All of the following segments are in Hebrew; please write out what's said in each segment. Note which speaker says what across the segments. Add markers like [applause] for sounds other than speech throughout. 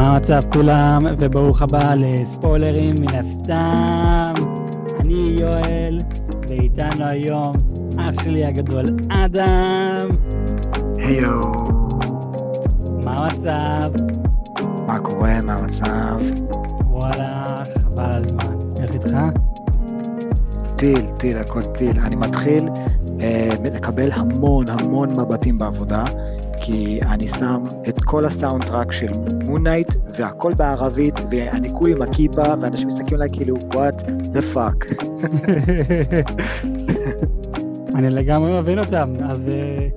Speaker 1: מה המצב כולם, וברוך הבא לספוילרים מן הסתם. אני יואל, ואיתנו היום אח שלי הגדול אדם.
Speaker 2: היו,
Speaker 1: מה המצב?
Speaker 2: מה קורה, מה המצב?
Speaker 1: וואלה, חבל על הזמן. איך איתך?
Speaker 2: טיל, טיל, הכל טיל. אני מתחיל אה, לקבל המון המון מבטים בעבודה, כי אני שם את כל ה soundtrack של Moon Knight, והכל בערבית, ואני כולי עם הכיפה, ואנשים מסתכלים עליי כאילו, what the fuck. [laughs]
Speaker 1: אני לגמרי מבין אותם, אז אה,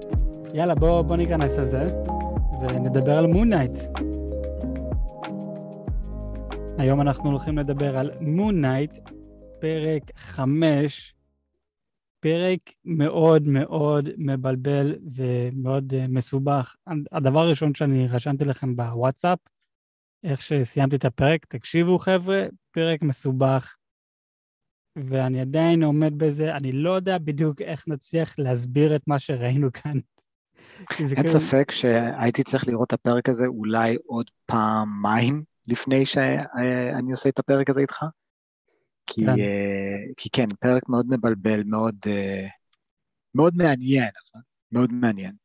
Speaker 1: יאללה, בוא, בוא ניכנס לזה, ונדבר על Moon Knight. היום אנחנו הולכים לדבר על Moon Knight, פרק חמש, פרק מאוד מאוד מבלבל ומאוד uh, מסובך. הדבר הראשון שאני רשמתי לכם בוואטסאפ, איך שסיימתי את הפרק, תקשיבו חבר'ה, פרק מסובך, ואני עדיין עומד בזה, אני לא יודע בדיוק איך נצליח להסביר את מה שראינו כאן. [laughs]
Speaker 2: אין כאילו... ספק שהייתי צריך לראות את הפרק הזה אולי עוד פעמיים לפני שאני עושה את הפרק הזה איתך. כי, כן. Uh, כי כן, פרק מאוד מבלבל, מאוד, uh, מאוד מעניין, מאוד מעניין.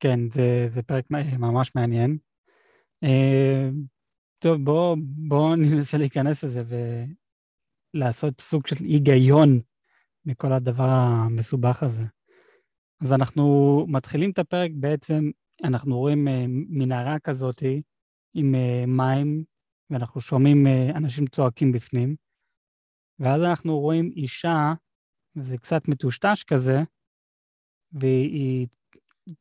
Speaker 1: כן, זה, זה פרק ממש מעניין. Uh, טוב, בואו בוא [laughs] ננסה להיכנס לזה ולעשות סוג של היגיון מכל הדבר המסובך הזה. אז אנחנו מתחילים את הפרק בעצם, אנחנו רואים uh, מנהרה כזאתי עם uh, מים, ואנחנו שומעים uh, אנשים צועקים בפנים. ואז אנחנו רואים אישה, זה קצת מטושטש כזה, והיא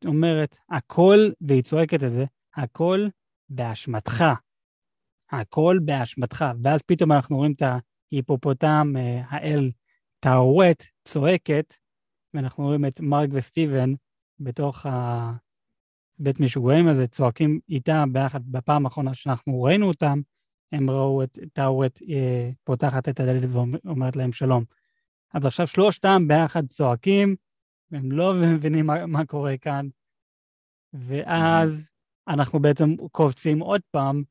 Speaker 1: אומרת, הכל, והיא צועקת את זה, הכל באשמתך. הכל באשמתך. ואז פתאום אנחנו רואים את ההיפופוטם, אה, האל טאורט, צועקת, ואנחנו רואים את מרק וסטיבן בתוך הבית משוגעים הזה, צועקים איתה ביחד בפעם האחרונה שאנחנו ראינו אותם, הם ראו את טאורט אה, פותחת את הדלת ואומרת להם שלום. אז עכשיו שלושתם ביחד צועקים, והם לא מבינים מה, מה קורה כאן, ואז אנחנו בעצם קופצים עוד פעם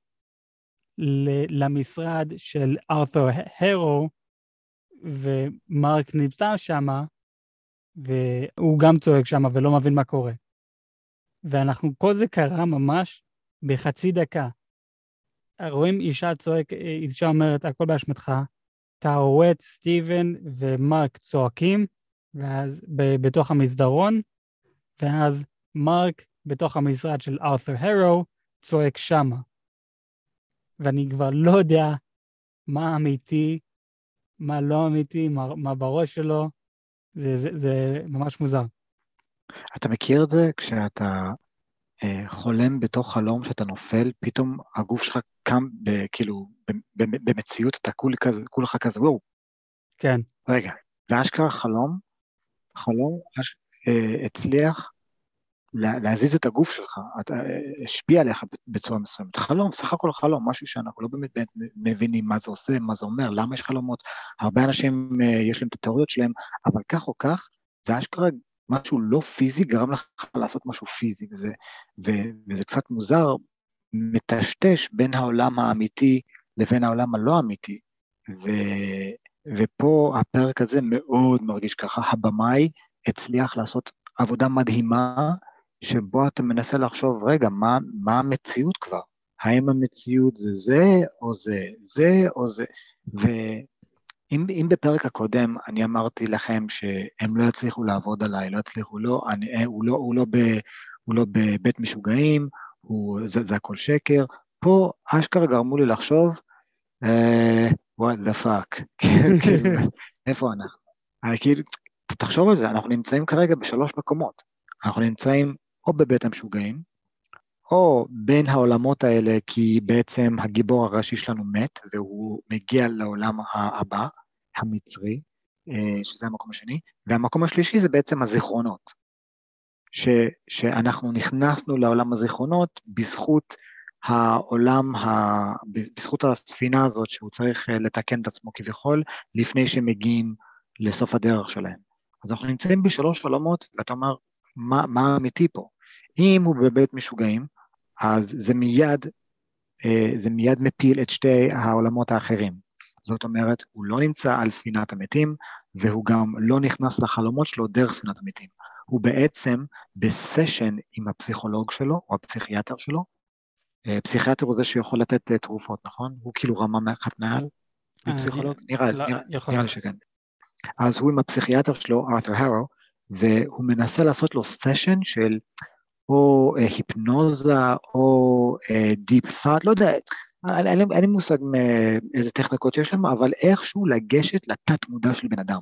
Speaker 1: למשרד של ארתור הרו, ומרק נמצא שם, והוא גם צועק שם ולא מבין מה קורה. ואנחנו, כל זה קרה ממש בחצי דקה. רואים אישה צועק, אישה אומרת, הכל באשמתך, טאורט, סטיבן ומרק צועקים, ואז ב- בתוך המסדרון, ואז מרק בתוך המשרד של ארת'ר הרו צועק שמה. ואני כבר לא יודע מה אמיתי, מה לא אמיתי, מה, מה בראש שלו, זה, זה, זה ממש מוזר.
Speaker 2: אתה מכיר את זה כשאתה אה, חולם בתוך חלום שאתה נופל, פתאום הגוף שלך קם, ב, כאילו, במציאות, אתה כול, כולך כזה, וואו.
Speaker 1: כן.
Speaker 2: רגע, זה אשכרה חלום, חלום אש, אה, הצליח לה, להזיז את הגוף שלך, אתה, אה, השפיע עליך בצורה מסוימת. חלום, סך הכל חלום, משהו שאנחנו לא באמת, באמת מבינים מה זה עושה, מה זה אומר, למה יש חלומות. הרבה אנשים, אה, יש להם את התיאוריות שלהם, אבל כך או כך, זה אשכרה משהו לא פיזי גרם לך לעשות משהו פיזי, וזה, ו, וזה קצת מוזר, מטשטש בין העולם האמיתי לבין העולם הלא אמיתי. ו, ופה הפרק הזה מאוד מרגיש ככה, הבמאי הצליח לעשות עבודה מדהימה, שבו אתה מנסה לחשוב, רגע, מה, מה המציאות כבר? האם המציאות זה זה, או זה זה, או זה? ו, אם, אם בפרק הקודם אני אמרתי לכם שהם לא יצליחו לעבוד עליי, לא יצליחו, לא, אני, הוא, לא, הוא, לא ב, הוא לא בבית משוגעים, הוא, זה, זה הכל שקר, פה אשכרה גרמו לי לחשוב, uh, what the fuck, [laughs] כאילו, איפה אנחנו? אני, כאילו, תחשוב על זה, אנחנו נמצאים כרגע בשלוש מקומות. אנחנו נמצאים או בבית המשוגעים, או בין העולמות האלה, כי בעצם הגיבור הראשי שלנו מת, והוא מגיע לעולם הבא, המצרי, אה, שזה המקום השני, והמקום השלישי זה בעצם הזיכרונות. ש, שאנחנו נכנסנו לעולם הזיכרונות בזכות העולם, ה, בזכות הספינה הזאת שהוא צריך אה, לתקן את עצמו כביכול, לפני שמגיעים לסוף הדרך שלהם. אז אנחנו נמצאים בשלוש עולמות, ואתה אומר, מה, מה אמיתי פה? אם הוא בבית משוגעים, אז זה מיד אה, זה מיד מפיל את שתי העולמות האחרים. זאת אומרת, הוא לא נמצא על ספינת המתים, והוא גם לא נכנס לחלומות שלו דרך ספינת המתים. הוא בעצם בסשן עם הפסיכולוג שלו, או הפסיכיאטר שלו. אה, פסיכיאטר הוא זה שיכול לתת אה, תרופות, נכון? הוא כאילו רמה אחת מעל מפסיכולוג? נראה,
Speaker 1: לא,
Speaker 2: נראה, לי שכן. אז הוא עם הפסיכיאטר שלו, ארתר הרו, והוא מנסה לעשות לו סשן של או אה, היפנוזה או deep thought, לא יודע, אין לי מושג איזה טכניקות יש שם, אבל איכשהו לגשת לתת מודע של בן אדם.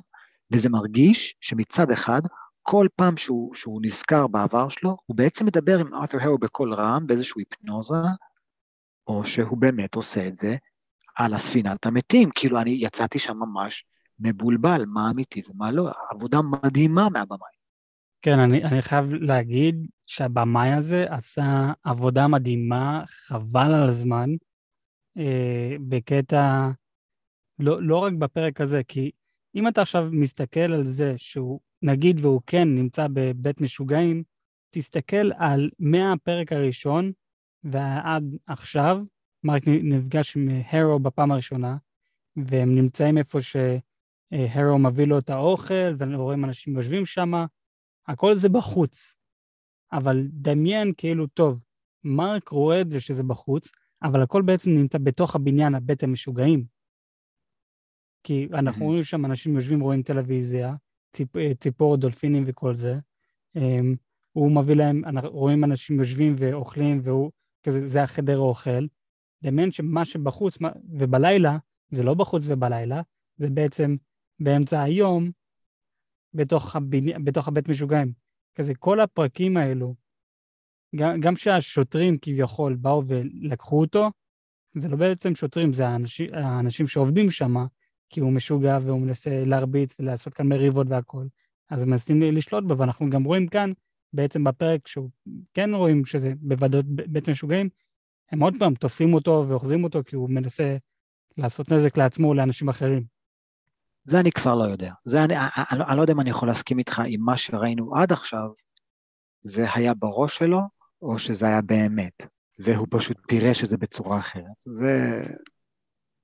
Speaker 2: וזה מרגיש שמצד אחד, כל פעם שהוא, שהוא נזכר בעבר שלו, הוא בעצם מדבר עם ארתור הרו בקול רם, באיזושהי היפנוזה, או שהוא באמת עושה את זה על הספינת המתים. כאילו, אני יצאתי שם ממש מבולבל, מה אמיתי ומה לא. עבודה מדהימה מהבמאי.
Speaker 1: כן, אני, אני חייב להגיד שהבמאי הזה עשה עבודה מדהימה, חבל על הזמן, אה, בקטע, לא, לא רק בפרק הזה, כי אם אתה עכשיו מסתכל על זה שהוא, נגיד והוא כן נמצא בבית משוגעים, תסתכל על מהפרק הראשון ועד עכשיו, מרק נפגש עם הרו בפעם הראשונה, והם נמצאים איפה שהרו מביא לו את האוכל, ורואים אנשים יושבים שם, הכל זה בחוץ. אבל דמיין כאילו, טוב, מרק רואה את זה שזה בחוץ, אבל הכל בעצם נמצא בתוך הבניין, הבית המשוגעים. כי אנחנו רואים שם אנשים יושבים, רואים טלוויזיה, ציפ, אה, ציפור, דולפינים וכל זה. Um, הוא מביא להם, רואים אנשים יושבים ואוכלים, והוא, כזה, זה החדר האוכל. דמיין שמה שבחוץ ובלילה, זה לא בחוץ ובלילה, זה בעצם באמצע היום, בתוך, הבני, בתוך הבית משוגעים. כזה כל הפרקים האלו, גם, גם שהשוטרים כביכול באו ולקחו אותו, זה לא בעצם שוטרים, זה האנשים, האנשים שעובדים שם, כי הוא משוגע והוא מנסה להרביץ ולעשות כאן מריבות והכול. אז הם מנסים לשלוט בו, ואנחנו גם רואים כאן, בעצם בפרק שהוא כן רואים שזה בוועדות בית משוגעים, הם עוד פעם תופסים אותו ואוחזים אותו כי הוא מנסה לעשות נזק לעצמו או לאנשים אחרים.
Speaker 2: זה אני כבר לא יודע. זה אני, אני, אני, אני לא יודע אם אני יכול להסכים איתך עם מה שראינו עד עכשיו, זה היה בראש שלו, או שזה היה באמת, והוא פשוט פירש את זה בצורה אחרת. זה...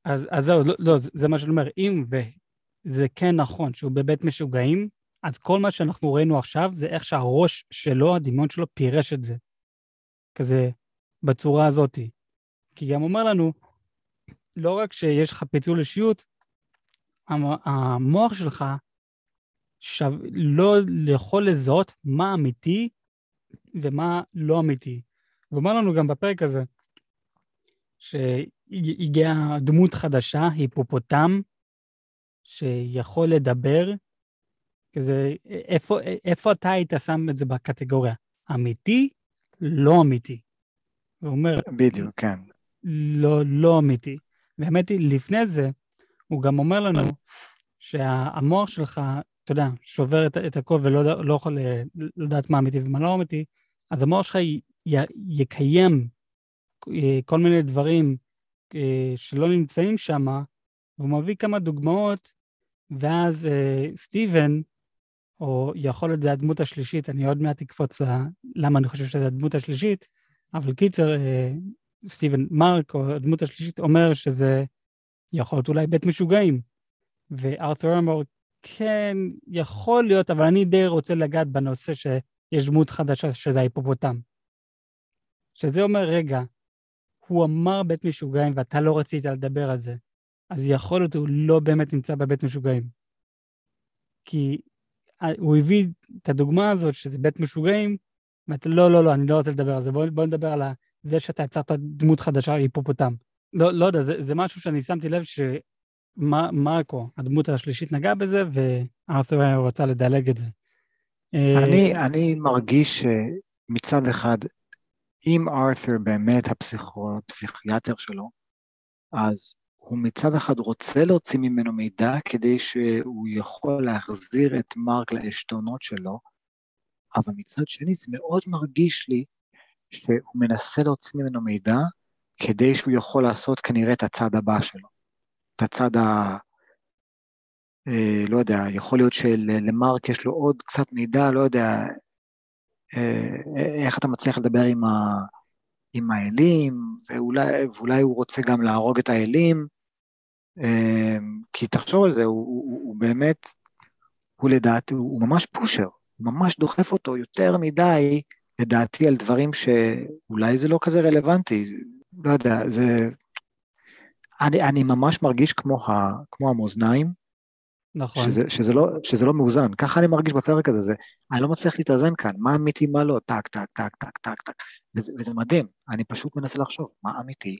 Speaker 1: אז, אז זהו, לא, לא, זה מה שאני אומר, אם וזה כן נכון שהוא בבית משוגעים, אז כל מה שאנחנו ראינו עכשיו זה איך שהראש שלו, הדמיון שלו, פירש את זה. כזה, בצורה הזאת. כי גם אומר לנו, לא רק שיש לך פיצול אישיות, המוח שלך שו... לא יכול לזהות מה אמיתי ומה לא אמיתי. הוא אומר לנו גם בפרק הזה, שהגיעה דמות חדשה, היפופוטם, שיכול לדבר, כזה, איפה, איפה אתה היית שם את זה בקטגוריה? אמיתי, לא אמיתי. הוא אומר...
Speaker 2: בדיוק, כן.
Speaker 1: לא, לא אמיתי. היא, לפני זה, הוא גם אומר לנו שהמוח שלך, אתה יודע, שובר את, את הכל ולא לא יכול לדעת מה אמיתי ומה לא אמיתי, אז המוח שלך י, י, יקיים אה, כל מיני דברים אה, שלא נמצאים שם, והוא מביא כמה דוגמאות, ואז אה, סטיבן, או יכול להיות זה הדמות השלישית, אני עוד מעט אקפוץ לה, למה אני חושב שזה הדמות השלישית, אבל קיצר, סטיבן מרק, או הדמות השלישית, אומר שזה יכול להיות אולי בית משוגעים. וארתור אמר, כן, יכול להיות, אבל אני די רוצה לגעת בנושא שיש דמות חדשה שזה ההיפופוטם. שזה אומר, רגע, הוא אמר בית משוגעים ואתה לא רצית לדבר על זה, אז יכול להיות הוא לא באמת נמצא בבית משוגעים. כי הוא הביא את הדוגמה הזאת שזה בית משוגעים, ואתה לא, לא, לא, אני לא רוצה לדבר על זה, בוא, בוא נדבר על זה שאתה יצרת דמות חדשה, היפופוטם. לא, לא יודע, זה, זה משהו שאני שמתי לב שמרקו, הדמות השלישית, נגע בזה, וארתור רצה לדלג את זה.
Speaker 2: אני, אה, אני מרגיש שמצד אחד, אם ארתור באמת הפסיכיאטר שלו, אז הוא מצד אחד רוצה להוציא ממנו מידע כדי שהוא יכול להחזיר את מרק לעשתונות שלו, אבל מצד שני זה מאוד מרגיש לי שהוא מנסה להוציא ממנו מידע כדי שהוא יכול לעשות כנראה את הצד הבא שלו, את הצד ה... אה, לא יודע, יכול להיות שלמרק יש לו עוד קצת מידע, לא יודע, אה, איך אתה מצליח לדבר עם, ה, עם האלים, ואולי, ואולי הוא רוצה גם להרוג את האלים, אמ, כי תחשוב על זה, הוא, הוא, הוא באמת, הוא לדעתי, הוא ממש pusher, הוא ממש דוחף אותו יותר מדי, לדעתי, על דברים שאולי זה לא כזה רלוונטי, לא יודע, זה... אני, אני ממש מרגיש כמו, ה, כמו המאזניים,
Speaker 1: נכון.
Speaker 2: שזה, שזה, לא, שזה לא מאוזן. ככה אני מרגיש בפרק הזה, זה, אני לא מצליח להתאזן כאן, מה אמיתי, מה לא, טק, טק, טק, טק, טק, טק. וזה, וזה מדהים, אני פשוט מנסה לחשוב מה אמיתי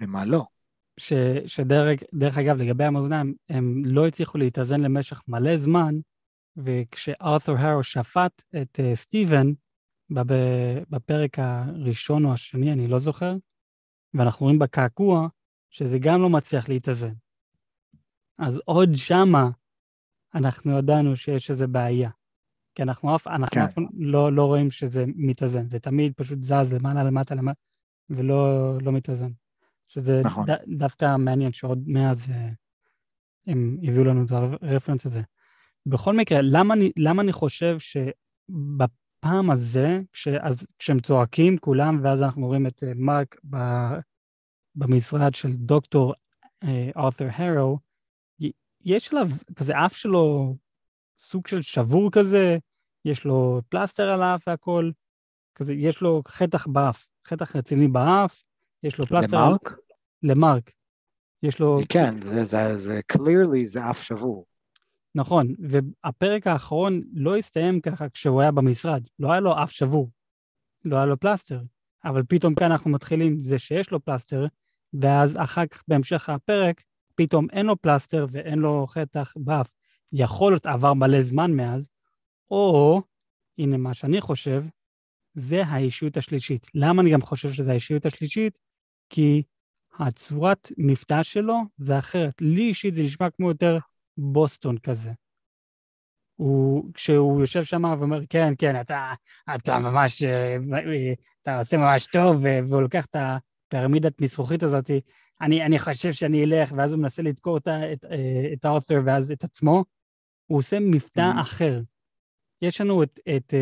Speaker 2: ומה לא.
Speaker 1: ש, שדרך אגב, לגבי המאזניים, הם לא הצליחו להתאזן למשך מלא זמן, וכשארת'ור הרו שפט את uh, סטיבן, בפרק הראשון או השני, אני לא זוכר, ואנחנו רואים בקעקוע שזה גם לא מצליח להתאזן. אז עוד שמה אנחנו ידענו שיש איזו בעיה. כי אנחנו אף, אנחנו כן. אף לא, לא רואים שזה מתאזן, זה תמיד פשוט זז למעלה, למטה, למטה, ולא לא מתאזן. שזה נכון. ד, דווקא מעניין שעוד מאז אה, הם הביאו לנו את הרפרנס הזה. בכל מקרה, למה אני, למה אני חושב שבפעם הזה, כש, אז, כשהם צועקים כולם, ואז אנחנו רואים את אה, מרק ב, במשרד של דוקטור ארת'ר הרו, יש עליו, כזה אף שלו סוג של שבור כזה, יש לו פלסטר על האף והכל, כזה, יש לו חתך באף, חתך רציני באף, יש לו פלסטר...
Speaker 2: למרק?
Speaker 1: למרק. יש לו...
Speaker 2: כן, זה, זה, זה clearly זה אף שבור.
Speaker 1: נכון, והפרק האחרון לא הסתיים ככה כשהוא היה במשרד, לא היה לו אף שבור, לא היה לו פלסטר, אבל פתאום כאן אנחנו מתחילים זה שיש לו פלסטר, ואז אחר כך בהמשך הפרק, פתאום אין לו פלסטר ואין לו חתך באף. יכול להיות עבר מלא זמן מאז, או, הנה מה שאני חושב, זה האישיות השלישית. למה אני גם חושב שזה האישיות השלישית? כי הצורת מבטא שלו זה אחרת. לי אישית זה נשמע כמו יותר בוסטון כזה. הוא, כשהוא יושב שם ואומר, כן, כן, אתה, אתה ממש, אה, אתה עושה ממש טוב, והוא לוקח את הפירמידת מזכוכית הזאת, אני, אני חושב שאני אלך, ואז הוא מנסה לדקור את, את, אה, את הארת'ר ואז את עצמו, הוא עושה מבטא mm-hmm. אחר. יש לנו את, את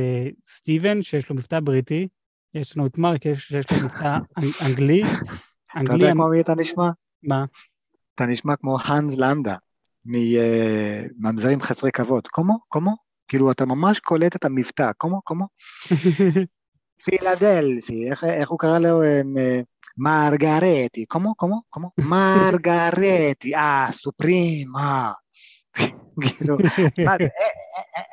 Speaker 1: סטיבן, שיש לו מבטא בריטי, יש לנו את מרק, שיש לו מבטא אנגלי.
Speaker 2: אתה יודע כמו מי אתה נשמע?
Speaker 1: מה?
Speaker 2: אתה נשמע כמו האנז לנדה, ממזרים אה, חסרי כבוד. קומו? קומו? כאילו, אתה ממש קולט את המבטא. קומו? קומו? [laughs] פילדלפי, איך, איך הוא קרא לו? מרגרטי, קומו? קומו? קומו? [laughs] מרגרטי, אה, סופרים, אה. [laughs] כאילו,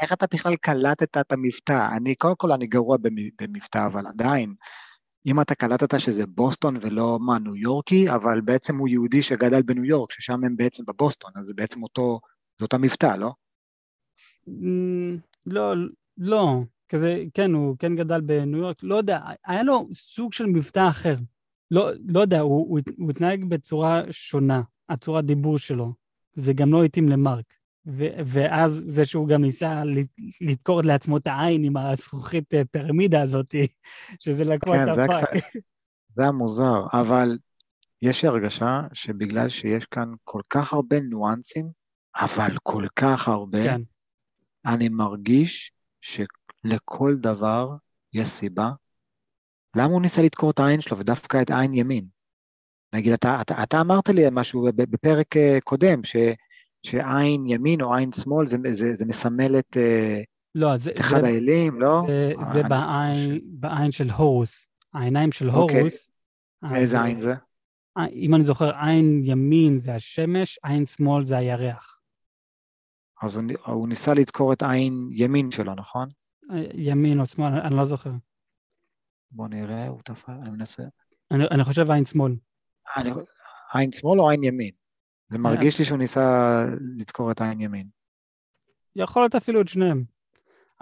Speaker 2: איך אתה בכלל קלטת את המבטא? אני, קודם כל, אני גרוע במבטא, אבל עדיין, אם אתה קלטת שזה בוסטון ולא מה, ניו יורקי, אבל בעצם הוא יהודי שגדל בניו יורק, ששם הם בעצם בבוסטון, אז זה בעצם אותו, זה אותו מבטא, לא?
Speaker 1: לא, לא, כזה, כן, הוא כן גדל בניו יורק, לא יודע, היה לו סוג של מבטא אחר. לא, לא יודע, הוא, הוא, הוא התנהג בצורה שונה, הצורת דיבור שלו. זה גם לא התאים למרק. ו- ואז זה שהוא גם ניסה לדקור לעצמו את העין עם הזכוכית אה, פירמידה הזאת, [laughs] שזה לקוח כן, את הפאק.
Speaker 2: זה היה מוזר, אבל יש הרגשה שבגלל שיש כאן כל כך הרבה ניואנסים, אבל כל כך הרבה, כן. אני מרגיש שלכל דבר יש סיבה. למה הוא ניסה לדקור את העין שלו ודווקא את עין ימין? נגיד, אתה, אתה, אתה אמרת לי משהו בפרק אה, קודם, ש, שעין ימין או עין שמאל זה, זה, זה מסמל את, אה,
Speaker 1: לא, זה,
Speaker 2: את אחד
Speaker 1: זה,
Speaker 2: האלים, לא?
Speaker 1: זה, זה
Speaker 2: אני...
Speaker 1: בעין, בעין של הורוס, העיניים של אוקיי. הורוס.
Speaker 2: איזה עין זה?
Speaker 1: אה, אם אני זוכר, עין ימין זה השמש, עין שמאל זה הירח.
Speaker 2: אז הוא, הוא ניסה לדקור את עין ימין שלו, נכון?
Speaker 1: ימין או שמאל, אני לא זוכר.
Speaker 2: בוא נראה, הוא תפל, אני מנסה.
Speaker 1: אני, אני חושב עין שמאל.
Speaker 2: אני, עין שמאל או עין ימין? זה אה. מרגיש לי שהוא ניסה לדקור את העין ימין.
Speaker 1: יכול להיות אפילו את שניהם.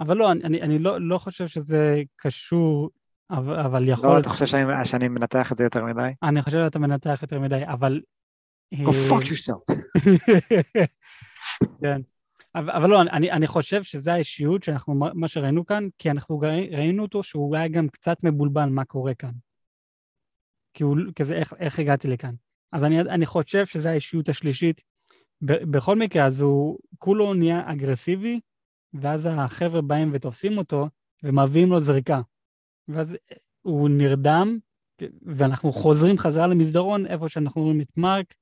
Speaker 1: אבל לא, אני, אני לא, לא חושב שזה קשור, אבל, אבל יכול...
Speaker 2: לא, אתה חושב שאני, שאני מנתח את זה יותר מדי?
Speaker 1: אני חושב שאתה מנתח יותר מדי, אבל...
Speaker 2: Go fuck yourself. [laughs]
Speaker 1: כן. אבל, אבל לא, אני, אני חושב שזה האישיות שאנחנו, מה שראינו כאן, כי אנחנו ראינו אותו שהוא היה גם קצת מבולבל מה קורה כאן. כי הוא כזה, איך, איך הגעתי לכאן? אז אני, אני חושב שזו האישיות השלישית. ב, בכל מקרה, אז הוא כולו נהיה אגרסיבי, ואז החבר'ה באים ותופסים אותו, ומביאים לו זריקה. ואז הוא נרדם, ואנחנו חוזרים חזרה למסדרון, איפה שאנחנו רואים את מרק,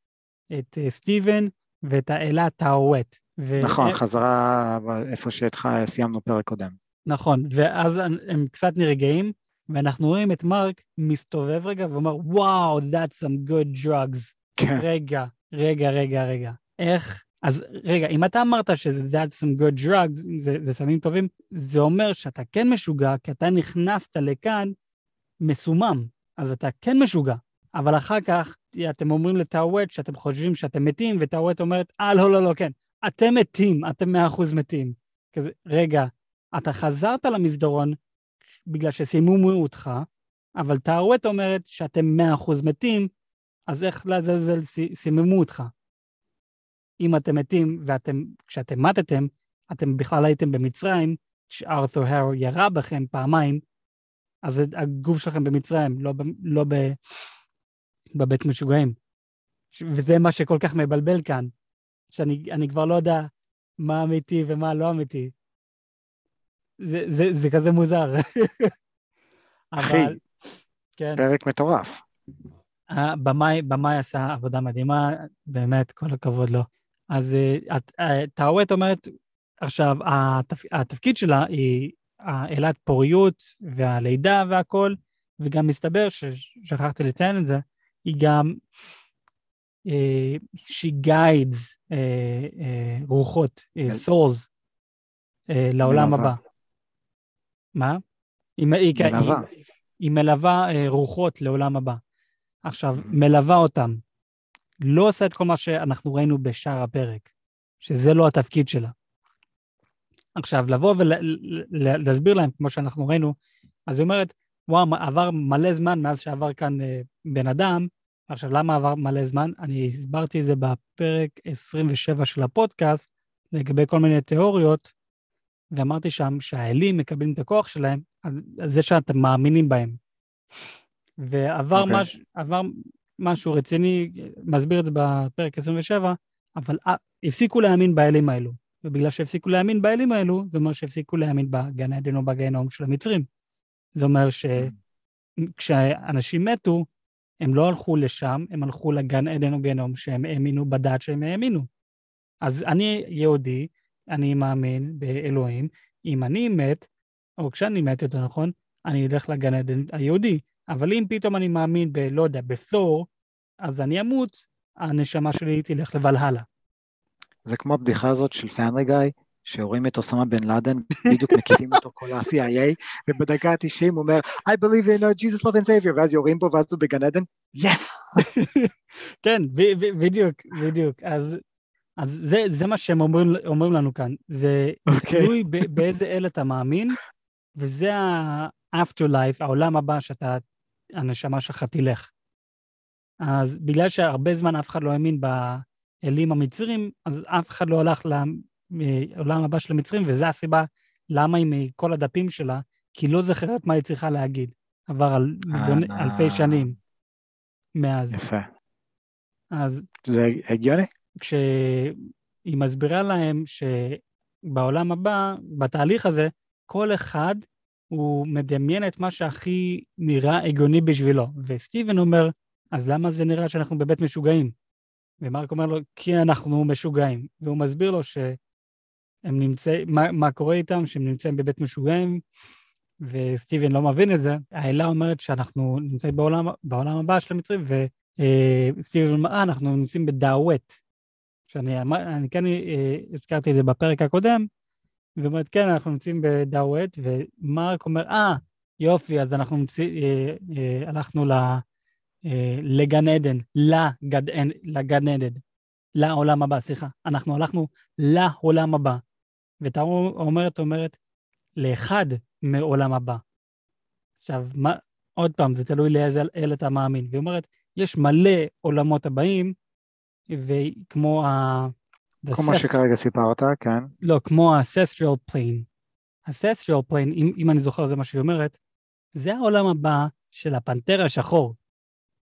Speaker 1: את אה, סטיבן ואת האלה טאווט.
Speaker 2: ו... נכון, חזרה איפה שסיימנו פרק קודם.
Speaker 1: נכון, ואז הם קצת נרגעים, ואנחנו רואים את מרק מסתובב רגע ואומר, וואו, that's some good drugs. כן. רגע, רגע, רגע, רגע. איך? אז רגע, אם אתה אמרת שזה that's some good drugs, זה, זה סמים טובים, זה אומר שאתה כן משוגע, כי אתה נכנסת לכאן מסומם, אז אתה כן משוגע. אבל אחר כך אתם אומרים לטאווט שאתם חושבים שאתם מתים, וטאווט אומרת, אה, לא, לא, לא, כן, אתם מתים, אתם מאה אחוז מתים. כזה, רגע, אתה חזרת למסדרון בגלל שסיממו אותך, אבל טאווט אומרת שאתם מאה אחוז מתים, אז איך לעזאזל סיממו אותך? אם אתם מתים ואתם, כשאתם מתתם, אתם בכלל הייתם במצרים, שארתור הרו ירה בכם פעמיים, אז הגוף שלכם במצרים, לא, ב, לא ב, בבית משוגעים. וזה מה שכל כך מבלבל כאן, שאני כבר לא יודע מה אמיתי ומה לא אמיתי. זה, זה, זה כזה מוזר.
Speaker 2: אחי, אבל, כן. פרק מטורף.
Speaker 1: במאי עשה עבודה מדהימה, באמת, כל הכבוד לו. אז טאווט אומרת, עכשיו, התפ... התפקיד שלה היא העילת פוריות והלידה והכל, וגם מסתבר, ששכחתי לציין את זה, היא גם, uh, she guides uh, uh, רוחות, uh, souls, uh, לעולם הבא. מה? היא, היא, מלווה. היא, היא מלווה uh, רוחות לעולם הבא. עכשיו, mm-hmm. מלווה אותם. לא עושה את כל מה שאנחנו ראינו בשאר הפרק, שזה לא התפקיד שלה. עכשיו, לבוא ולהסביר להם, כמו שאנחנו ראינו, אז היא אומרת, וואו, עבר מלא זמן מאז שעבר כאן אה, בן אדם. עכשיו, למה עבר מלא זמן? אני הסברתי את זה בפרק 27 של הפודקאסט, לגבי כל מיני תיאוריות, ואמרתי שם שהאלים מקבלים את הכוח שלהם על זה שאתם מאמינים בהם. ועבר okay. אוקיי. מש, עבר משהו רציני, מסביר את זה בפרק 27, אבל אה, הפסיקו להאמין באלים האלו. ובגלל שהפסיקו להאמין באלים האלו, זה אומר שהפסיקו להאמין בגן עדן או בגיהנום של המצרים. זה אומר שכשאנשים מתו, הם לא הלכו לשם, הם הלכו לגן עדן או גיהנום שהם האמינו בדת שהם האמינו. אז אני יהודי, אני מאמין באלוהים, אם אני מת, או כשאני מת, יותר נכון, אני אלך לגן עדן היהודי. אבל אם פתאום אני מאמין ב... לא יודע, בתור, אז אני אמות, הנשמה שלי תלך לבלהלה.
Speaker 2: זה כמו הבדיחה הזאת של פאנרי גיא, שרואים את אוסמה בן לאדן, בדיוק מקיפים אותו כל ה-CIA, ובדקה ה-90 הוא אומר, I believe in uh, Jesus love and savior, ואז יורים בו, ואז הוא בגן עדן, yes! [laughs]
Speaker 1: כן, בדיוק, בדיוק. אז, אז זה, זה מה שהם אומרים, אומרים לנו כאן. זה okay. אוקיי. תלוי באיזה אל אתה מאמין, וזה ה-afterlife, העולם הבא שאתה הנשמה שלך תלך. אז בגלל שהרבה זמן אף אחד לא האמין באלים המצרים, אז אף אחד לא הלך לעולם הבא של המצרים, וזו הסיבה למה היא מכל הדפים שלה, כי לא זכרת מה היא צריכה להגיד. עבר על מיליון, אה, אלפי שנים מאז.
Speaker 2: יפה.
Speaker 1: אז...
Speaker 2: זה הגיוני?
Speaker 1: כשהיא מסבירה להם שבעולם הבא, בתהליך הזה, כל אחד הוא מדמיין את מה שהכי נראה הגיוני בשבילו. וסטיבן אומר, אז למה זה נראה שאנחנו בבית משוגעים? ומרק אומר לו, כי אנחנו משוגעים. והוא מסביר לו שהם נמצאים, מה, מה קורה איתם, שהם נמצאים בבית משוגעים, וסטיבן לא מבין את זה. האלה אומרת שאנחנו נמצאים בעולם, בעולם הבא של המצרים, וסטיבן אומר, אה, אנחנו נמצאים בדאווט. שאני אני כן אה, הזכרתי את זה בפרק הקודם, ואומרת, כן, אנחנו נמצאים בדאווט, ומרק אומר, אה, יופי, אז אנחנו נמצא, אה, אה, הלכנו ל, אה, לגן עדן, לגד, לגן עדן, לעולם הבא, סליחה. אנחנו הלכנו לעולם הבא. ותאור אומרת, אומרת, לאחד מעולם הבא. עכשיו, מה, עוד פעם, זה תלוי לאיזה אל אתה מאמין. והיא אומרת, יש מלא עולמות הבאים, וכמו ה...
Speaker 2: כמו מה שכרגע סיפרת, כן.
Speaker 1: לא, כמו ה-ancestral plane. ה-ancestral plane, אם, אם אני זוכר זה מה שהיא אומרת, זה העולם הבא של הפנתר השחור.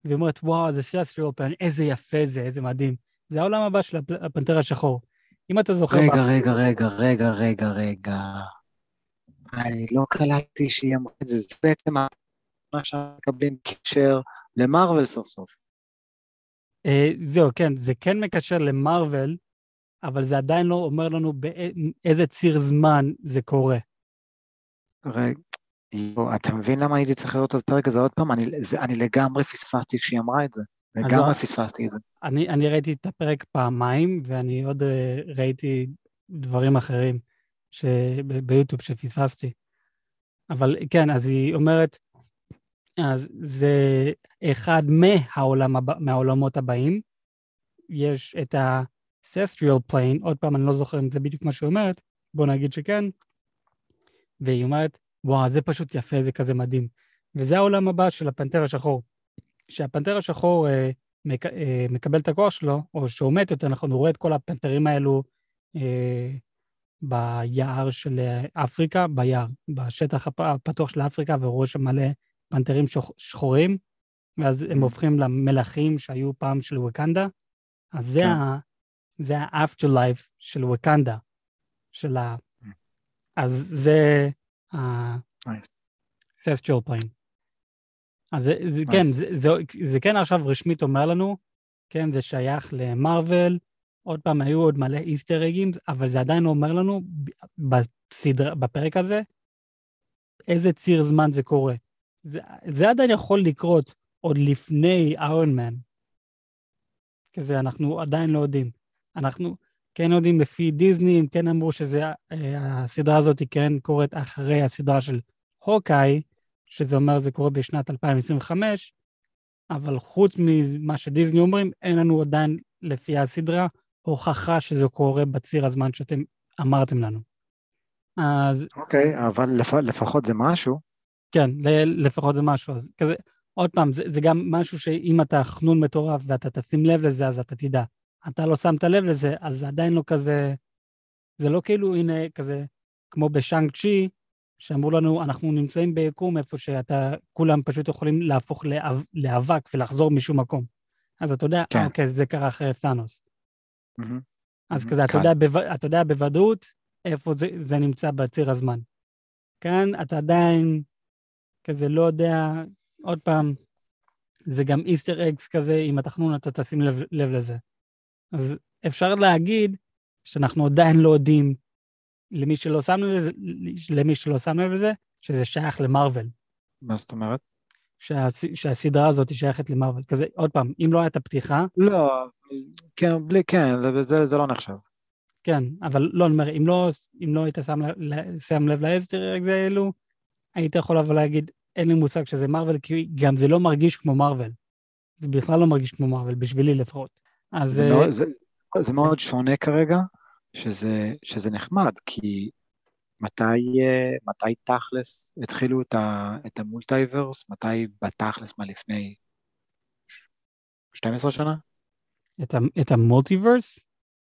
Speaker 1: והיא אומרת, וואו, זה ancestral plane, איזה יפה זה, איזה מדהים. זה העולם הבא של הפנתר השחור. אם אתה זוכר...
Speaker 2: רגע, בה... רגע, רגע, רגע, רגע, רגע. אני לא קלטתי שהיא אמרה את זה, זה בעצם שאנחנו מקבלים קשר למרוויל סוף סוף.
Speaker 1: אה, זהו, כן, זה כן מקשר למרוויל, אבל זה עדיין לא אומר לנו באיזה ציר זמן זה קורה.
Speaker 2: רגע, אתה מבין למה הייתי צריך לראות את הפרק הזה עוד פעם? אני, זה, אני לגמרי פספסתי כשהיא אמרה את זה. לגמרי
Speaker 1: לא-
Speaker 2: פספסתי את זה.
Speaker 1: אני, אני ראיתי את הפרק פעמיים, ואני עוד אה, ראיתי דברים אחרים ש... ביוטיוב שפספסתי. אבל כן, אז היא אומרת, אז זה אחד מהעולם מהעולמות הבאים. יש את ה-Cestral Plane, עוד פעם, אני לא זוכר אם זה בדיוק מה שהיא אומרת, בוא נגיד שכן. והיא אומרת, וואו, זה פשוט יפה, זה כזה מדהים. וזה העולם הבא של הפנתר השחור. כשהפנתר השחור אה, מק, אה, מקבל את הכוח שלו, או שהוא מת יותר נכון, הוא רואה את כל הפנתרים האלו אה, ביער של אפריקה, ביער, בשטח הפתוח של אפריקה, והוא רואה שם מלא פנתרים שחורים, ואז הם mm. הופכים למלכים שהיו פעם של ווקנדה. אז זה, כן. ה, זה ה-afterlife של ווקנדה, של ה... Mm. אז זה ה-sestral plane. אז זה, זה כן, זה, זה, זה כן עכשיו רשמית אומר לנו, כן, זה שייך למרוויל, עוד פעם, היו עוד מלא איסטר אגים, אבל זה עדיין אומר לנו בסדר, בפרק הזה, איזה ציר זמן זה קורה. זה, זה עדיין יכול לקרות עוד לפני איירון מן. כזה, אנחנו עדיין לא יודעים. אנחנו כן יודעים לפי דיסני, הם כן אמרו שהסדרה הזאת היא כן קורית אחרי הסדרה של הוקאי, שזה אומר זה קורה בשנת 2025, אבל חוץ ממה שדיסני אומרים, אין לנו עדיין, לפי הסדרה, הוכחה שזה קורה בציר הזמן שאתם אמרתם לנו. אז...
Speaker 2: אוקיי, okay, אבל לפ... לפחות זה משהו.
Speaker 1: כן, לפחות זה משהו. אז כזה, עוד פעם, זה, זה גם משהו שאם אתה חנון מטורף ואתה תשים לב לזה, אז אתה תדע. אתה לא שמת לב לזה, אז זה עדיין לא כזה... זה לא כאילו, הנה, כזה, כמו בשאנג צ'י, שאמרו לנו, אנחנו נמצאים ביקום איפה שאתה, כולם פשוט יכולים להפוך לאב, לאבק ולחזור משום מקום. אז אתה יודע, כן. אוקיי, זה קרה אחרי סאנוס. Mm-hmm. אז mm-hmm. כזה, אתה יודע, בו, אתה יודע בוודאות איפה זה, זה נמצא בציר הזמן. כאן אתה עדיין כזה לא יודע, עוד פעם, זה גם איסטר אקס כזה, עם התחנון אתה תשים לב, לב לזה. אז אפשר להגיד שאנחנו עדיין לא יודעים למי שלא שם לב לזה, למי שלא שם לב לזה, שזה שייך למרוויל.
Speaker 2: מה זאת אומרת?
Speaker 1: שהס, שהסדרה הזאת שייכת למרוויל. כזה, עוד פעם, אם לא הייתה פתיחה...
Speaker 2: לא, כן, בלי, כן, זה, זה לא נחשב.
Speaker 1: כן, אבל לא, אני אומר, אם לא, אם לא היית שם, שם לב ל Easter האלו, היית יכול אבל להגיד, אין לי מושג שזה מארוול, כי גם זה לא מרגיש כמו מארוול. זה בכלל לא מרגיש כמו מארוול, בשבילי לפחות. אז...
Speaker 2: זה, מאוד, זה, זה מאוד שונה כרגע, שזה, שזה נחמד, כי מתי, מתי תכלס התחילו את, ה, את ה multiverse? מתי בתכלס, מה לפני 12 שנה?
Speaker 1: את, ה, את המולטיברס?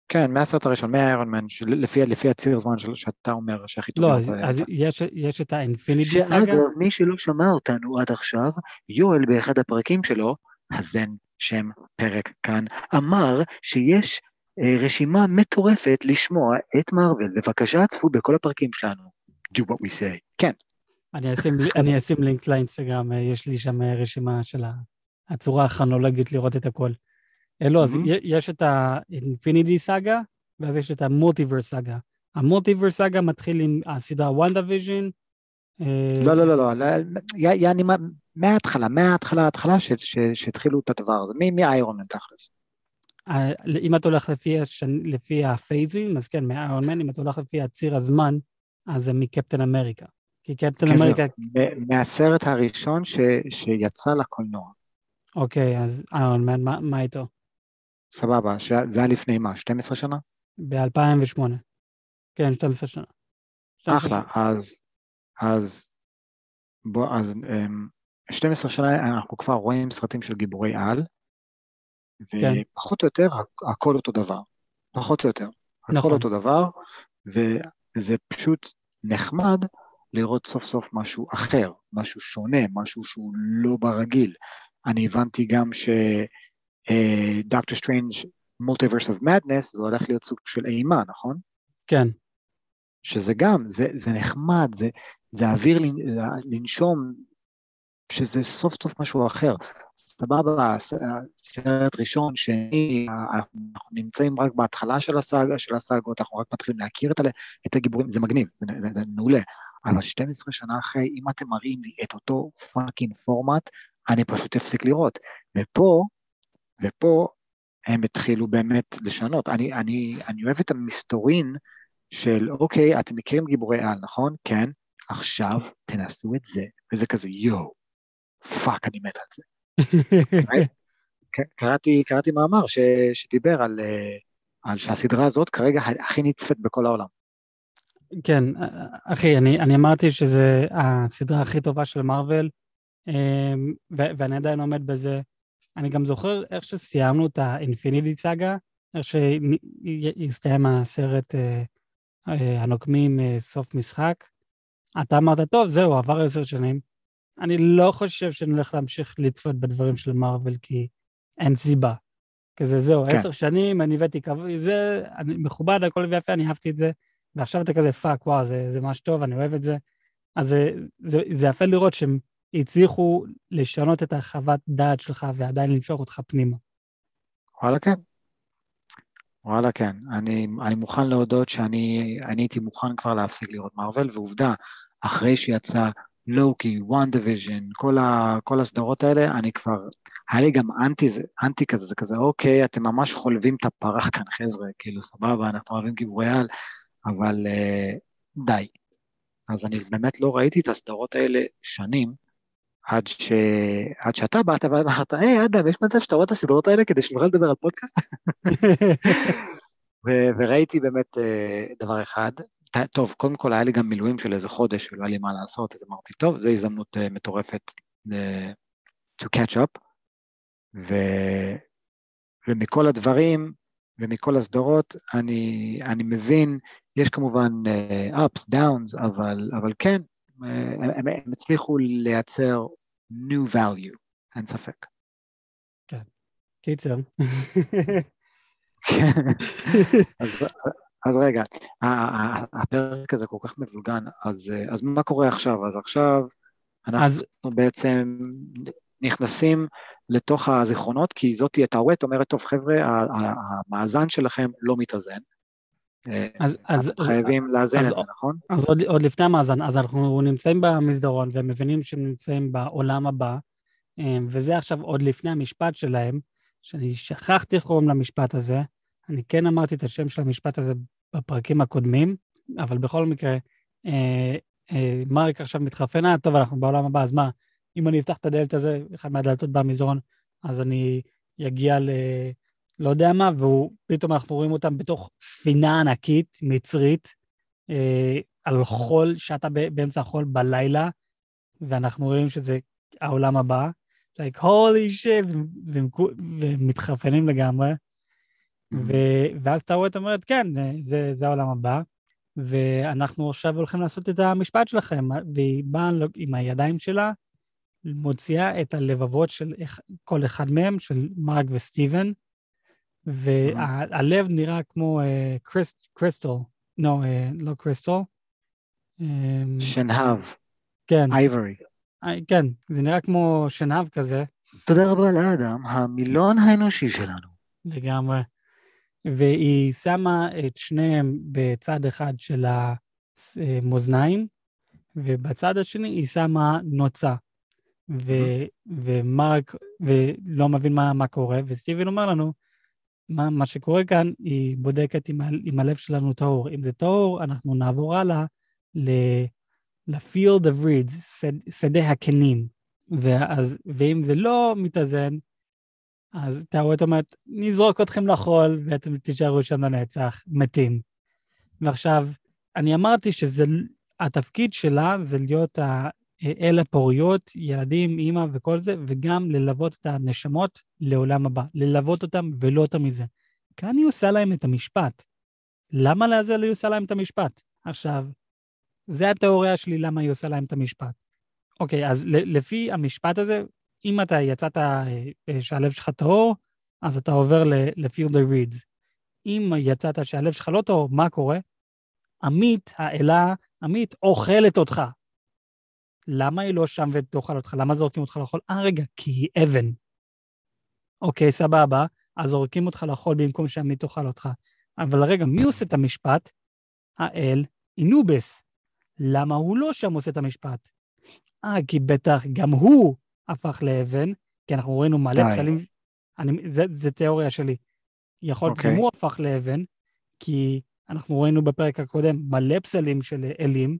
Speaker 2: כן, מהסרט הראשון, מהאיירון מן, לפי, לפי הציר זמן של, שאתה אומר שהכי טוב.
Speaker 1: לא, אז, אז יש, יש את האינפיניטי סאגה.
Speaker 2: שאגב, מי שלא שמע אותנו עד עכשיו, יואל באחד הפרקים שלו, הזן שם פרק כאן, אמר שיש אה, רשימה מטורפת לשמוע את מארוול. בבקשה, צפו בכל הפרקים שלנו. do what we say. כן.
Speaker 1: אני אשים, אני אשים לינק לאינסטגרם, אה, יש לי שם אה, רשימה של הצורה הכרונולוגית לראות את הכל. לא, אז יש את ה Infinity Saga, ואז יש את ה Multiverse Saga. ה Multiverse Saga מתחיל עם הסדרה וונדה ויז'ן.
Speaker 2: לא, לא, לא, לא, יעני מההתחלה, מההתחלה, ההתחלה שהתחילו את הדבר הזה, מאיירון תכלס.
Speaker 1: אם אתה הולך לפי, השנ... לפי הפייזים, אז כן, מאיירון מן, אם אתה הולך לפי הציר הזמן, אז זה מקפטן אמריקה. כי קפטן כן, אמריקה...
Speaker 2: מהסרט הראשון ש... שיצא לקולנוע.
Speaker 1: אוקיי, אז איירון מן, מה, מה איתו?
Speaker 2: סבבה, ש... זה היה לפני מה, 12 שנה?
Speaker 1: ב-2008. כן, 12 שנה.
Speaker 2: 12 אחלה, שנה. אז, אז, בוא, אז 12 אמ, שנה אנחנו כבר רואים סרטים של גיבורי על, כן. ופחות או יותר הכל אותו דבר, פחות או יותר, הכל נכון. אותו דבר, וזה פשוט נחמד לראות סוף סוף משהו אחר, משהו שונה, משהו שהוא לא ברגיל. אני הבנתי גם שדוקטור סטרנג' Multiverse of Madness זה הולך להיות סוג של אימה, נכון?
Speaker 1: כן.
Speaker 2: שזה גם, זה, זה נחמד, זה, זה אוויר לנשום שזה סוף סוף משהו אחר. סבבה, סרט ראשון, שני, אנחנו נמצאים רק בהתחלה של הסאגה, של הסאגות, אנחנו רק מתחילים להכיר את, את הגיבורים, זה מגניב, זה, זה, זה מעולה. אבל 12 שנה אחרי, אם אתם מראים לי את אותו fucking פורמט, אני פשוט אפסיק לראות. ופה, ופה הם התחילו באמת לשנות. אני, אני, אני אוהב את המסתורין של, אוקיי, אתם מכירים גיבורי על, נכון? כן. עכשיו תנסו את זה, וזה כזה, יואו, fuck, אני מת על זה. [laughs] קראתי, קראתי מאמר ש, שדיבר על, אה, על שהסדרה הזאת כרגע הכי נצפת בכל העולם.
Speaker 1: כן, אחי, אני, אני אמרתי שזה הסדרה הכי טובה של מארוול, ואני עדיין עומד בזה. אני גם זוכר איך שסיימנו את ה Infinity Saga, איך שהסתיים הסרט אה, אה, הנוקמים סוף משחק. אתה אמרת, טוב, זהו, עבר עשר שנים. אני לא חושב שנלך להמשיך לצפות בדברים של מארוול, כי אין סיבה. כזה, זהו, כן. עשר שנים, אני הבאתי קו... זה, אני מכובד, הכל ויפה, אני אהבתי את זה, ועכשיו אתה כזה, fuck, וואו, זה, זה ממש טוב, אני אוהב את זה. אז זה, זה, זה יפה לראות שהם הצליחו לשנות את החוות דעת שלך ועדיין למשוך אותך פנימה.
Speaker 2: וואלה, כן. וואלה, כן. אני, אני מוכן להודות שאני הייתי מוכן כבר להפסיק לראות מארוול, ועובדה, אחרי שיצא לוקי, וונדה ויז'ן, כל, כל הסדרות האלה, אני כבר, היה לי גם אנטי, אנטי כזה, זה כזה, אוקיי, אתם ממש חולבים את הפרה כאן, חבר'ה, כאילו, סבבה, אנחנו אוהבים גיבורי על, אבל uh, די. אז אני באמת לא ראיתי את הסדרות האלה שנים, עד, ש... עד שאתה באת ואמרת, היי, אדם, יש מצב שאתה רואה את הסדרות האלה כדי שנוכל לדבר על פודקאסט? ו- וראיתי באמת uh, דבר אחד, טוב, קודם כל היה לי גם מילואים של איזה חודש ולא היה לי מה לעשות, אז אמרתי, טוב, זו הזדמנות uh, מטורפת uh, to catch up, ו, ומכל הדברים ומכל הסדרות, אני, אני מבין, יש כמובן uh, ups, downs, אבל, אבל כן, הם, הם הצליחו לייצר new value, אין ספק.
Speaker 1: כן, קיצר.
Speaker 2: אז, אז רגע, הפרק הזה כל כך מבולגן, אז, אז מה קורה עכשיו? אז עכשיו אנחנו אז... בעצם נכנסים לתוך הזיכרונות, כי זאתי את הוואט אומרת, טוב חבר'ה, המאזן שלכם לא מתאזן. אז, אז, חייבים אז, לאזן אז, את זה, נכון?
Speaker 1: אז עוד, עוד לפני המאזן, אז אנחנו נמצאים במסדרון והם מבינים שהם נמצאים בעולם הבא, אה, וזה עכשיו עוד לפני המשפט שלהם, שאני שכחתי איך קוראים למשפט הזה, אני כן אמרתי את השם של המשפט הזה בפרקים הקודמים, אבל בכל מקרה, אה, אה, מרק עכשיו מתחרפן, אה, טוב, אנחנו בעולם הבא, אז מה, אם אני אפתח את הדלת הזה, אחד מהדלתות במזרון, אז אני אגיע ל... לא יודע מה, ופתאום אנחנו רואים אותם בתוך ספינה ענקית, מצרית, אה, על חול, שאתה באמצע החול בלילה, ואנחנו רואים שזה העולם הבא. like, holy shit, והם מתחרפנים לגמרי. ו- ואז טאווט אומרת, כן, זה, זה העולם הבא, ואנחנו עכשיו הולכים לעשות את המשפט שלכם, והיא באה עם הידיים שלה, מוציאה את הלבבות של כל אחד מהם, של מרק וסטיבן, והלב נראה כמו קריסט, קריסטל, לא, uh, לא קריסטל.
Speaker 2: אמ, שנהב.
Speaker 1: כן.
Speaker 2: אייברי.
Speaker 1: כן, זה נראה כמו שנהב כזה.
Speaker 2: תודה רבה לאדם, המילון האנושי שלנו.
Speaker 1: לגמרי. והיא שמה את שניהם בצד אחד של המאזניים, ובצד השני היא שמה נוצה. ו- ומרק, ולא מבין מה, מה קורה, וסטיבן אומר לנו, מה, מה שקורה כאן, היא בודקת אם, אם הלב שלנו טהור. אם זה טהור, אנחנו נעבור הלאה ל-field of reeds, שד, שדה הכנים. ואז, ואם זה לא מתאזן, אז טאווט אומרת, נזרוק אתכם לחול ואתם תישארו שם לנצח, מתים. ועכשיו, אני אמרתי שזה, התפקיד שלה זה להיות אל הפוריות, ילדים, אימא וכל זה, וגם ללוות את הנשמות לעולם הבא, ללוות אותם ולא יותר מזה. כאן היא עושה להם את המשפט. למה לעזר היא עושה להם את המשפט? עכשיו, זה התיאוריה שלי למה היא עושה להם את המשפט. אוקיי, אז לפי המשפט הזה, אם אתה יצאת אה, אה, שהלב שלך טהור, אז אתה עובר ל-field of reeds. אם יצאת שהלב שלך לא טהור, מה קורה? עמית, האלה, עמית, אוכלת אותך. למה היא לא שם ותאכל אותך? למה זורקים אותך לאכול? אה, רגע, כי היא אבן. אוקיי, סבבה, אז זורקים אותך לאכול במקום שעמית תאכל אותך. אבל רגע, מי עושה את המשפט? האל אינובס. למה הוא לא שם עושה את המשפט? אה, כי בטח גם הוא הפך לאבן, כי אנחנו ראינו מלא פסלים, אני, זה, זה תיאוריה שלי. יכול להיות okay. גם אוקיי. הוא הפך לאבן, כי אנחנו ראינו בפרק הקודם מלא פסלים של אלים,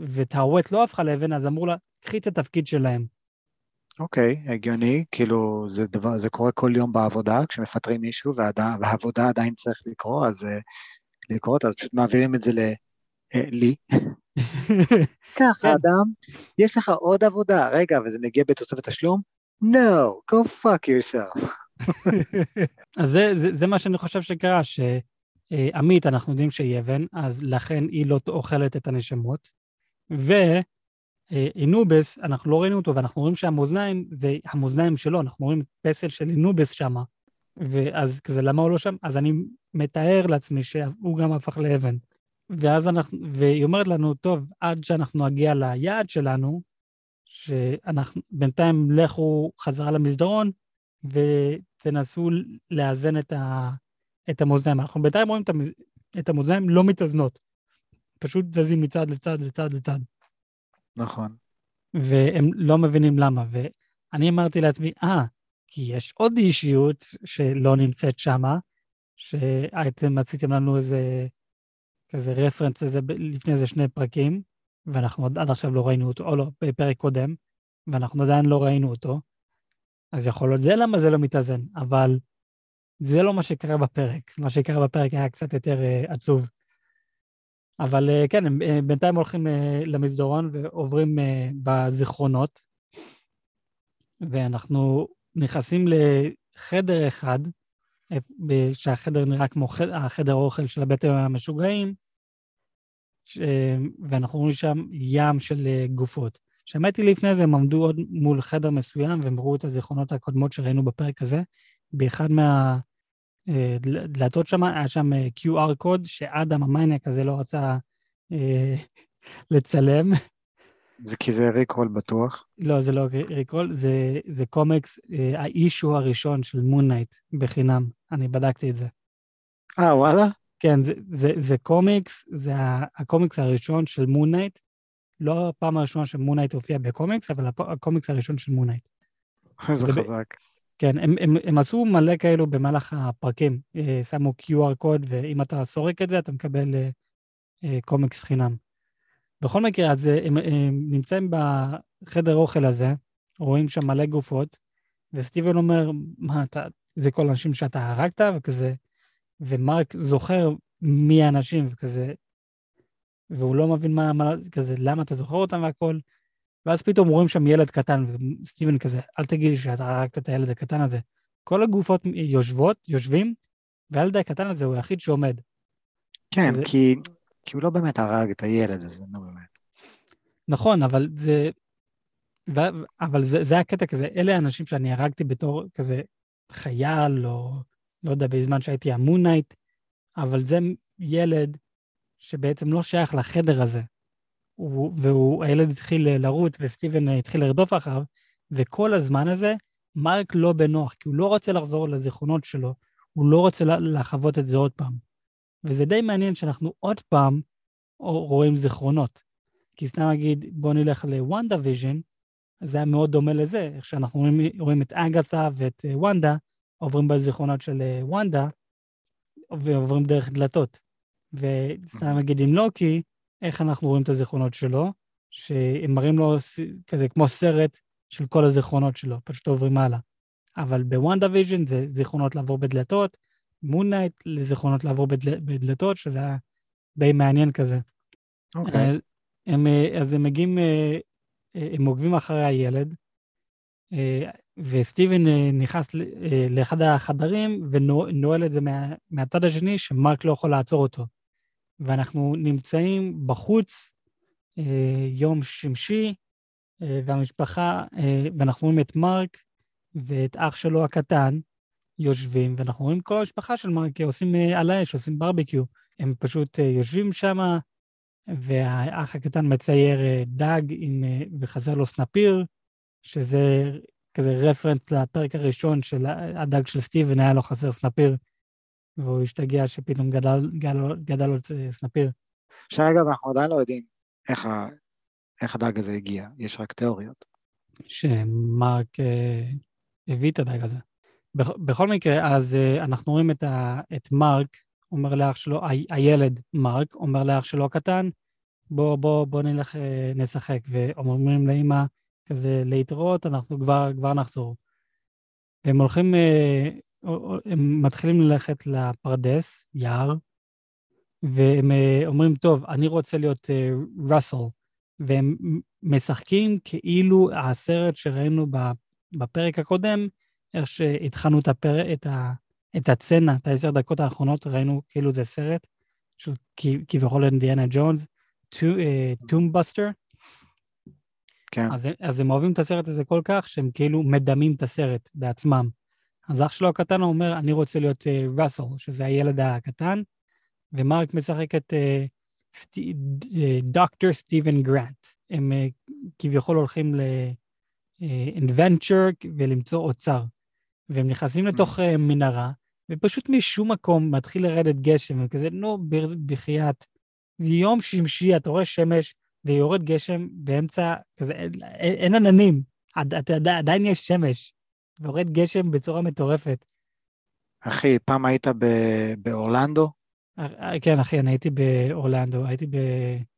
Speaker 1: וטהוות לא הפכה לאבן, אז אמרו לה, קחי את התפקיד שלהם.
Speaker 2: אוקיי, okay, הגיוני, כאילו זה דבר, זה קורה כל יום בעבודה, כשמפטרים מישהו והעבודה עדיין צריך לקרוא, אז uh, לקרות, אז פשוט מעבירים את זה ל... uh, לי. ככה, כן. אדם, יש לך עוד עבודה, רגע, וזה מגיע בתוספת תשלום? No, go fuck yourself. [laughs]
Speaker 1: אז זה, זה, זה מה שאני חושב שקרה, שעמית, אנחנו יודעים שהיא אבן, אז לכן היא לא אוכלת את הנשמות, ואינובס, אנחנו לא ראינו אותו, ואנחנו רואים שהמאזניים, זה המאזניים שלו, אנחנו רואים פסל של אינובס שם, ואז כזה, למה הוא לא שם? אז אני מתאר לעצמי שהוא גם הפך לאבן. ואז אנחנו, והיא אומרת לנו, טוב, עד שאנחנו נגיע ליעד שלנו, שאנחנו, בינתיים לכו חזרה למסדרון ותנסו לאזן את, ה, את המאזניים. אנחנו בינתיים רואים את המאזניים לא מתאזנות, פשוט זזים מצד לצד לצד לצד.
Speaker 2: נכון.
Speaker 1: והם לא מבינים למה. ואני אמרתי לעצמי, אה, כי יש עוד אישיות שלא נמצאת שמה, שאתם עשיתם לנו איזה כזה רפרנס לזה לפני איזה שני פרקים, ואנחנו עד עכשיו לא ראינו אותו, או לא, בפרק קודם, ואנחנו עדיין לא ראינו אותו, אז יכול להיות זה למה זה לא מתאזן, אבל זה לא מה שקרה בפרק. מה שקרה בפרק היה קצת יותר uh, עצוב. אבל uh, כן, הם uh, בינתיים הולכים uh, למסדרון ועוברים בזיכרונות, ואנחנו נכנסים לחדר אחד, שהחדר נראה כמו חדר, החדר האוכל של הבטן המשוגעים, ש... ואנחנו רואים שם ים של אה, גופות. שמעתי לפני זה, הם עמדו עוד מול חדר מסוים והם ראו את הזיכרונות הקודמות שראינו בפרק הזה. באחד מהדלתות אה, שם, היה שם אה, QR קוד שאדם המייניאק הזה לא רצה אה, [laughs] לצלם.
Speaker 2: זה כי זה rickroll בטוח.
Speaker 1: לא, זה לא rickroll, זה, זה קומיקס, אה, ה issue הראשון של מון נייט בחינם, אני בדקתי את זה.
Speaker 2: אה, וואלה?
Speaker 1: כן, זה, זה, זה קומיקס, זה הקומיקס הראשון של מון נייט, לא הפעם הראשונה שמון נייט הופיע בקומיקס, אבל הקומיקס הראשון של מון נייט.
Speaker 2: איזה [laughs] חזק.
Speaker 1: כן, הם, הם, הם עשו מלא כאלו במהלך הפרקים, אה, שמו QR קוד, ואם אתה סורק את זה, אתה מקבל אה, קומיקס חינם. בכל מקרה, אז הם, הם נמצאים בחדר אוכל הזה, רואים שם מלא גופות, וסטיבן אומר, מה אתה, זה כל האנשים שאתה הרגת, וכזה, ומרק זוכר מי האנשים, וכזה, והוא לא מבין מה, מה, כזה, למה אתה זוכר אותם והכל, ואז פתאום רואים שם ילד קטן, וסטיבן כזה, אל תגיד שאתה הרגת את הילד הקטן הזה. כל הגופות יושבות, יושבים, והילד הקטן הזה הוא היחיד שעומד.
Speaker 2: כן, זה... כי כי הוא לא באמת הרג את הילד הזה, לא באמת.
Speaker 1: נכון, אבל זה... ו... אבל זה, זה הקטע כזה, אלה האנשים שאני הרגתי בתור כזה חייל, או לא יודע, בזמן שהייתי המונייט, אבל זה ילד שבעצם לא שייך לחדר הזה. הוא, והוא, הילד התחיל לרוץ וסטיבן התחיל לרדוף אחריו, וכל הזמן הזה מרק לא בנוח, כי הוא לא רוצה לחזור לזיכרונות שלו, הוא לא רוצה לחוות את זה עוד פעם. וזה די מעניין שאנחנו עוד פעם רואים זיכרונות. כי סתם נגיד, בוא נלך לוונדה ויז'ן, זה היה מאוד דומה לזה, איך שאנחנו רואים, רואים את אגתה ואת אה, וונדה, עוברים בזיכרונות של אה, וונדה, ועוברים דרך דלתות. וסתם נגיד עם לוקי, איך אנחנו רואים את הזיכרונות שלו, שהם מראים לו כזה כמו סרט של כל הזיכרונות שלו, פשוט עוברים הלאה. אבל בוונדה ויז'ן זה זיכרונות לעבור בדלתות, מון נייט לזיכרונות לעבור בדל, בדלתות, שזה היה די מעניין כזה.
Speaker 2: אוקיי. Okay. אה,
Speaker 1: הם, אה, אז הם מגיעים, אה, הם עוקבים אחרי הילד, וסטיבן נכנס לאחד החדרים ונועל את זה מה, מהצד השני, שמרק לא יכול לעצור אותו. ואנחנו נמצאים בחוץ, יום שמשי, והמשפחה, ואנחנו רואים את מרק ואת אח שלו הקטן, יושבים, ואנחנו רואים כל המשפחה של מרקי עושים אה, על האש, עושים ברבקיו. הם פשוט אה, יושבים שם, והאח הקטן מצייר אה, דג עם, אה, וחסר לו סנפיר, שזה כזה רפרנס לפרק הראשון של הדג של סטיבן, היה לו חסר סנפיר, והוא השתגע שפתאום גדל, גדל, גדל לו סנפיר.
Speaker 2: שאגב, אנחנו עדיין לא יודעים איך, ה, איך הדג הזה הגיע, יש רק תיאוריות.
Speaker 1: שמרק אה, הביא את הדג הזה. בכ, בכל מקרה, אז אה, אנחנו רואים את, ה, את מרק, אומר לאח שלו, ה, הילד מרק, אומר לאח שלו הקטן, בוא, בוא, בוא נלך אה, נשחק, ואומרים לאמא, כזה להתראות, אנחנו כבר, כבר נחזור. והם הולכים, אה, הם מתחילים ללכת לפרדס, יער, והם אה, אומרים, טוב, אני רוצה להיות רוסר, והם משחקים כאילו הסרט שראינו בפרק הקודם, איך שהתחלנו את, הפר... את, ה... את הסצנה, את העשר דקות האחרונות, ראינו כאילו זה סרט של כביכול אינדיאנה ג'ונס, Tomb Buster. כן. אז, אז הם אוהבים את הסרט הזה כל כך, שהם כאילו מדמים את הסרט בעצמם. אז אח שלו הקטן אומר, אני רוצה להיות ראסל, uh, שזה הילד הקטן, ומרק משחק את סט... uh, דוקטור סטיבן גרנט. הם uh, כביכול הולכים לאינבנצ'ר uh, ולמצוא אוצר. והם נכנסים. לתוך uh, מנהרה, ופשוט משום מקום מתחיל לרדת גשם, וכזה, נו, בחייאת. זה יום שמשי, אתה רואה שמש, ויורד גשם באמצע, כזה, אין, אין עננים, עד, אתה, עדיין יש שמש, ויורד גשם בצורה מטורפת.
Speaker 2: אחי, פעם היית ב- באורלנדו?
Speaker 1: אה, כן, אחי, אני הייתי באורלנדו, הייתי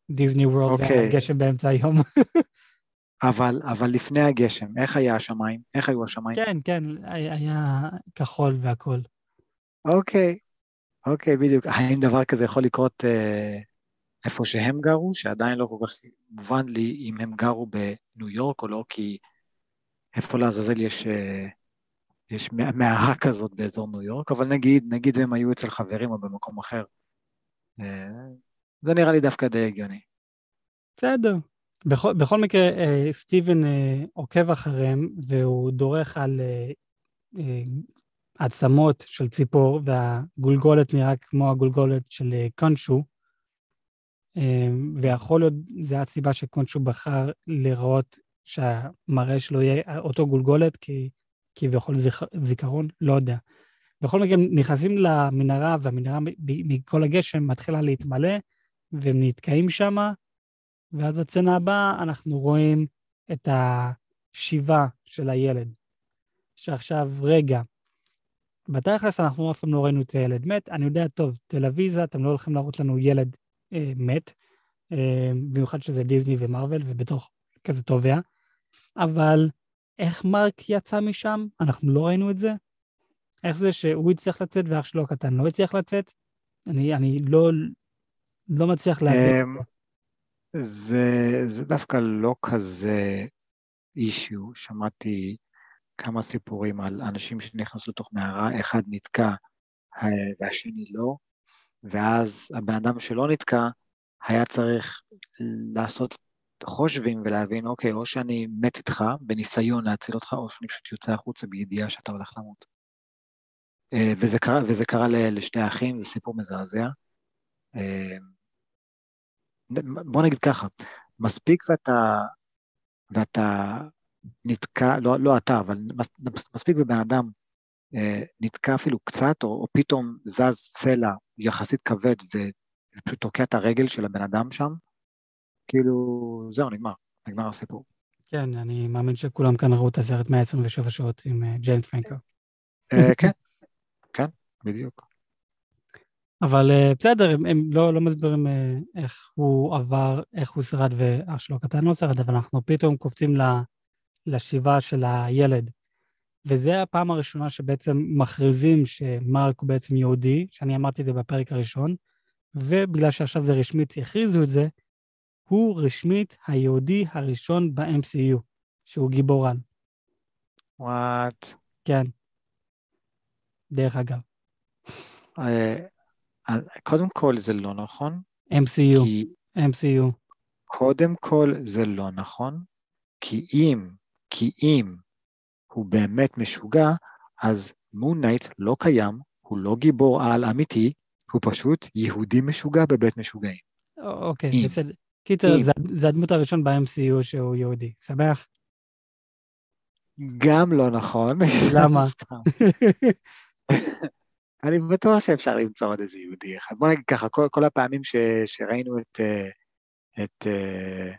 Speaker 1: בדיסני וורלד, okay. והיה גשם באמצע היום. [laughs]
Speaker 2: אבל, אבל לפני הגשם, איך היה השמיים? איך היו השמיים?
Speaker 1: כן, כן, היה כחול והכול.
Speaker 2: אוקיי, אוקיי, בדיוק. האם דבר כזה יכול לקרות אה, איפה שהם גרו, שעדיין לא כל כך מובן לי אם הם גרו בניו יורק או לא, כי איפה לעזאזל יש, אה, יש מערה כזאת באזור ניו יורק, אבל נגיד, נגיד הם היו אצל חברים או במקום אחר. אה, זה נראה לי דווקא די הגיוני.
Speaker 1: בסדר. בכל, בכל מקרה, אה, סטיבן עוקב אחריהם והוא דורך על עצמות של ציפור, והגולגולת נראה כמו הגולגולת של קונשו, ויכול להיות, זו הסיבה שקונשו בחר לראות שהמראה שלו יהיה אותו גולגולת, כי כביכול זיכ... זיכרון, לא יודע. בכל מקרה, נכנסים למנהרה, והמנהרה מכל הגשם מתחילה להתמלא, והם נתקעים שם, ואז הצצנה הבאה, אנחנו רואים את השיבה של הילד. שעכשיו, רגע, בתכלס אנחנו אף פעם לא ראינו את הילד מת, אני יודע, טוב, טלוויזיה, אתם לא הולכים להראות לנו ילד אה, מת, אה, במיוחד שזה דיסני ומרוויל ובתוך כזה טובע, אבל איך מרק יצא משם? אנחנו לא ראינו את זה. איך זה שהוא הצליח לצאת ואח שלו הקטן לא הצליח לצאת? אני, אני לא, לא מצליח להגיד. אמ,
Speaker 2: זה, זה דווקא לא כזה אישיו. שמעתי כמה סיפורים על אנשים שנכנסו לתוך מערה, אחד נתקע אה, והשני לא. ואז הבן אדם שלא נתקע, היה צריך לעשות חושבים ולהבין, אוקיי, או שאני מת איתך בניסיון להציל אותך, או שאני פשוט יוצא החוצה בידיעה שאתה הולך למות. אה, וזה קרה, וזה קרה לשני האחים, זה סיפור מזעזע. אה, בוא נגיד ככה, מספיק ואתה, ואתה נתקע, לא, לא אתה, אבל מספיק בבן אדם אה, נתקע אפילו קצת, או, או פתאום זז צלע יחסית כבד ופשוט תוקע את הרגל של הבן אדם שם, כאילו, זהו, נגמר, נגמר הסיפור.
Speaker 1: כן, אני מאמין שכולם כאן ראו את הסרט 127 שעות עם אה, ג'יינס פרנקו.
Speaker 2: אה, [laughs] כן, כן, בדיוק.
Speaker 1: אבל בסדר, הם, הם לא, לא מסבירים איך הוא עבר, איך הוא שרד ואח שלו הקטן לא שרד, אבל אנחנו פתאום קופצים לשיבה של הילד. וזה הפעם הראשונה שבעצם מכריזים שמרק הוא בעצם יהודי, שאני אמרתי את זה בפרק הראשון, ובגלל שעכשיו זה רשמית, הכריזו את זה, הוא רשמית היהודי הראשון ב-MCU, שהוא גיבור על.
Speaker 2: וואט.
Speaker 1: כן. דרך אגב.
Speaker 2: אה, קודם כל זה לא נכון.
Speaker 1: MCU. כי... MCU.
Speaker 2: קודם כל זה לא נכון, כי אם, כי אם הוא באמת משוגע, אז מונייט לא קיים, הוא לא גיבור על אמיתי, הוא פשוט יהודי משוגע בבית משוגעים.
Speaker 1: אוקיי. בסדר. קיצר. זה, זה הדמות הראשון ב-MCU שהוא יהודי. שמח?
Speaker 2: גם לא נכון.
Speaker 1: למה? [laughs]
Speaker 2: אני בטוח שאפשר למצוא עוד איזה יהודי אחד. בוא נגיד ככה, כל, כל הפעמים ש, שראינו את... אה, את... אה,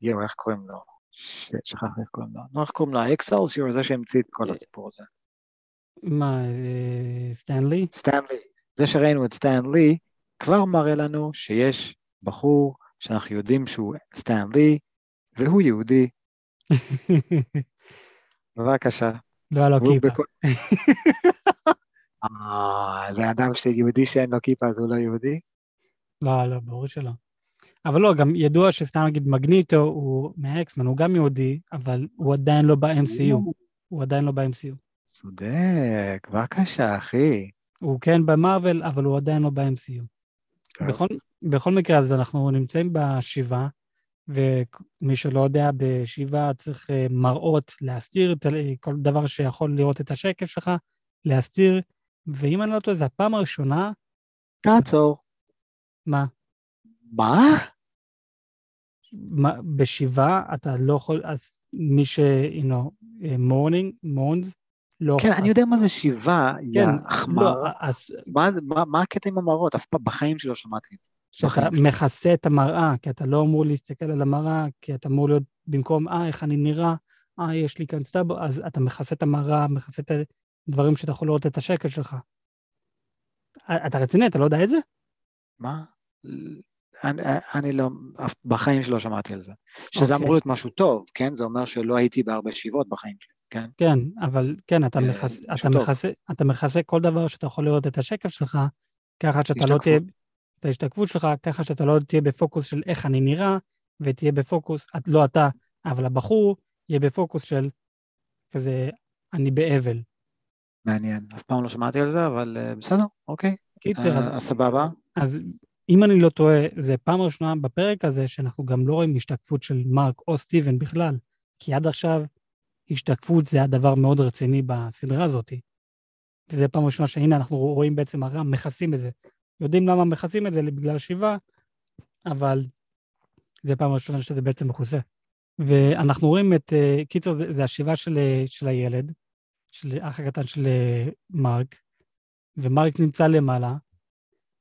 Speaker 2: יואו, איך קוראים לו? ש- שכחתי איך קוראים לו. נו, איך קוראים לו? האקסלסיור, זה שהמציא את כל
Speaker 1: אה,
Speaker 2: הסיפור הזה.
Speaker 1: מה, סטנלי?
Speaker 2: סטנלי. זה שראינו את סטנלי, כבר מראה לנו שיש בחור שאנחנו יודעים שהוא סטנלי, והוא יהודי. [laughs] בבקשה.
Speaker 1: לא היה לו כיפה.
Speaker 2: בכל- [laughs] אה, זה אדם שיהודי שאין לו כיפה אז הוא לא יהודי?
Speaker 1: לא, לא, ברור שלא. אבל לא, גם ידוע שסתם נגיד מגניטו הוא מהאקסמן, הוא גם יהודי, אבל הוא עדיין לא ב-MCU. הוא עדיין לא ב-MCU.
Speaker 2: צודק, בבקשה, אחי.
Speaker 1: הוא כן במרוויל, אבל הוא עדיין לא ב-MCU.
Speaker 2: טוב.
Speaker 1: בכל, בכל מקרה, אז אנחנו נמצאים בשבעה, ומי שלא יודע, בשבעה צריך אה, מראות להסתיר, כל דבר שיכול לראות את השקף שלך, להסתיר, ואם אני לא טועה, זו הפעם הראשונה,
Speaker 2: תעצור.
Speaker 1: מה,
Speaker 2: מה?
Speaker 1: בשבעה אתה לא יכול, אז מי ש... you know, mourning, mourners, לא...
Speaker 2: כן,
Speaker 1: אז-
Speaker 2: אני יודע מה זה שיבה, יא
Speaker 1: כן,
Speaker 2: חמור.
Speaker 1: לא, אז
Speaker 2: מה מה- מה הקטע עם המראות? אף פעם בחיים שלי לא שמעתי את זה.
Speaker 1: שאתה. מכסה את המראה, כי אתה לא אמור להסתכל על המראה, כי אתה אמור להיות במקום, אה, איך אני נראה, אה, יש לי כאן סטאבו, אז אתה מכסה את המראה, מכסה את הדברים שאתה יכול לראות את השקל שלך. אה, אתה רציני? אתה לא יודע את זה?
Speaker 2: מה? אני, אני לא, בחיים שלי לא שמעתי על זה. שזה
Speaker 1: אוקיי.
Speaker 2: אמור להיות משהו טוב, כן? זה אומר שלא הייתי בהרבה שיבות בחיים שלי, כן?
Speaker 1: כן, אבל כן, אתה
Speaker 2: אה,
Speaker 1: מכסה, אתה. מכסה, אתה מכסה כל דבר שאתה יכול לראות את השקף שלך, ככה שאתה לא. תהיה, את ההשתקפות שלך, ככה שאתה לא תהיה בפוקוס של איך אני נראה, ותהיה בפוקוס, את- לא אתה, אבל הבחור יהיה בפוקוס של כזה, אני באבל.
Speaker 2: מעניין. אף פעם לא שמעתי על זה, אבל אה, בסדר, אוקיי.
Speaker 1: קיצר, אז,
Speaker 2: אה, סבבה.
Speaker 1: אז אם אני לא טועה, זה פעם ראשונה בפרק הזה שאנחנו גם לא רואים השתקפות של מרק או סטיבן בכלל, כי עד עכשיו השתקפות זה הדבר מאוד רציני בסדרה הזאת. וזה פעם ראשונה שהנה אנחנו רואים בעצם הרע, מכסים את זה. יודעים למה מכסים את זה? בגלל שיבה, אבל זה פעם ראשונה שזה בעצם מכוסה. ואנחנו רואים את, אה, קיצר, זה, זה השיבה של, אה, של הילד, של האח הקטן של אה, מרק, ומרק נמצא למעלה,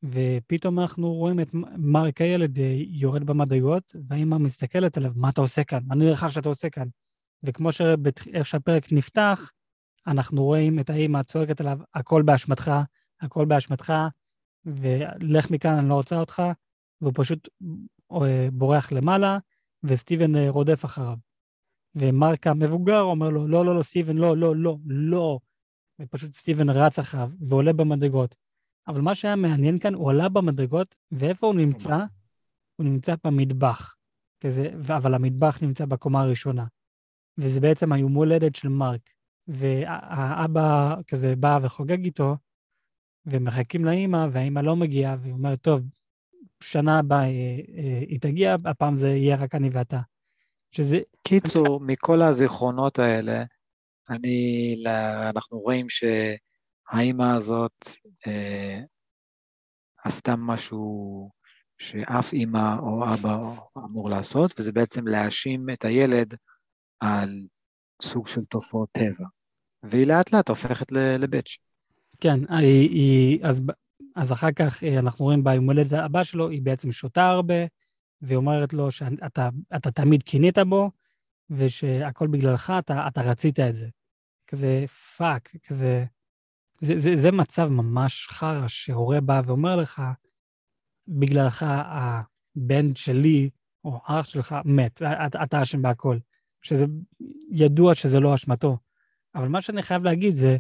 Speaker 1: ופתאום אנחנו רואים את מרק הילד יורד במדרגות, והאימא מסתכלת עליו, מה אתה עושה כאן? מה נראה לך שאתה עושה כאן? וכמו שאיך שהפרק נפתח, אנחנו רואים את האימא צועקת עליו, הכל באשמתך, הכל באשמתך, ולך מכאן, אני לא רוצה אותך, והוא פשוט אה, בורח למעלה, וסטיבן אה, רודף אחריו. ומרק המבוגר אומר לו, לא, לא, לא, סטיבן, לא, לא, לא, לא. ופשוט סטיבן רץ אחריו, ועולה במדרגות. אבל מה שהיה מעניין כאן, הוא עלה במדרגות, ואיפה הוא נמצא? הוא נמצא במטבח. כזה, אבל המטבח נמצא בקומה הראשונה. וזה בעצם היום הולדת של מרק. והאבא כזה בא וחוגג איתו, ומחכים לאימא, והאימא לא מגיעה, והיא אומרת, טוב, שנה הבאה אה, אה, היא תגיע, הפעם זה יהיה רק אני ואתה. שזה,
Speaker 2: קיצור, מכל הזיכרונות האלה, אני, אנחנו רואים שהאימא הזאת אה, עשתה משהו שאף אימא או אבא אמור לעשות, וזה בעצם להאשים את הילד על סוג של תופעות טבע. והיא לאט לאט הופכת לביץ'.
Speaker 1: כן, היא, היא, אז, אז אחר כך אה, אנחנו רואים ביום הולדת הבא שלו, היא בעצם שותה הרבה, והיא אומרת לו שאתה אתה תמיד קינאת בו, ושהכל בגללך, אתה, אתה רצית את זה. כזה fuck, כזה... זה, זה, זה מצב ממש חרא, שהורה בא ואומר לך, בגללך הבן שלי, או האח שלך, מת, אתה, אתה אשם בהכל. שזה ידוע שזה לא אשמתו. אבל מה שאני חייב להגיד זה,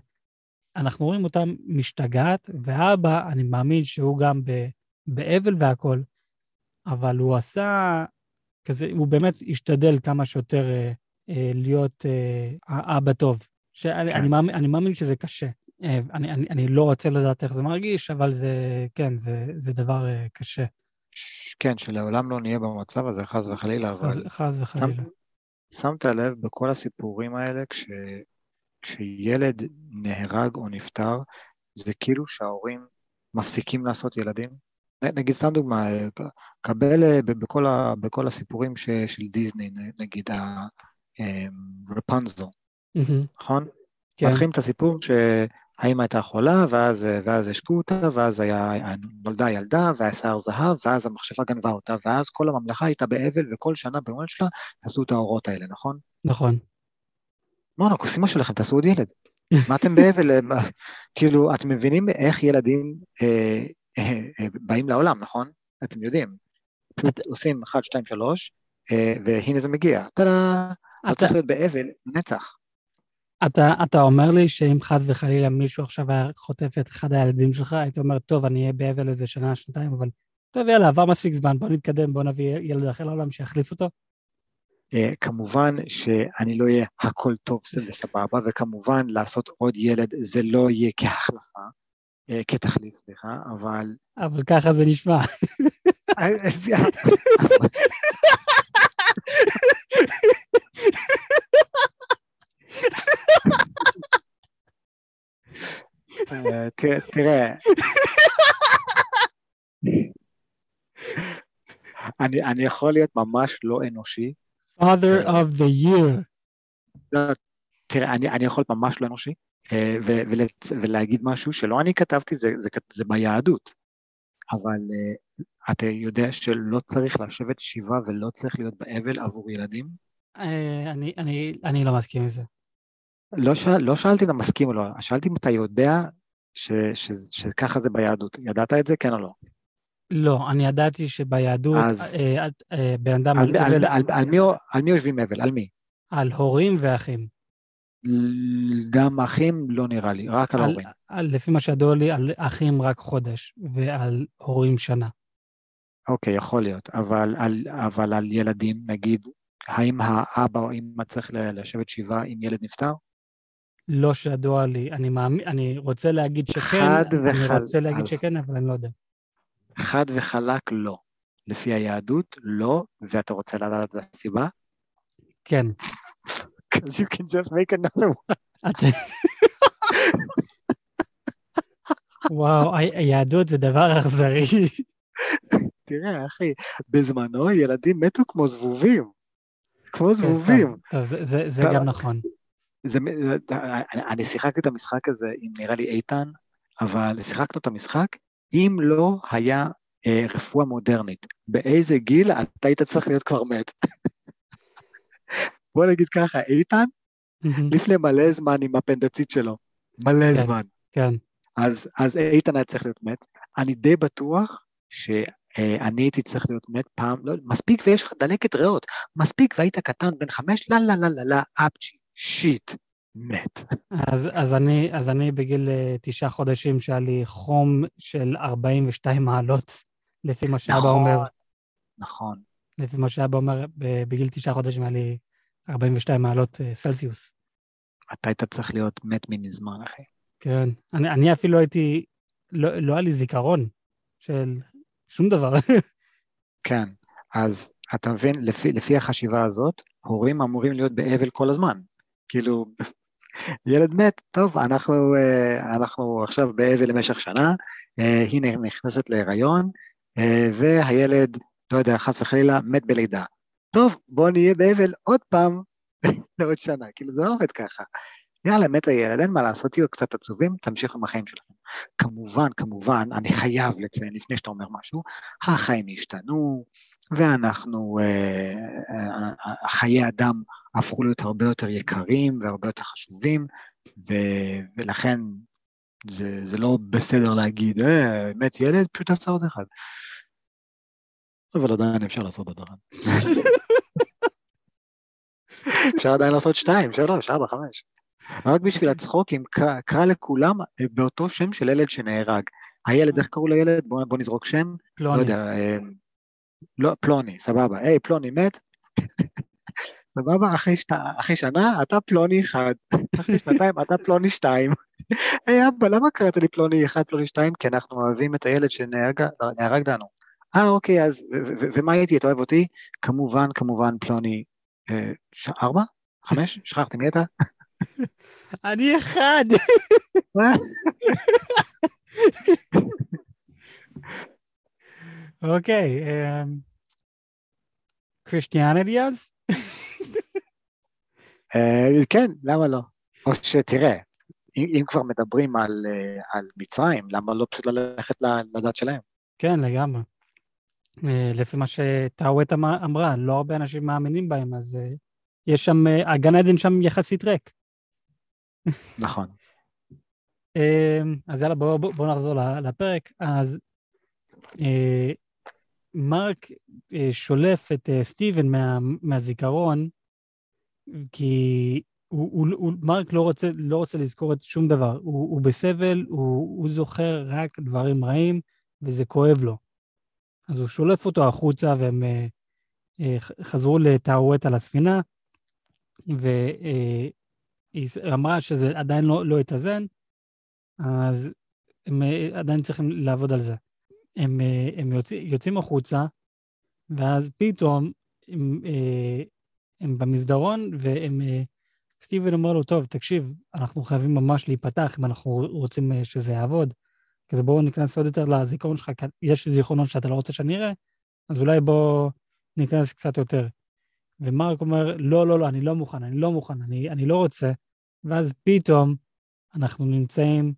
Speaker 1: אנחנו רואים אותה משתגעת, והאבא, אני מאמין שהוא גם ב, באבל והכול, אבל הוא עשה כזה, הוא באמת השתדל כמה שיותר אה, אה, להיות אה, האבא טוב. שאני,
Speaker 2: כן.
Speaker 1: אני, מאמין, אני מאמין שזה קשה. אה, אני, אני, אני לא רוצה לדעת איך זה מרגיש, אבל זה, כן, זה, זה דבר אה, קשה.
Speaker 2: כן, שלעולם לא נהיה במצב הזה, חס וחלילה, אבל
Speaker 1: חס וחלילה.
Speaker 2: שמת, לב בכל הסיפורים האלה, כש, כשילד נהרג או נפטר, זה כאילו שההורים מפסיקים לעשות ילדים. נגיד סתם דוגמה, קבל אה, בכל, ה, בכל הסיפורים ש, של דיסני, נגיד רפנזל, נכון? כן. מתחילים את הסיפור שהאמא הייתה חולה, ואז, ואז השקו אותה, ואז היה, נולדה ילדה, והיה שיער זהב, ואז המכשפה גנבה אותה, ואז כל הממלכה הייתה באבל, וכל שנה במועד שלה עשו את האורות האלה, נכון?
Speaker 1: נכון.
Speaker 2: מונו, כוסימה שלכם, תעשו עוד ילד. מה אתם באבל? כאילו, אתם מבינים איך ילדים אה, אה, אה, באים לעולם, נכון? אתם יודעים. פשוט עושים 1, 2, 3, והנה זה מגיע. טאדה, לא צריך להיות באבל, נצח.
Speaker 1: אתה, אתה אומר לי שאם חס וחלילה מישהו עכשיו היה חוטף את אחד הילדים שלך, הייתי אומר, טוב, אני אהיה באבל איזה שנה, שנתיים, אבל טוב, יאללה, עבר מספיק זמן, בוא נתקדם, בוא נביא ילד אחר לעולם שיחליף אותו.
Speaker 2: Uh, כמובן שאני לא אהיה הכל טוב וסבבה, וכמובן לעשות עוד ילד זה לא יהיה כהחלפה, uh, כתחליף, סליחה, אבל...
Speaker 1: אבל ככה זה נשמע.
Speaker 2: תראה, אני יכול להיות ממש לא אנושי.
Speaker 1: Father of the year.
Speaker 2: תראה, אני יכול להיות ממש לא אנושי, אה, ולהגיד משהו שלא אני כתבתי, זה ביהדות. אבל אתה יודע שלא צריך לשבת ישיבה ולא צריך להיות באבל עבור ילדים?
Speaker 1: אה, אני, אני, אני לא מסכים עם זה.
Speaker 2: לא, שאל, לא שאלתי אם אתה מסכים או לא, שאלתי אם אתה יודע ש, ש, שככה זה ביהדות. ידעת את זה, כן או לא?
Speaker 1: לא, אני ידעתי שביהדות אז, אה, אה, בן אדם...
Speaker 2: על, על, על, על, על, מי, על מי יושבים אבל? על מי?
Speaker 1: על הורים ואחים.
Speaker 2: גם אחים לא נראה לי, רק על, על הורים.
Speaker 1: על, לפי מה שידוע לי, על אחים רק חודש, ועל הורים שנה.
Speaker 2: אוקיי, יכול להיות, אבל על, אבל על ילדים, נגיד, האם האבא או אמא צריך לשבת שבעה אם ילד נפטר?
Speaker 1: לא שידוע לי, אני, מאמין, אני רוצה להגיד שכן. אני רוצה להגיד אז... שכן, אבל אני לא יודע.
Speaker 2: חד וחלק לא. לפי היהדות, לא, ואתה רוצה לדעת את הסיבה?
Speaker 1: כן. [laughs]
Speaker 2: Because you can just make another one.
Speaker 1: וואו, היהדות זה דבר אכזרי.
Speaker 2: תראה, אחי, בזמנו ילדים מתו כמו זבובים. כמו כן, זבובים.
Speaker 1: טוב, זה גם נכון.
Speaker 2: זה, אני שיחקתי את המשחק הזה עם נראה לי איתן, אבל שיחקנו את המשחק, אם לא היה אה, רפואה מודרנית, באיזה גיל אתה היית צריך להיות כבר מת. [laughs] בוא נגיד ככה, איתן, לפני מלא זמן עם הפנדצית שלו, מלא כן, זמן.
Speaker 1: כן.
Speaker 2: אז, אז איתן היה צריך להיות מת. אני די בטוח שאני הייתי צריך להיות מת פעם, לא, מספיק ויש לך דלקת ריאות, מספיק והיית קטן בן חמש, לא, לא, לא, לא, לא, אפצ'י, שיט, מת.
Speaker 1: אז, אז, אני, אז אני בגיל uh, תשעה חודשים שהיה לי חום של 42 מעלות, לפי מה שאבא נכון, אומר.
Speaker 2: נכון.
Speaker 1: לפי מה שאבא אומר, בגיל תשעה חודשים היה לי 42 מעלות uh, סלסיוס.
Speaker 2: אתה היית צריך להיות מת ממזמן, אחי.
Speaker 1: כן. אני, אני אפילו הייתי, לא, לא היה לי זיכרון של שום דבר. [laughs]
Speaker 2: כן, אז אתה מבין, לפי, לפי החשיבה הזאת, הורים אמורים להיות באבל כל הזמן. כאילו, ילד מת, טוב, אנחנו, אה, אנחנו עכשיו באבל למשך שנה, אה, היא נכנסת להיריון, אה, והילד, לא יודע, חס וחלילה, מת בלידה. טוב, בואו נהיה באבל עוד פעם [laughs] לעוד שנה, כאילו זה לא עובד ככה. יאללה, מת הילד, אין מה לעשות, תהיו קצת עצובים, תמשיכו עם החיים שלכם. כמובן, כמובן, אני חייב לציין לפני שאתה אומר משהו, החיים השתנו, ואנחנו, אה, אה, חיי אדם הפכו להיות הרבה יותר יקרים והרבה יותר חשובים, ו, ולכן זה, זה לא בסדר להגיד, אה, מת ילד, פשוט תעשה עוד אחד. אבל עדיין אפשר לעשות עוד אחד. אפשר עדיין לעשות שתיים, שלוש, ארבע, חמש. רק בשביל הצחוקים, קרא לכולם באותו שם של ילד שנהרג. הילד, איך קראו לילד? בוא, בוא נזרוק שם.
Speaker 1: פלוני. לא
Speaker 2: יודע, לא, פלוני, סבבה. היי, פלוני מת. [laughs] סבבה, אחרי, שת... אחרי שנה אתה פלוני אחד, אחרי שנתיים אתה פלוני שתיים. [laughs] היי אבא, למה קראת לי פלוני אחד, פלוני שתיים? כי אנחנו אוהבים את הילד שנהרג לנו. אה, אוקיי, אז, ומה הייתי, אתה אוהב אותי? כמובן, כמובן, פלוני אה. ארבע? חמש? שכחתי, מי אתה? [laughs]
Speaker 1: אני אחד. אוקיי, קריסטיאניטי אז?
Speaker 2: אה, כן, למה לא? או שתראה, אם כבר מדברים על, אה, על מצרים, למה לא פשוט ללכת לדת שלהם?
Speaker 1: כן, לגמרי. אה, לפי מה שטאווט אמרה, לא הרבה אנשים מאמינים בהם, אז יש שם, הגן עדן שם יחסית ריק.
Speaker 2: נכון. [laughs]
Speaker 1: אז יאללה, בואו בוא, בוא נחזור לפרק. אז מרק שולף את סטיבן מה, מהזיכרון, כי הוא, הוא, הוא, מרק לא רוצה, לא רוצה לזכור את שום דבר, הוא, הוא בסבל, הוא, הוא זוכר רק דברים רעים, וזה כואב לו. אז הוא שולף אותו החוצה, והם אה, אה, חזרו לטאווט על הספינה, והיא אה, אמרה שזה עדיין לא, לא התאזן, אז הם אה, עדיין צריכים לעבוד על זה. הם, אה, הם יוצא, יוצאים החוצה, ואז פתאום הם, אה, הם במסדרון, והם... אה, סטיבן אומר לו, טוב, תקשיב, אנחנו חייבים ממש להיפתח אם אנחנו רוצים שזה יעבוד. כזה בואו ניכנס עוד יותר לזיכרון שלך, כי יש זיכרונות שאתה לא רוצה שאני אראה, אז אולי בואו ניכנס קצת יותר. ומרק אומר, לא, לא, לא, אני לא מוכן, אני לא מוכן, אני, אני לא רוצה. ואז פתאום אנחנו נמצאים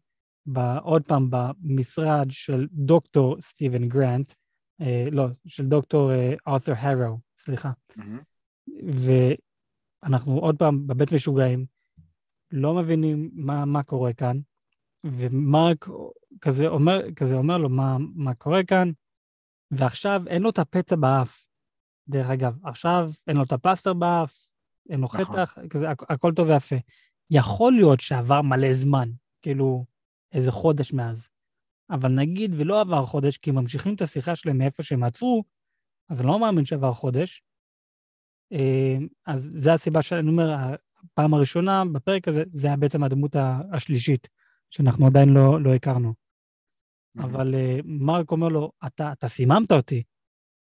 Speaker 1: עוד פעם במשרד של דוקטור סטיבן גרנט, אה, לא, של דוקטור ארת'ר אה, הרו, סליחה. Mm-hmm. ואנחנו עוד פעם בבית משוגעים, לא מבינים מה, מה קורה כאן, ומרק כזה אומר, כזה אומר לו מה, מה קורה כאן, ועכשיו אין לו את הפצע באף. דרך אגב, עכשיו אין לו את הפלסטר באף, אין לו נכון. חטח, כזה, הכ- הכל טוב ויפה. יכול להיות שעבר מלא זמן, כאילו איזה חודש מאז. אבל נגיד ולא עבר חודש, כי ממשיכים את השיחה שלהם מאיפה שהם עצרו, אז אני לא מאמין שעבר חודש. אה, אז זו הסיבה שאני אומר, הפעם הראשונה בפרק הזה, זה היה בעצם הדמות השלישית, שאנחנו עדיין לא, לא הכרנו. אבל uh, מרק אומר לו, אתה, אתה סיממת אותי,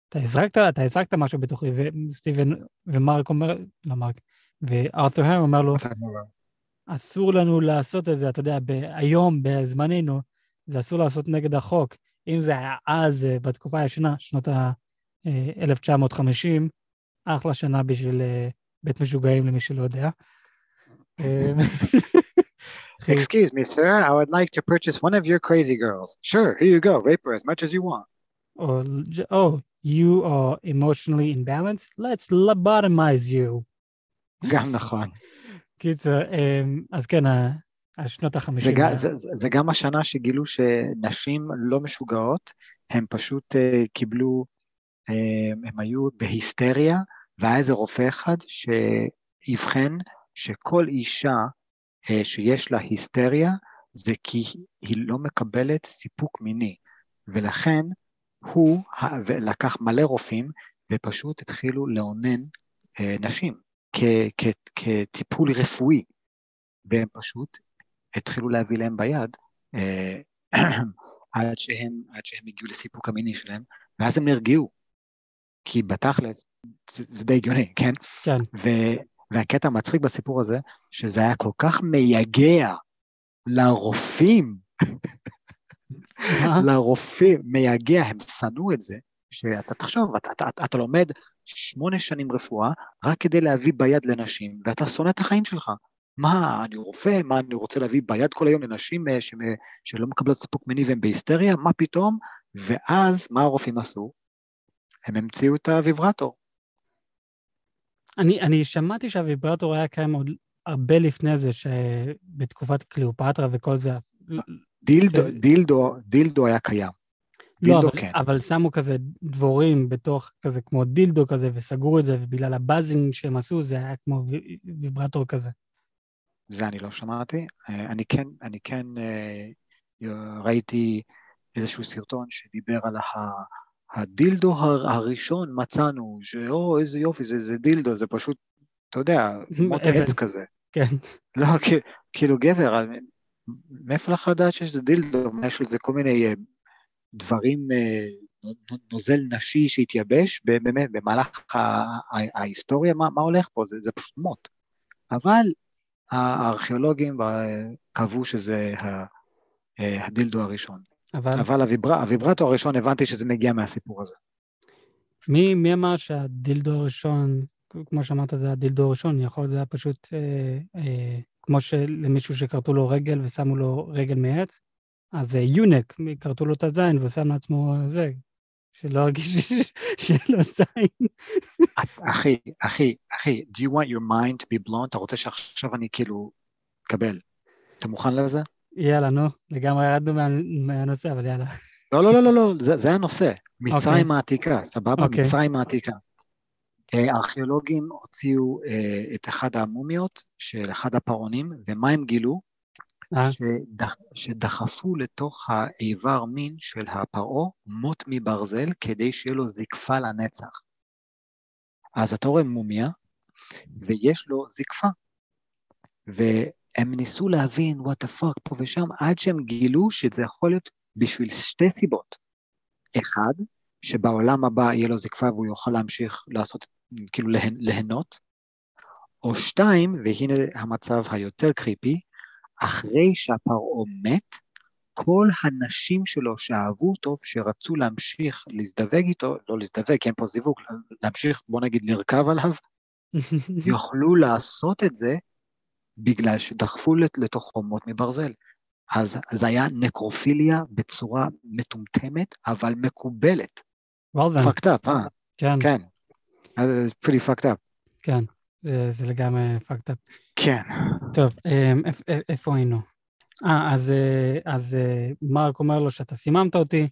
Speaker 1: אתה הזרקת, אתה הזרקת משהו בתוכי, וסטיבן, ומרק אומר, לא מרק, וארת'ר הר אומר לו, אסור לנו לעשות את זה, אתה יודע, היום, בזמננו, זה אסור לעשות נגד החוק. אם זה היה אז, אה, בתקופה הישנה, שנות ה-1950, אחלה שנה בשביל אה, בית משוגעים, למי שלא יודע.
Speaker 2: Excuse me, sir, I would like to purchase one of your crazy girls. Sure, here you go, rape her as much as you want.
Speaker 1: Or, oh, you are emotionally imbalanced? Let's lobotomize you.
Speaker 2: גם נכון.
Speaker 1: קיצר, אמ, אז כן, השנות החמישים.
Speaker 2: זה, זה, זה, זה גם השנה שגילו שנשים לא משוגעות, הם פשוט uh, קיבלו, uh, הם היו בהיסטריה, והיה איזה רופא אחד שאבחן שכל אישה uh, שיש לה היסטריה, זה כי היא לא מקבלת סיפוק מיני, ולכן הוא לקח מלא רופאים ופשוט התחילו לאונן נשים. כ- כ- כטיפול רפואי, והם פשוט התחילו להביא להם ביד אה, [clears throat] עד, שהם, עד שהם הגיעו לסיפוק המיני שלהם, ואז הם נרגעו. כי בתכלס, זה, זה די הגיוני, כן?
Speaker 1: כן.
Speaker 2: ו, והקטע המצחיק בסיפור הזה, שזה היה כל כך מייגע לרופאים, לרופאים, מייגע, הם שנאו את זה, שאתה תחשוב, אתה, אתה, אתה, אתה לומד שמונה שנים רפואה רק כדי להביא ביד לנשים, ואתה שונא את החיים שלך. מה, אני רופא? מה, אני רוצה להביא ביד כל היום לנשים אה, ש... שלא מקבלות סיפוק מיני והן בהיסטריה? מה פתאום? ואז, מה הרופאים עשו? הם המציאו את הוויברטור.
Speaker 1: אני, אני שמעתי שהוויברטור היה קיים עוד הרבה לפני זה, שבתקופת קליאופטרה וכל זה.
Speaker 2: דילדו, דילדו, דילדו היה קיים.
Speaker 1: לא, אבל, כן. אבל שמו כזה דבורים בתוך כזה כמו דילדו כזה, וסגרו את זה, ובגלל ה buzzing שהם עשו, זה היה כמו ויברטור כזה.
Speaker 2: זה אני לא שמעתי. אה, אני כן, אני כן אה, ראיתי איזשהו סרטון שדיבר על הדילדו הראשון מצאנו, שאו, איזה יופי, זה, זה דילדו, זה פשוט, אתה יודע, מות [laughs] עץ כזה.
Speaker 1: כן. [laughs]
Speaker 2: לא, כאילו גבר, מאיפה לך לדעת שיש דילדו, יש לזה כל מיני אה, דברים, אה, נוזל נשי שהתייבש, באמת, במהלך ההיסטוריה, מה, מה הולך פה? זה, זה פשוט מוט. אבל הארכיאולוגים קבעו שזה אה, הדילדו הראשון.
Speaker 1: אבל
Speaker 2: אבל הוויבר... הוויברטור הראשון, הבנתי שזה מגיע מהסיפור הזה.
Speaker 1: מי, מי אמר שהדילדו הראשון, כמו שאמרת, זה הדילדו הראשון, יכול להיות זה היה פשוט אה, אה, כמו שלמישהו שכרתו לו רגל ושמו לו רגל מעץ, אז אה, יונק, כרתו לו את הזין ושם לעצמו זה, שלא ירגיש שאין לו זין.
Speaker 2: אחי, אחי, אחי, do you want your mind to be blown? אתה רוצה שעכשיו אני כאילו אקבל? אתה מוכן לזה?
Speaker 1: יאללה, נו, לגמרי ירדנו מה, מהנושא, אבל יאללה.
Speaker 2: לא, לא, לא, לא, לא, זה, זה הנושא. מצרים
Speaker 1: אוקיי.
Speaker 2: העתיקה, סבבה?
Speaker 1: אוקיי.
Speaker 2: מצרים העתיקה. אה, הארכיאולוגים הוציאו אה, את אחד המומיות של אחד הפרעונים, ומה הם גילו?
Speaker 1: אה?
Speaker 2: שדח, שדחפו לתוך האיבר מין של הפרעה מוט מברזל כדי שיהיה לו זקפה לנצח. אז אתה רואה מומיה, ויש לו זקפה. והם ניסו להבין what the fuck פה ושם, עד שהם גילו שזה יכול להיות בשביל שתי סיבות. אחד, שבעולם הבא יהיה לו זקפה והוא יוכל להמשיך לעשות, כאילו להנ, ליהנות, או שתיים, והנה המצב היותר קריפי, אחרי שהפרעה מת, כל הנשים שלו שאהבו אותו, שרצו להמשיך להזדווג איתו, לא להזדווג, כי אין פה זיווג, להמשיך, בוא נגיד, לרכב עליו, [laughs] יוכלו לעשות את זה בגלל שדחפו לת- לתוך חומות מברזל. אז זה היה נקרופיליה בצורה מטומטמת, אבל מקובלת.
Speaker 1: well then,
Speaker 2: fucked up, אה?
Speaker 1: כן,
Speaker 2: כן. אז pretty fucked up.
Speaker 1: כן, זה, זה לגמרי fucked up.
Speaker 2: כן.
Speaker 1: טוב, אמ, איפ- איפ- איפה היינו? אה, אז, אה, אז אה, מרק אומר לו שאתה סיממת אותי,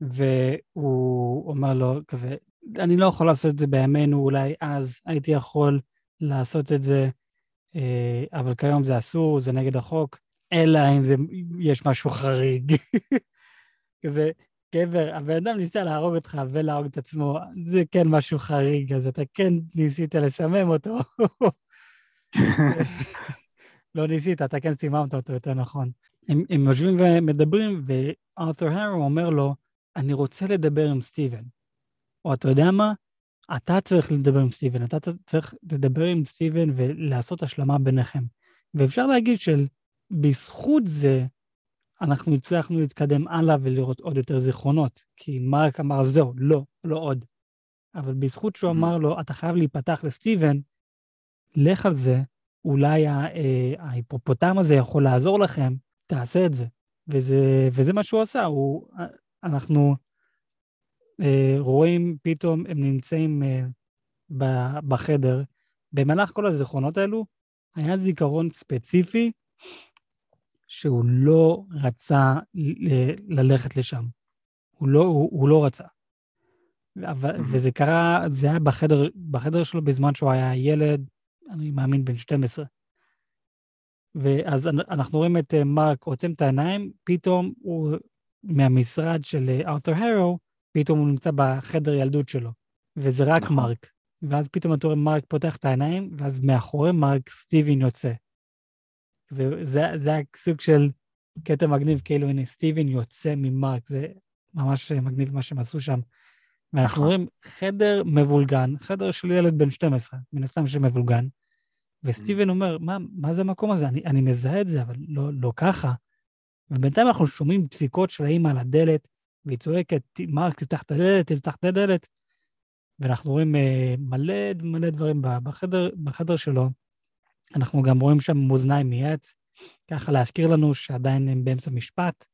Speaker 1: והוא אומר לו כזה, אני לא יכול לעשות את זה בימינו, אולי אז הייתי יכול לעשות את זה, אה, אבל כיום זה אסור, זה נגד החוק, אלא אם זה, יש משהו חריג. [laughs] כזה, גבר, הבן אדם ניסה להרוג אותך ולהרוג את עצמו, זה כן משהו חריג, אז אתה כן ניסית לסמם אותו. לא ניסית, אתה כן סיממת אותו, יותר נכון. הם, הם יושבים ומדברים, וארתור הרו אומר לו, אני רוצה לדבר עם סטיבן. או אתה יודע מה? אתה צריך לדבר עם סטיבן, אתה צריך לדבר עם סטיבן ולעשות השלמה ביניכם. ואפשר להגיד שבזכות זה, אנחנו הצלחנו להתקדם הלאה ולראות עוד יותר זיכרונות. כי מרק אמר, זהו, לא, לא עוד. אבל בזכות שהוא
Speaker 2: Mhm.
Speaker 1: אמר לו, אתה חייב להיפתח לסטיבן, לך על זה, אולי אה, ההיפופוטם הזה יכול לעזור לכם, תעשה את זה. וזה, וזה מה שהוא עשה, הוא, אנחנו אה, רואים פתאום הם נמצאים אה, ב- בחדר. במהלך כל הזיכרונות האלו, היה זיכרון ספציפי שהוא לא רצה ל- ללכת לשם. הוא לא, הוא, הוא לא רצה. אבל. וזה קרה, זה היה בחדר, בחדר שלו בזמן שהוא היה ילד, אני מאמין בן 12. ואז אנ- אנחנו רואים את אה, מרק עוצם את העיניים, פתאום הוא, מהמשרד של אה, ארתור הרו, פתאום הוא נמצא בחדר ילדות שלו, וזה רק
Speaker 2: נכון.
Speaker 1: מרק. ואז פתאום אתה רואה מרק פותח את העיניים, ואז מאחורי מרק סטיבן יוצא. זה, זה, היה סוג של קטע מגניב, כאילו הנה סטיבן יוצא ממרק, זה ממש מגניב מה שהם עשו שם. ואנחנו
Speaker 2: נכון.
Speaker 1: רואים חדר מבולגן, חדר של ילד בן 12, מן הסתם שמבולגן, וסטיבן אומר, מה, מה זה המקום הזה? אני, אני מזהה את זה, אבל לא, לא ככה. ובינתיים אנחנו שומעים דפיקות של האמא על הדלת, והיא צועקת, מרק, תפתח את הדלת, תפתח את הדלת. ואנחנו רואים אה, מלא מלא דברים בחדר, בחדר שלו. אנחנו גם רואים שם מאזניים מעץ, ככה להזכיר לנו שעדיין הם באמצע משפט,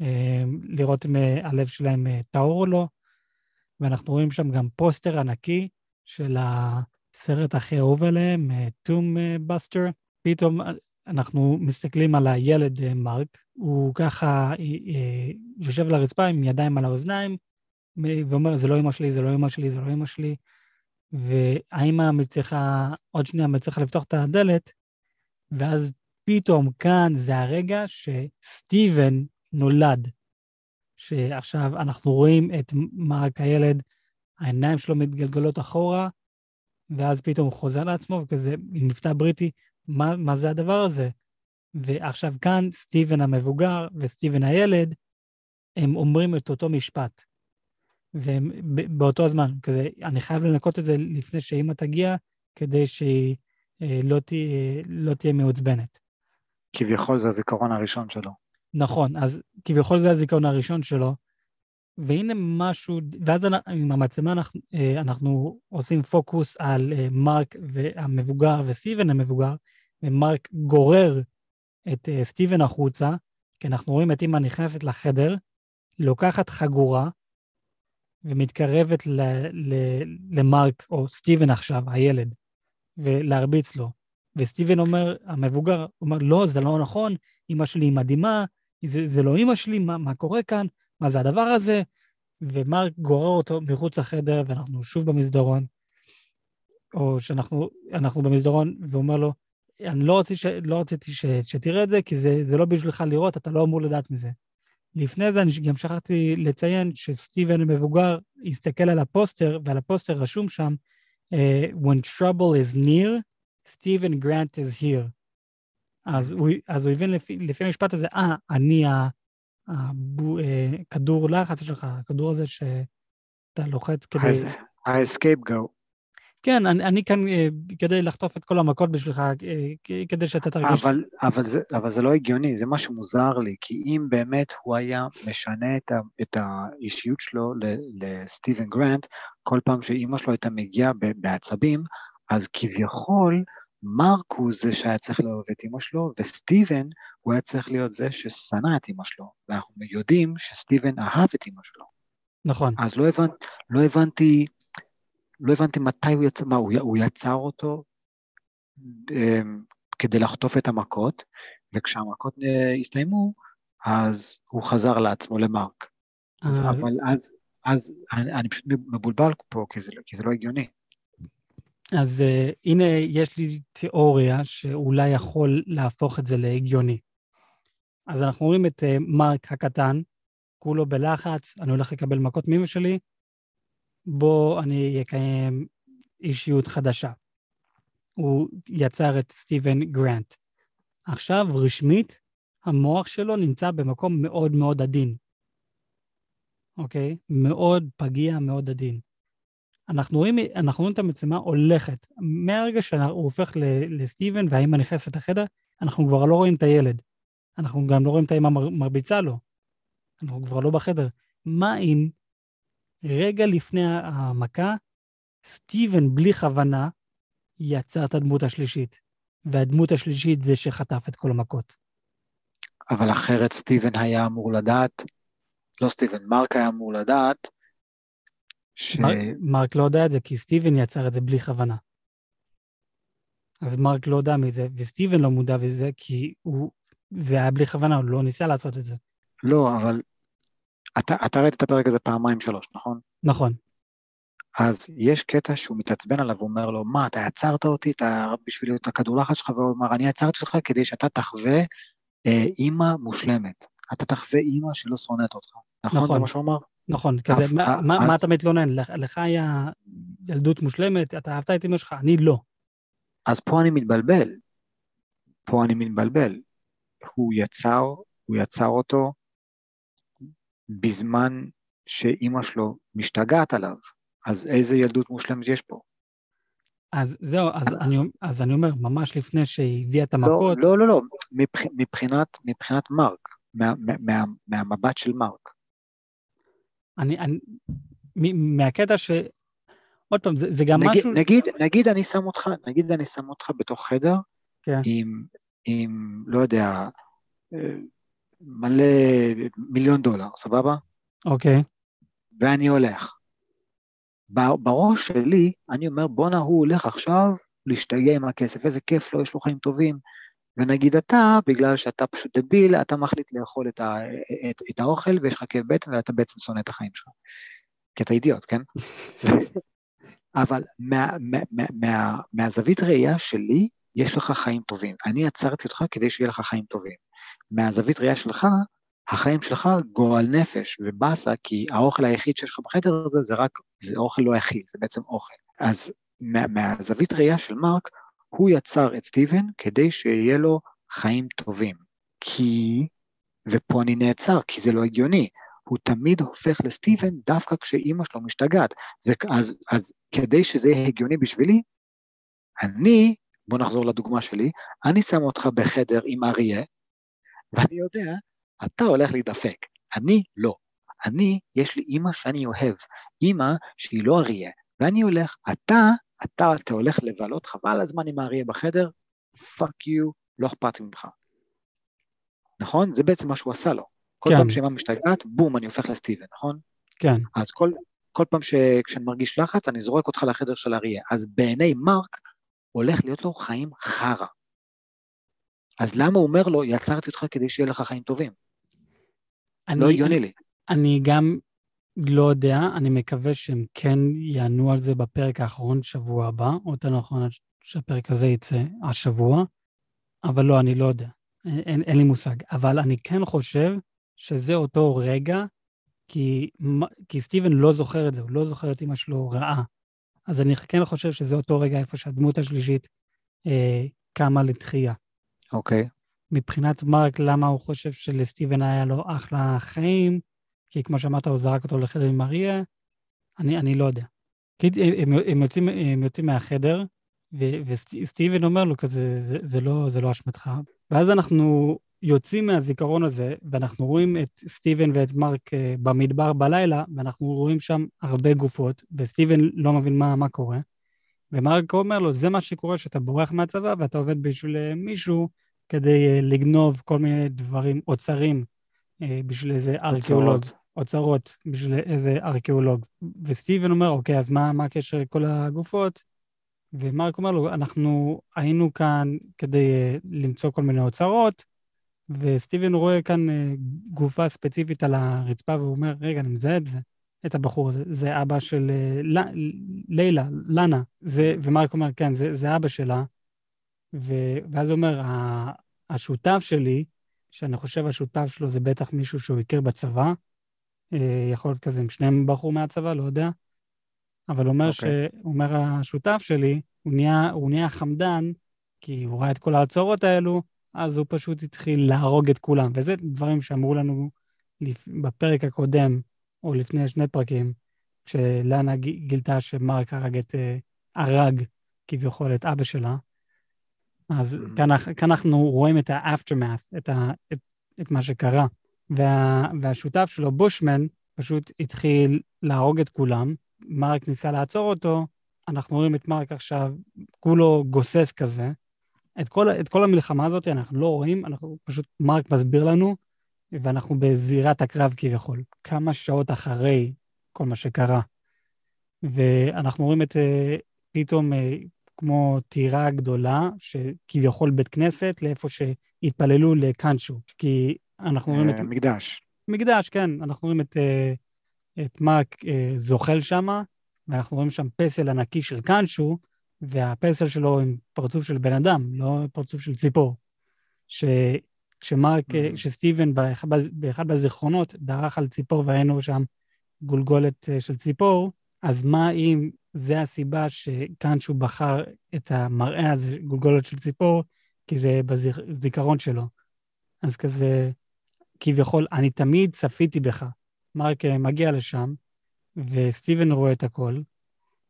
Speaker 1: אה, לראות אם אה, הלב שלהם אה, טהור או לא. ואנחנו רואים שם גם פוסטר ענקי של הסרט הכי אהוב עליהם, Tomb Buster. פתאום אנחנו מסתכלים על הילד מרק, הוא ככה יושב על הרצפה עם ידיים על האוזניים, ואומר, זה לא אמא שלי, זה לא אמא שלי, זה לא אמא שלי. והאמא מצליחה, עוד שנייה מצליחה לפתוח את הדלת, ואז פתאום כאן זה הרגע שסטיבן נולד. שעכשיו אנחנו רואים את מרק הילד, העיניים שלו מתגלגלות אחורה, ואז פתאום הוא חוזר לעצמו, וכזה, עם מבטא בריטי, מה, מה זה הדבר הזה? ועכשיו כאן סטיבן המבוגר וסטיבן הילד, הם אומרים את אותו משפט. והם ב- באותו הזמן, כזה, אני חייב לנקות את זה לפני שאימא תגיע, כדי שהיא אה, לא, תה, לא תהיה מעוצבנת.
Speaker 2: כביכול זה הזיכרון הראשון שלו.
Speaker 1: נכון, אז כביכול זה הזיכרון הראשון שלו, והנה משהו, ואז עם המצלמה אנחנו, אה, אנחנו עושים פוקוס על אה, מרק המבוגר וסטיבן המבוגר, ומרק גורר את אה, סטיבן החוצה, כי אנחנו רואים את אימא נכנסת לחדר, לוקחת חגורה, ומתקרבת ל, ל, למרק, או סטיבן עכשיו, הילד, ולהרביץ לו. וסטיבן אומר, המבוגר אומר, לא, זה לא נכון, אמא שלי היא מדהימה, זה, זה לא אמא שלי, מה, מה קורה כאן? מה זה הדבר הזה? ומרק גורר אותו מחוץ לחדר, ואנחנו שוב במסדרון, או שאנחנו במסדרון, ואומר לו, אני לא, רציתי, ש, לא רציתי ש, שתראה את זה, כי זה, זה לא בשבילך לראות, אתה לא אמור לדעת מזה. לפני זה אני גם שכחתי לציין שסטיבן המבוגר הסתכל על הפוסטר, ועל הפוסטר רשום שם, uh, When trouble is near, Stephen Grant is here. אז הוא, אז הוא הבין לפי, לפי המשפט הזה, אה, אני הכדור לחץ שלך, הכדור הזה שאתה לוחץ כדי...
Speaker 2: ה-escape go.
Speaker 1: כן, אני, אני כאן אה, כדי לחטוף את כל המכות בשבילך, אה, כדי שאתה תרגיש...
Speaker 2: אבל, אבל, זה, אבל זה לא הגיוני, זה משהו מוזר לי, כי אם באמת הוא היה משנה את, ה, את האישיות שלו לסטיבן גרנט, כל פעם שאימא שלו הייתה מגיעה בעצבים, אז כביכול מרק הוא זה שהיה צריך לאהוב את אמא שלו, וסטיבן הוא היה צריך להיות זה ששנא את אמא שלו, ואנחנו יודעים שסטיבן אהב את אמא שלו.
Speaker 1: נכון.
Speaker 2: אז לא, הבנ, לא הבנתי, לא הבנתי מתי הוא יצא, מה, הוא, הוא יצר אותו um, כדי לחטוף את המכות, וכשהמכות uh, הסתיימו, אז הוא חזר לעצמו למרק. אה. אבל אז, אז אני, אני פשוט מבולבל פה, כי זה, כי זה לא הגיוני.
Speaker 1: אז uh, הנה, יש לי תיאוריה שאולי יכול להפוך את זה להגיוני. אז אנחנו רואים את uh, מרק הקטן, כולו בלחץ, אני הולך לקבל מכות מאמא שלי, בוא אני אקיים אישיות חדשה. הוא יצר את סטיבן גרנט. עכשיו, רשמית, המוח שלו נמצא במקום מאוד מאוד עדין. אוקיי? מאוד פגיע, מאוד עדין. אנחנו רואים, אנחנו רואים את המצלמה הולכת. מהרגע שהוא הופך לסטיבן והאימא נכנסת לחדר, אנחנו כבר לא רואים את הילד. אנחנו גם לא רואים את האימא מרביצה לו. אנחנו כבר לא בחדר. מה אם רגע לפני המכה, סטיבן בלי כוונה יצר את הדמות השלישית, והדמות השלישית זה שחטף את כל המכות.
Speaker 2: אבל אחרת סטיבן היה אמור לדעת, לא סטיבן, מרק היה אמור לדעת
Speaker 1: ש... מרק, מרק לא יודע את זה, כי סטיבן יצר את זה בלי כוונה. אז מרק לא יודע מזה, וסטיבן לא מודע לזה, כי הוא... זה היה בלי כוונה, הוא לא ניסה לעשות את זה.
Speaker 2: לא, אבל אתה, אתה ראית את הפרק הזה פעמיים שלוש, נכון?
Speaker 1: נכון.
Speaker 2: אז יש קטע שהוא מתעצבן עליו, הוא אומר לו, מה, אתה עצרת אותי אתה, בשביל את הכדור לחץ שלך, והוא אומר, אני עצרתי אותך כדי שאתה תחווה אה, אימא מושלמת. אתה תחווה אימא שלא שונאת אותך. נכון? נכון. זה מה שהוא אמר?
Speaker 1: נכון, כזה, אף, מה, מה, אז... מה אתה מתלונן? לך, לך היה ילדות מושלמת, אתה אהבת את אמא שלך, אני לא.
Speaker 2: אז פה אני מתבלבל. פה אני מתבלבל. הוא יצר, הוא יצר אותו בזמן שאימא שלו משתגעת עליו, אז איזה ילדות מושלמת יש פה?
Speaker 1: אז זהו, אז אני, אז אני אומר, ממש לפני שהיא הביאה את המכות...
Speaker 2: לא, לא, לא, לא. מבח, מבחינת, מבחינת מרק, מה, מה, מהמבט של מרק.
Speaker 1: אני, אני, מהקטע ש... עוד פעם, זה, זה גם
Speaker 2: נגיד,
Speaker 1: משהו...
Speaker 2: נגיד, נגיד אני שם אותך, נגיד אני שם אותך בתוך חדר,
Speaker 1: כן.
Speaker 2: עם, עם, לא יודע, אה, מלא מיליון דולר, סבבה?
Speaker 1: אוקיי.
Speaker 2: ואני הולך. בראש שלי, אני אומר, בואנה, הוא הולך עכשיו להשתגע עם הכסף, איזה כיף לו, יש לו חיים טובים. ונגיד אתה, בגלל שאתה פשוט דביל, אתה מחליט לאכול את, ה, את, את האוכל ויש לך כאב בטן ואתה בעצם שונא את החיים שלך. כי אתה אידיוט, כן? [laughs] אבל מה, מה, מה, מה, מהזווית ראייה שלי, יש לך חיים טובים. אני עצרתי אותך כדי שיהיה לך חיים טובים. מהזווית ראייה שלך, החיים שלך גועל נפש ובאסה, כי האוכל היחיד שיש לך בחדר הזה זה רק, זה אוכל לא יחיד, זה בעצם אוכל. אז מה, מהזווית ראייה של מרק, הוא יצר את סטיבן כדי שיהיה לו חיים טובים. כי, ופה אני נעצר, כי זה לא הגיוני, הוא תמיד הופך לסטיבן דווקא כשאימא שלו משתגעת. זה, אז, אז כדי שזה יהיה הגיוני בשבילי, אני, בוא נחזור לדוגמה שלי, אני שם אותך בחדר עם אריה, ואני יודע אתה הולך להידפק, אני לא. אני, יש לי אימא שאני אוהב, אימא שהיא לא אריה, ואני הולך, אתה, אתה, אתה הולך לבלות חבל הזמן עם האריה בחדר, fuck you, לא אכפת ממך. נכון? זה בעצם מה שהוא עשה לו. כל
Speaker 1: כן.
Speaker 2: פעם שאימא משתגעת, בום, אני הופך לסטיבן, נכון?
Speaker 1: כן,
Speaker 2: אז כל, כל פעם ש, כשאני מרגיש לחץ, אני זורק אותך לחדר של האריה. אז בעיני מרק, הולך להיות לו חיים חרא. אז למה הוא אומר לו, יצרתי אותך כדי שיהיה לך חיים טובים?
Speaker 1: אני,
Speaker 2: לא הגיוני לי.
Speaker 1: אני גם לא יודע, אני מקווה שהם כן יענו על זה בפרק האחרון שבוע הבא, או יותר נכון שהפרק הזה יצא השבוע, אבל לא, אני לא יודע. אין, אין, אין לי מושג. אבל אני כן חושב שזה אותו רגע, כי, כי סטיבן לא זוכר את זה, הוא לא זוכר את אמא שלו רעה. אז אני כן חושב שזה אותו רגע איפה שהדמות השלישית אה, קמה לתחייה.
Speaker 2: אוקיי.
Speaker 1: מבחינת מרק, למה הוא חושב שלסטיבן היה לו אחלה חיים, כי כמו שאמרת, הוא זרק אותו לחדר עם אריה, אני, אני לא יודע. כי הם, הם, יוצאים, הם יוצאים מהחדר, ו- וסטיבן אומר לו כזה, זה, זה, לא, זה לא אשמתך. ואז אנחנו יוצאים מהזיכרון הזה, ואנחנו רואים את סטיבן ואת מרק אה, במדבר בלילה, ואנחנו רואים שם הרבה גופות, וסטיבן לא מבין מה, מה קורה. ומרק אומר לו, זה מה שקורה כשאתה בורח מהצבא ואתה עובד בשביל אה, מישהו כדי אה, לגנוב כל מיני דברים, אוצרים, אה, בשביל איזה ארכיאולוג.
Speaker 2: אוצרות.
Speaker 1: בשביל איזה ארכיאולוג. וסטיבן אומר, אוקיי, אז מה, מה הקשר לכל הגופות? ומרק אומר לו, אנחנו היינו כאן כדי למצוא כל מיני אוצרות, וסטיבן רואה כאן גופה ספציפית על הרצפה, והוא אומר, רגע, אני מזהה את זה, את הבחור הזה, זה אבא של אה, לילה, לנה. זה, ומרק אומר, כן, זה, זה אבא שלה. ו, ואז הוא אומר, "ה- השותף שלי, שאני חושב השותף שלו זה בטח מישהו שהוא הכיר בצבא, אה, יכול להיות כזה, הם שניהם ברחו מהצבא, לא יודע. אבל אומר,
Speaker 2: אוקיי.
Speaker 1: ש... אומר, השותף שלי, הוא נהיה, הוא נהיה חמדן, כי הוא ראה את כל ההצהרות האלו, אז הוא פשוט התחיל להרוג את כולם. וזה דברים שאמרו לנו. בפרק הקודם, או לפני שני פרקים, כשלאנה ג- גילתה שמרק הרג את, אה, הרג כביכול את אבא שלה. אז. כאן, כאן אנחנו רואים את ה-aftermath, את, ה, את, את מה שקרה. וה, והשותף שלו, בושמן, פשוט התחיל להרוג את כולם. מרק ניסה לעצור אותו, אנחנו רואים את מרק עכשיו, כולו גוסס כזה. את כל, את כל המלחמה הזאת אנחנו לא רואים, אנחנו פשוט, מרק מסביר לנו, ואנחנו בזירת הקרב כביכול. כמה שעות אחרי כל מה שקרה. ואנחנו רואים את אה, פתאום אה, כמו טירה גדולה, שכביכול בית כנסת, לאיפה שהתפללו לקאנצ'ו. כי אנחנו רואים את...
Speaker 2: אה, מקדש.
Speaker 1: מקדש, כן, אנחנו רואים את, את מרק זוחל שם, ואנחנו רואים שם פסל ענקי של קאנצ'ו, והפסל שלו עם פרצוף של בן אדם, לא פרצוף של ציפור. ש... כשמרק,
Speaker 2: Mhm.
Speaker 1: כשסטיבן באחד, באחד מהזיכרונות דרך על ציפור וראינו שם גולגולת אה, של ציפור, אז מה אם זה הסיבה שקאנצ'ו בחר את המראה הזה, גולגולת של ציפור, כי זה בזיכרון שלו. אז כזה, כביכול, אני תמיד צפיתי בך. מרק מגיע לשם, וסטיבן רואה את הכל,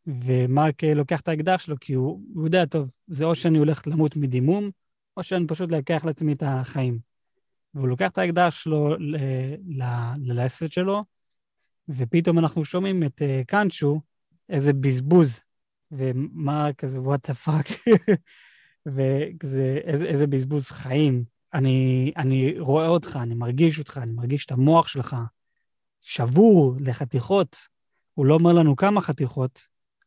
Speaker 1: ומרק לוקח את האקדח שלו, כי הוא, הוא יודע, טוב, זה או שאני הולך למות מדימום, או שאני פשוט לוקח לעצמי את החיים. והוא לוקח את האקדח שלו ללסת שלו, ופתאום אנחנו שומעים את uh, קאנצ'ו, איזה בזבוז, ומרק כזה, what the fuck, [laughs] וכזה, איזה, איזה בזבוז חיים. אני, אני רואה אותך, אני מרגיש אותך, אני מרגיש את המוח שלך שבור לחתיכות. הוא לא אומר לנו כמה חתיכות,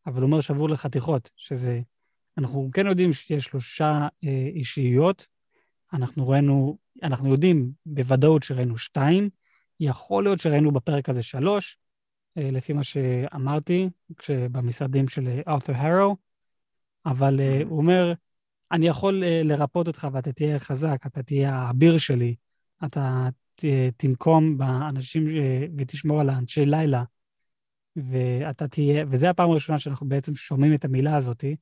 Speaker 1: אבל הוא אומר שבור לחתיכות, שזה... אנחנו כן יודעים שיש שלושה אה, אישיות, אנחנו ראינו, אנחנו יודעים בוודאות שראינו שתיים, יכול להיות שראינו בפרק הזה שלוש, אה, לפי מה שאמרתי, כשבמשרדים של ארת'ר הרו, אבל אה, הוא אומר, אני יכול אה, לרפות אותך ואתה תהיה חזק, אתה תהיה האביר שלי, אתה ת, תנקום באנשים אה, ותשמור על האנשי לילה, ואתה תהיה, וזו הפעם הראשונה שאנחנו בעצם שומעים את המילה הזאתי,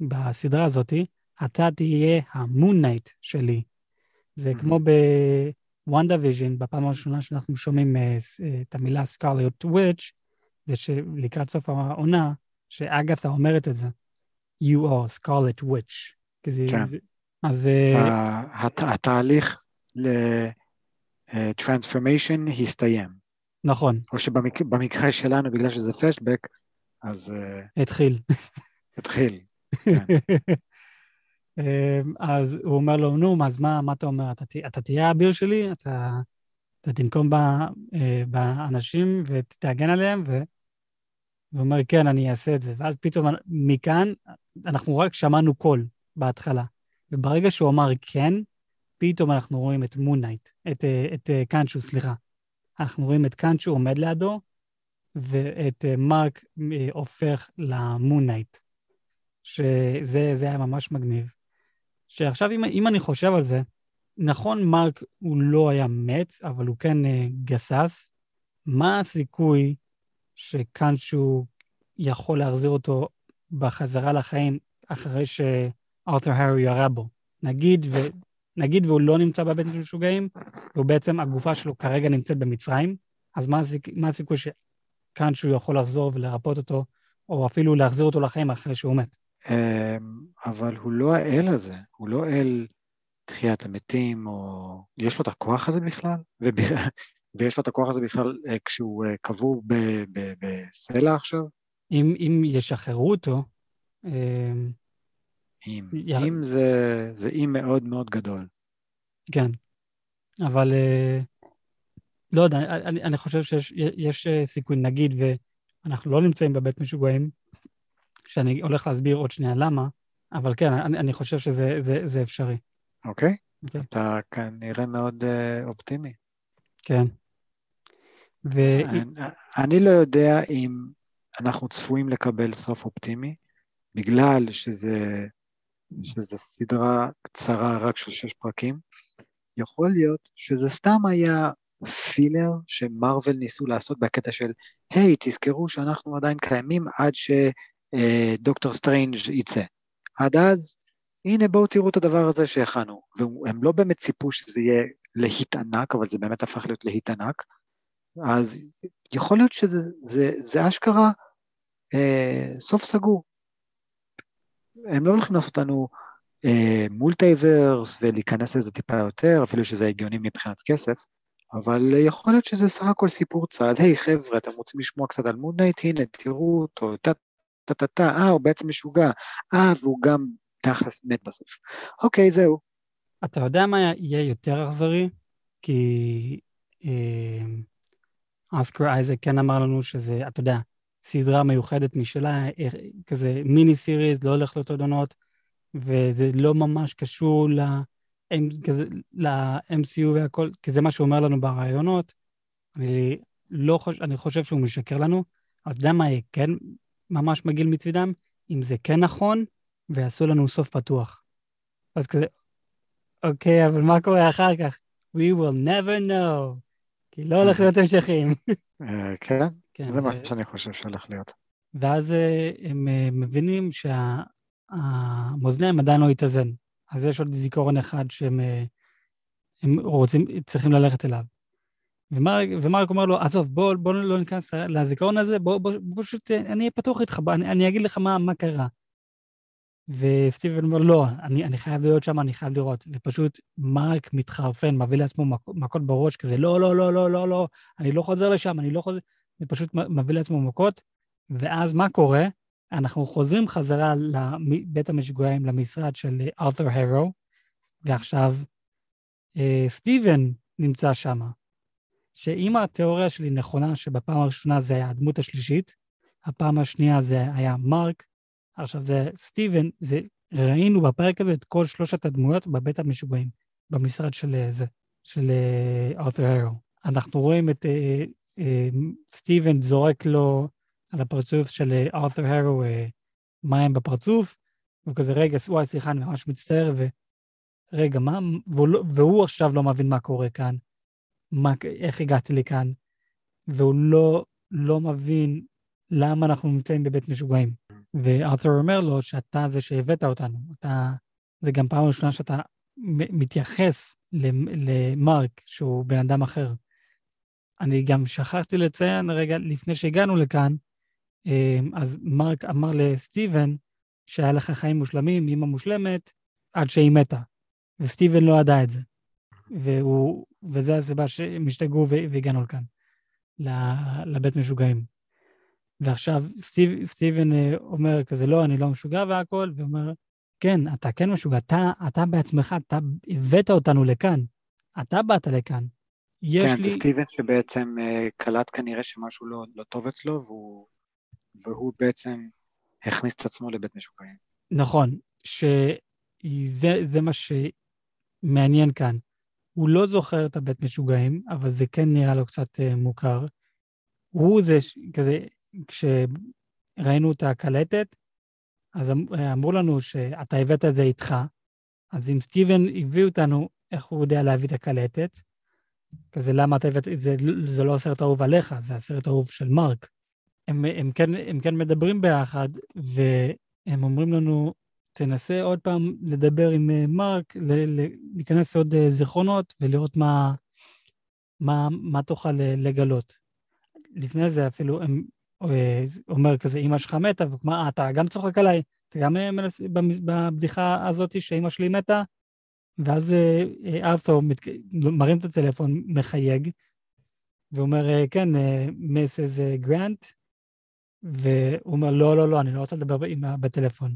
Speaker 1: בסדרה הזאתי, אתה תהיה ה Moon Knight שלי. זה. כמו ב WandaVision, בפעם הראשונה שאנחנו שומעים אה, אה, את המילה Scarlet Witch, זה שלקראת סוף העונה, שאגאתה אומרת את זה. You are scarlet witch.
Speaker 2: כן.
Speaker 1: אז אה,
Speaker 2: התהליך ל- transformation הסתיים.
Speaker 1: נכון,
Speaker 2: או שבמקרה שלנו, בגלל שזה פלשבק, אז
Speaker 1: התחיל.
Speaker 2: התחיל. [laughs]
Speaker 1: אמ, אז הוא אומר לו, נו, אז מה, מה אתה אומר? אתה, תה- אתה תהיה האביר שלי? אתה, אתה תנקום ב, אה, באנשים ותגן עליהם? ו... והוא אומר, כן, אני אעשה את זה. ואז פתאום מכאן, אנחנו רק שמענו קול בהתחלה. וברגע שהוא אמר כן, פתאום אנחנו רואים את מונייט, את, אה, את אה, קאנצ'ו, סליחה. אנחנו רואים את קאנצ'ו עומד לידו, ואת מרק הופך למונייט. שזה זה היה ממש מגניב. שעכשיו, אם, אם אני חושב על זה, נכון, מרק הוא לא היה מת, אבל הוא כן אה, גסס. מה הסיכוי שקאנצ'ו יכול להחזיר אותו בחזרה לחיים אחרי שארתור הארי ירה בו? נגיד, ו, נגיד והוא לא נמצא בבית משוגעים, והוא בעצם, הגופה שלו כרגע נמצאת במצרים, אז מה, הסיכ, מה הסיכוי שקאנצ'ו יכול לחזור ולרפות אותו, או אפילו להחזיר אותו לחיים אחרי שהוא מת?
Speaker 2: אמ, אבל הוא לא האל הזה, הוא לא אל תחיית המתים, או... יש לו את הכוח הזה בכלל? וב... [laughs] ויש לו את הכוח הזה בכלל אה, כשהוא אה, קבור ב- ב- בסלע עכשיו?
Speaker 1: אם, אם ישחררו אותו, אה,
Speaker 2: אם.
Speaker 1: י-
Speaker 2: אם זה, זה אם מאוד מאוד גדול.
Speaker 1: כן. אבל אה, לא יודע, אני, אני חושב שיש יש סיכוי, נגיד, ואנחנו לא נמצאים בבית משוגעים, שאני הולך להסביר עוד שנייה למה, אבל כן, אני, אני חושב שזה זה, זה אפשרי.
Speaker 2: אוקיי?
Speaker 1: אוקיי.
Speaker 2: אתה כנראה מאוד אה, אופטימי.
Speaker 1: כן. ו...
Speaker 2: אני, אני לא יודע אם אנחנו צפויים לקבל סוף אופטימי, בגלל שזה, שזה סדרה קצרה רק של שש פרקים. יכול להיות שזה סתם היה filler ש Marvel ניסו לעשות בקטע של, היי, hey, תזכרו שאנחנו עדיין קיימים עד שדוקטור סטרנג' יצא. עד אז, הנה בואו תראו את הדבר הזה שהכנו. והם לא באמת ציפו שזה יהיה להיט ענק, אבל זה באמת הפך להיות להיט ענק. אז יכול להיות שזה זה, זה אשכרה אה, סוף סגור. הם לא הולכים לעשות לנו אה, multiverse ולהיכנס לזה טיפה יותר, אפילו שזה הגיוני מבחינת כסף, אבל יכול להיות שזה סך הכל סיפור צד, היי hey, חבר'ה, אתם רוצים לשמוע קצת על Moon Knight? הנה, תראו אותו, טה טה טה, אה, הוא בעצם משוגע, אה, והוא גם תכלס מת בסוף. אוקיי, זהו.
Speaker 1: אתה יודע מה יהיה יותר אכזרי? כי אה, אסקר אייזק כן אמר לנו שזה, אתה יודע, סדרה מיוחדת משלה, אה, כזה מיני סיריז, לא הולך להיות עוד עונות, וזה לא ממש קשור ל... ל-MCU והכל, כי זה מה שהוא אומר לנו ברעיונות. אני לא חושב, אני חושב שהוא משקר לנו. אתה יודע מה כן ממש מגעיל מצידם? אם זה כן נכון, ויעשו לנו סוף פתוח. אז כזה, אוקיי, אבל מה קורה אחר כך? We will never know. כי לא הולך להיות המשכים. [laughs]
Speaker 2: אה, כן,
Speaker 1: כן,
Speaker 2: זה מה שאני חושב שהולך להיות.
Speaker 1: ואז אה, הם אה, מבינים שהמאזניים עדיין לא התאזן. אז יש עוד זיכרון אחד שהם הם רוצים, צריכים ללכת אליו. ומרק, אומר לו, עזוב, בוא, בוא לא ניכנס לזיכרון הזה, בוא, בוא, בוא פשוט, אה, אני אהיה פתוח איתך, אני, אני אגיד לך מה, מה קרה. וסטיבן אומר, לא, אני, אני חייב להיות שם, אני חייב לראות. ופשוט מרק מתחרפן, מביא לעצמו מכ- מכות בראש, כזה, לא, לא, לא, לא, לא, לא, אני לא חוזר לשם, אני לא חוזר... ופשוט מביא לעצמו מכות, ואז מה קורה? אנחנו חוזרים חזרה לבית המשוגעים, למשרד של ארתור הרו, ועכשיו אה, סטיבן נמצא שם. שאם התיאוריה שלי נכונה, שבפעם הראשונה זה היה הדמות השלישית, הפעם השנייה זה היה מרק, עכשיו זה סטיבן, זה, ראינו בפרק הזה את כל שלושת הדמויות בבית המשוגעים, במשרד של אה, זה, של ארתור הרו. אנחנו רואים את אה, אה, סטיבן זורק לו על הפרצוף של ארתור הרו אה, מים בפרצוף, והוא כזה, רגע, וואי, סליחה, אני ממש מצטער, ורגע, מה, והוא, לא, והוא עכשיו לא מבין מה קורה כאן, מה, איך הגעתי לכאן, והוא לא, לא מבין למה אנחנו נמצאים בבית משוגעים. וארתור אומר לו שאתה זה שהבאת אותנו, אתה, זה גם פעם ראשונה שאתה מתייחס למרק, שהוא בן אדם אחר. אני גם שכחתי לציין רגע לפני שהגענו לכאן, אז מרק אמר לסטיבן שהיה לך חיים מושלמים, אימא מושלמת, עד שהיא מתה. וסטיבן לא ידע את זה. והוא, וזו הסיבה שהם השתגעו והגענו לכאן, לבית משוגעים. ועכשיו סטיב, סטיבן אה, אומר כזה, לא, אני לא משוגע והכל, ואומר, כן, אתה כן משוגע, אתה, אתה בעצמך, אתה הבאת אותנו לכאן, אתה באת לכאן.
Speaker 2: יש כן, לי... זה סטיבן שבעצם uh, קלט כנראה שמשהו לא, לא טוב אצלו, והוא, והוא בעצם הכניס את עצמו לבית משוגעים.
Speaker 1: נכון, שזה מה שמעניין כאן. הוא לא זוכר את הבית משוגעים, אבל זה כן נראה לו קצת uh, מוכר. הוא זה כזה, כשראינו את הקלטת, אז אמ, אמרו לנו שאתה הבאת את זה איתך, אז אם סטיבן הביא אותנו, איך הוא יודע להביא את הקלטת? כזה, למה אתה הבאת, את זה, זה לא הסרט האהוב עליך, זה הסרט האהוב של מרק. הם, הם, כן, הם כן מדברים ביחד, והם אומרים לנו, תנסה עוד פעם לדבר עם אה, מרק, להיכנס לעוד אה, זיכרונות ולראות מה, מה, מה תוכל אה, לגלות. לפני זה אפילו הם אומר כזה, אמא שלך מתה, ומה, אתה גם צוחק עליי? אתה גם מנס, בבדיחה הזאת שאמא שלי מתה? ואז ארתור מרים את הטלפון, מחייג, ואומר, כן, מיסס גרנט, והוא אומר, לא, לא, לא, אני לא רוצה לדבר בטלפון.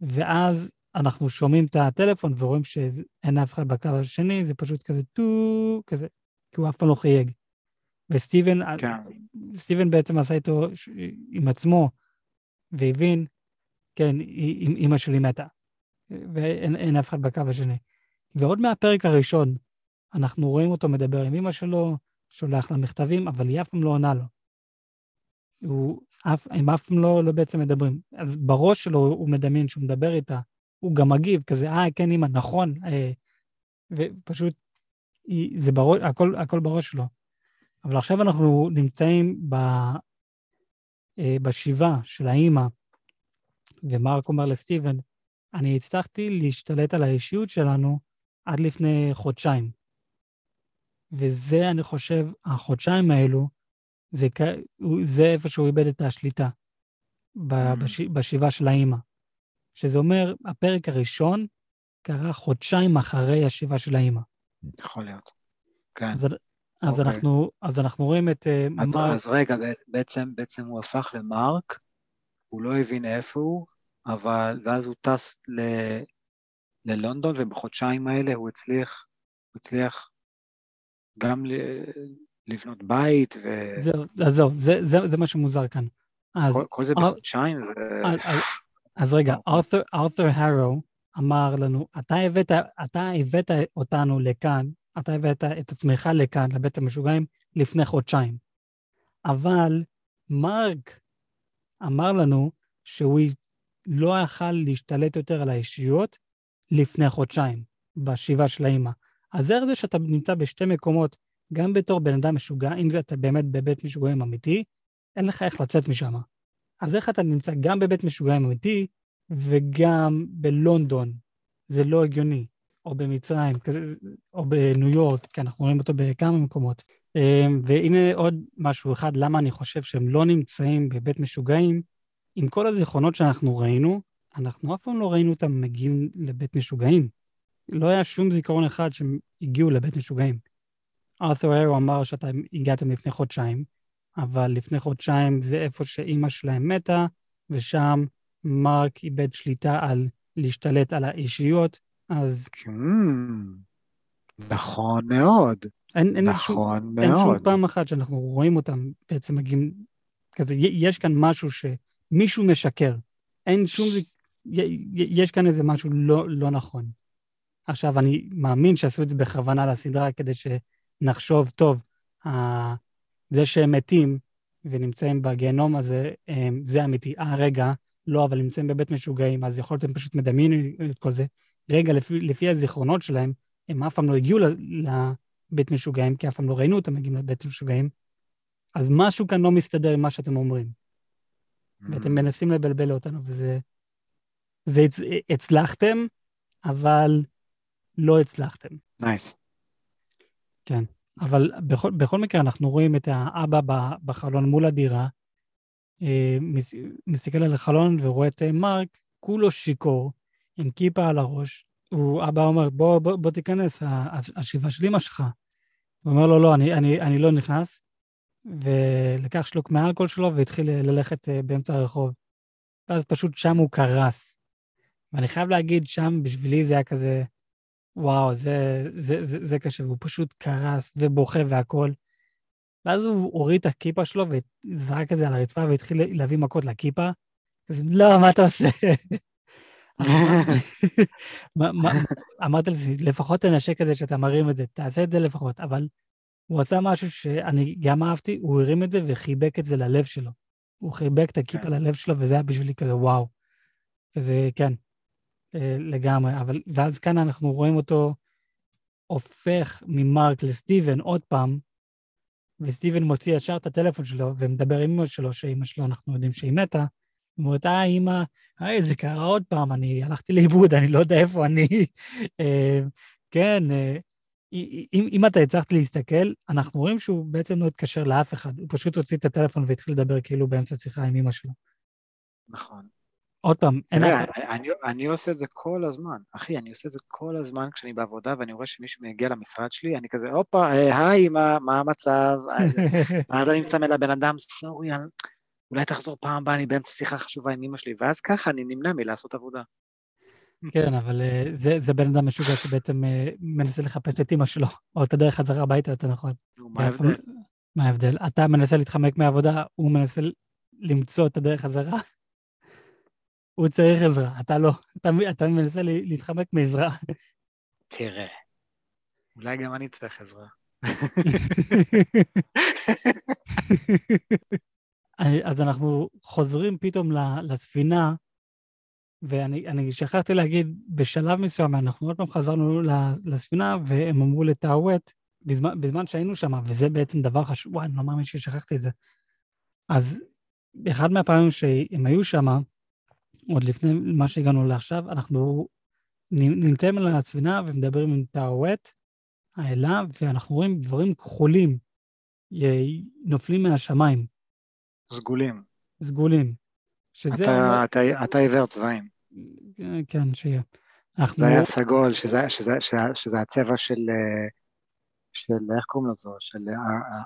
Speaker 1: ואז אנחנו שומעים את הטלפון ורואים שאין אף אחד בקו השני, זה פשוט כזה טו, כזה, כי הוא אף פעם לא חייג. וסטיבן, כן. סטיבן בעצם עשה איתו עם עצמו, והבין, כן, אימא שלי מתה, ואין אף אחד בקו השני. ועוד מהפרק הראשון, אנחנו רואים אותו מדבר עם אימא שלו, שולח לה מכתבים, אבל היא אף פעם לא עונה לו. הוא אף, הם אף פעם לא, לא בעצם מדברים. אז בראש שלו הוא מדמיין שהוא מדבר איתה, הוא גם מגיב, כזה, אה, כן, אימא, נכון, אה, ופשוט, זה בראש, הכל, הכל בראש שלו. אבל עכשיו אנחנו נמצאים ב, אה, בשבעה של האימא, ומרק אומר לסטיבן, אני הצלחתי להשתלט על האישיות שלנו עד לפני חודשיים. וזה, אני חושב, החודשיים האלו, זה, זה איפה שהוא איבד את השליטה, mm. בש, בשבעה של האימא. שזה אומר, הפרק הראשון קרה חודשיים אחרי השבעה של האימא.
Speaker 2: יכול להיות, כן.
Speaker 1: אז, אז, okay. אוקיי. אנחנו, אז אנחנו רואים את uh,
Speaker 2: אז, מרק... אז רגע, בעצם, בעצם הוא הפך למרק, הוא לא הבין איפה הוא, אבל, ואז הוא טס ל, ללונדון, ובחודשיים האלה הוא הצליח, הוא הצליח גם ל, לבנות בית ו...
Speaker 1: זהו, אז זהו, זה, זה, זה מה שמוזר כאן.
Speaker 2: אז... כל, כל זה בחודשיים זה...
Speaker 1: אז, אז רגע, ארת'ר, ארת'ר הרו אמר לנו, אתה הבאת, אתה הבאת אותנו לכאן, אתה הבאת את עצמך לכאן, לבית המשוגעים, לפני חודשיים. אבל מרק אמר לנו שהוא לא יכל להשתלט יותר על האישיות לפני חודשיים, בשבעה של האימא. אז איך זה שאתה נמצא בשתי מקומות גם בתור בן אדם משוגע, אם זה אתה באמת בבית משוגעים אמיתי, אין לך איך לצאת משם. אז איך אתה נמצא גם בבית משוגעים אמיתי וגם בלונדון? זה לא הגיוני. או במצרים, או בניו יורק, כי אנחנו רואים אותו בכמה מקומות. אמ, והנה עוד משהו אחד, למה אני חושב שהם לא נמצאים בבית משוגעים. עם כל הזיכרונות שאנחנו ראינו, אנחנו אף פעם לא ראינו אותם מגיעים לבית משוגעים. לא היה שום זיכרון אחד שהם הגיעו לבית משוגעים. ארת'ור הרו אמר שאתם הגעתם לפני חודשיים, אבל לפני חודשיים זה איפה שאימא שלהם מתה, ושם מרק איבד שליטה על להשתלט על האישיות, אז...
Speaker 2: כן, נכון מאוד.
Speaker 1: אין, אין נכון שום, מאוד. אין שום פעם אחת שאנחנו רואים אותם בעצם מגיעים, כזה, יש כאן משהו שמישהו משקר. אין שום, יש כאן איזה משהו לא, לא נכון. עכשיו, אני מאמין שעשו את זה בכוונה לסדרה כדי ש... נחשוב, טוב, זה שהם מתים ונמצאים בגיהנום הזה, זה אמיתי. אה, רגע, לא, אבל נמצאים בבית משוגעים, אז יכולתם פשוט מדמיין את כל זה. רגע, לפי, לפי הזיכרונות שלהם, הם אף פעם לא הגיעו לבית משוגעים, כי אף פעם לא ראינו אותם מגיעים לבית משוגעים. אז משהו כאן לא מסתדר עם מה שאתם אומרים. Mm. ואתם מנסים לבלבל אותנו, וזה... זה הצ... הצלחתם, אבל לא הצלחתם.
Speaker 2: נייס. Nice.
Speaker 1: כן, אבל בכל, בכל מקרה אנחנו רואים את האבא בחלון מול הדירה, אה, מסתכל על החלון ורואה את מרק, כולו שיכור, עם כיפה על הראש, הוא, אבא אומר, בוא, בוא, בוא תיכנס, השבעה של אמא שלך. הוא אומר לו, לא, אני, אני, אני לא נכנס, ולקח שלוק מהאלכוהול שלו והתחיל ללכת אה, באמצע הרחוב. ואז פשוט שם הוא קרס. ואני חייב להגיד, שם בשבילי זה היה כזה, וואו, זה, זה, זה, זה קשה, והוא פשוט קרס ובוכה והכול. ואז הוא הוריד את הכיפה שלו וזרק את זה על הרצפה והתחיל להביא מכות לכיפה. אז לא, מה אתה עושה? [laughs] אמרתי לי, לפחות תנשק את זה שאתה מרים את זה, תעשה את זה לפחות, אבל הוא עשה משהו שאני גם אהבתי, הוא הרים את זה וחיבק את זה ללב שלו. הוא חיבק את הכיפה כן. ללב שלו, וזה היה בשבילי כזה וואו. כזה, כן, לגמרי. אבל, ואז כאן אנחנו רואים אותו הופך ממרק לסטיבן עוד פעם, וסטיבן מוציא ישר את הטלפון שלו ומדבר עם אמא שלו, שאימא שלו, אנחנו יודעים שהיא מתה. היא אומרת, אה, אימא, היי, זה קרה עוד פעם, אני הלכתי לאיבוד, אני לא יודע איפה אני. אה, כן, אה, אם, אם אתה הצלחת להסתכל, אנחנו רואים שהוא בעצם לא התקשר לאף אחד, הוא פשוט הוציא את הטלפון והתחיל לדבר כאילו באמצע שיחה עם אמא שלו.
Speaker 2: נכון.
Speaker 1: עוד פעם,
Speaker 2: אין אף... אני, אני עושה את זה כל הזמן, אחי, אני עושה את זה כל הזמן כשאני בעבודה ואני רואה שמישהו מגיע למשרד שלי, אני כזה, הופה, אה, היי, מה, מה המצב? [laughs] ואז אני מסמן לבן אדם, סורי, אולי תחזור פעם הבאה, אני באמצע שיחה חשובה עם אמא שלי, ואז ככה אני נמנע מלעשות עבודה.
Speaker 1: כן, אבל אה, זה, זה בן אדם משוגע שבעצם אה, מנסה לחפש את אמא שלו, [laughs] או את הדרך חזרה הביתה, יותר נכון.
Speaker 2: מה ההבדל?
Speaker 1: מה ההבדל? אתה מנסה להתחמק מהעבודה, הוא מנסה למצוא את הדרך חזרה. הוא צריך עזרה, אתה לא. אתה, אתה מנסה להתחמק מעזרה.
Speaker 2: תראה, אולי גם אני צריך עזרה.
Speaker 1: אז אנחנו חוזרים פתאום לספינה, ואני שכחתי להגיד, בשלב מסוים אנחנו עוד פעם חזרנו לספינה, והם אמרו לטאווט, בזמן, בזמן שהיינו שם, וזה בעצם דבר חשוב, וואי, אני לא מאמין ששכחתי את זה. אז אחד מהפעמים שהם היו שם, עוד לפני מה שהגענו לעכשיו, אנחנו נמצאים על הספינה ומדברים עם טאווט, האלה, ואנחנו רואים דברים כחולים נופלים מהשמיים.
Speaker 2: סגולים.
Speaker 1: סגולים.
Speaker 2: שזה... אתה, אתה, אתה עיוור צבעים.
Speaker 1: כן, שיהיה.
Speaker 2: אנחנו... זה היה סגול, שזה, שזה, שזה, שזה הצבע של, של, איך קוראים לזה? של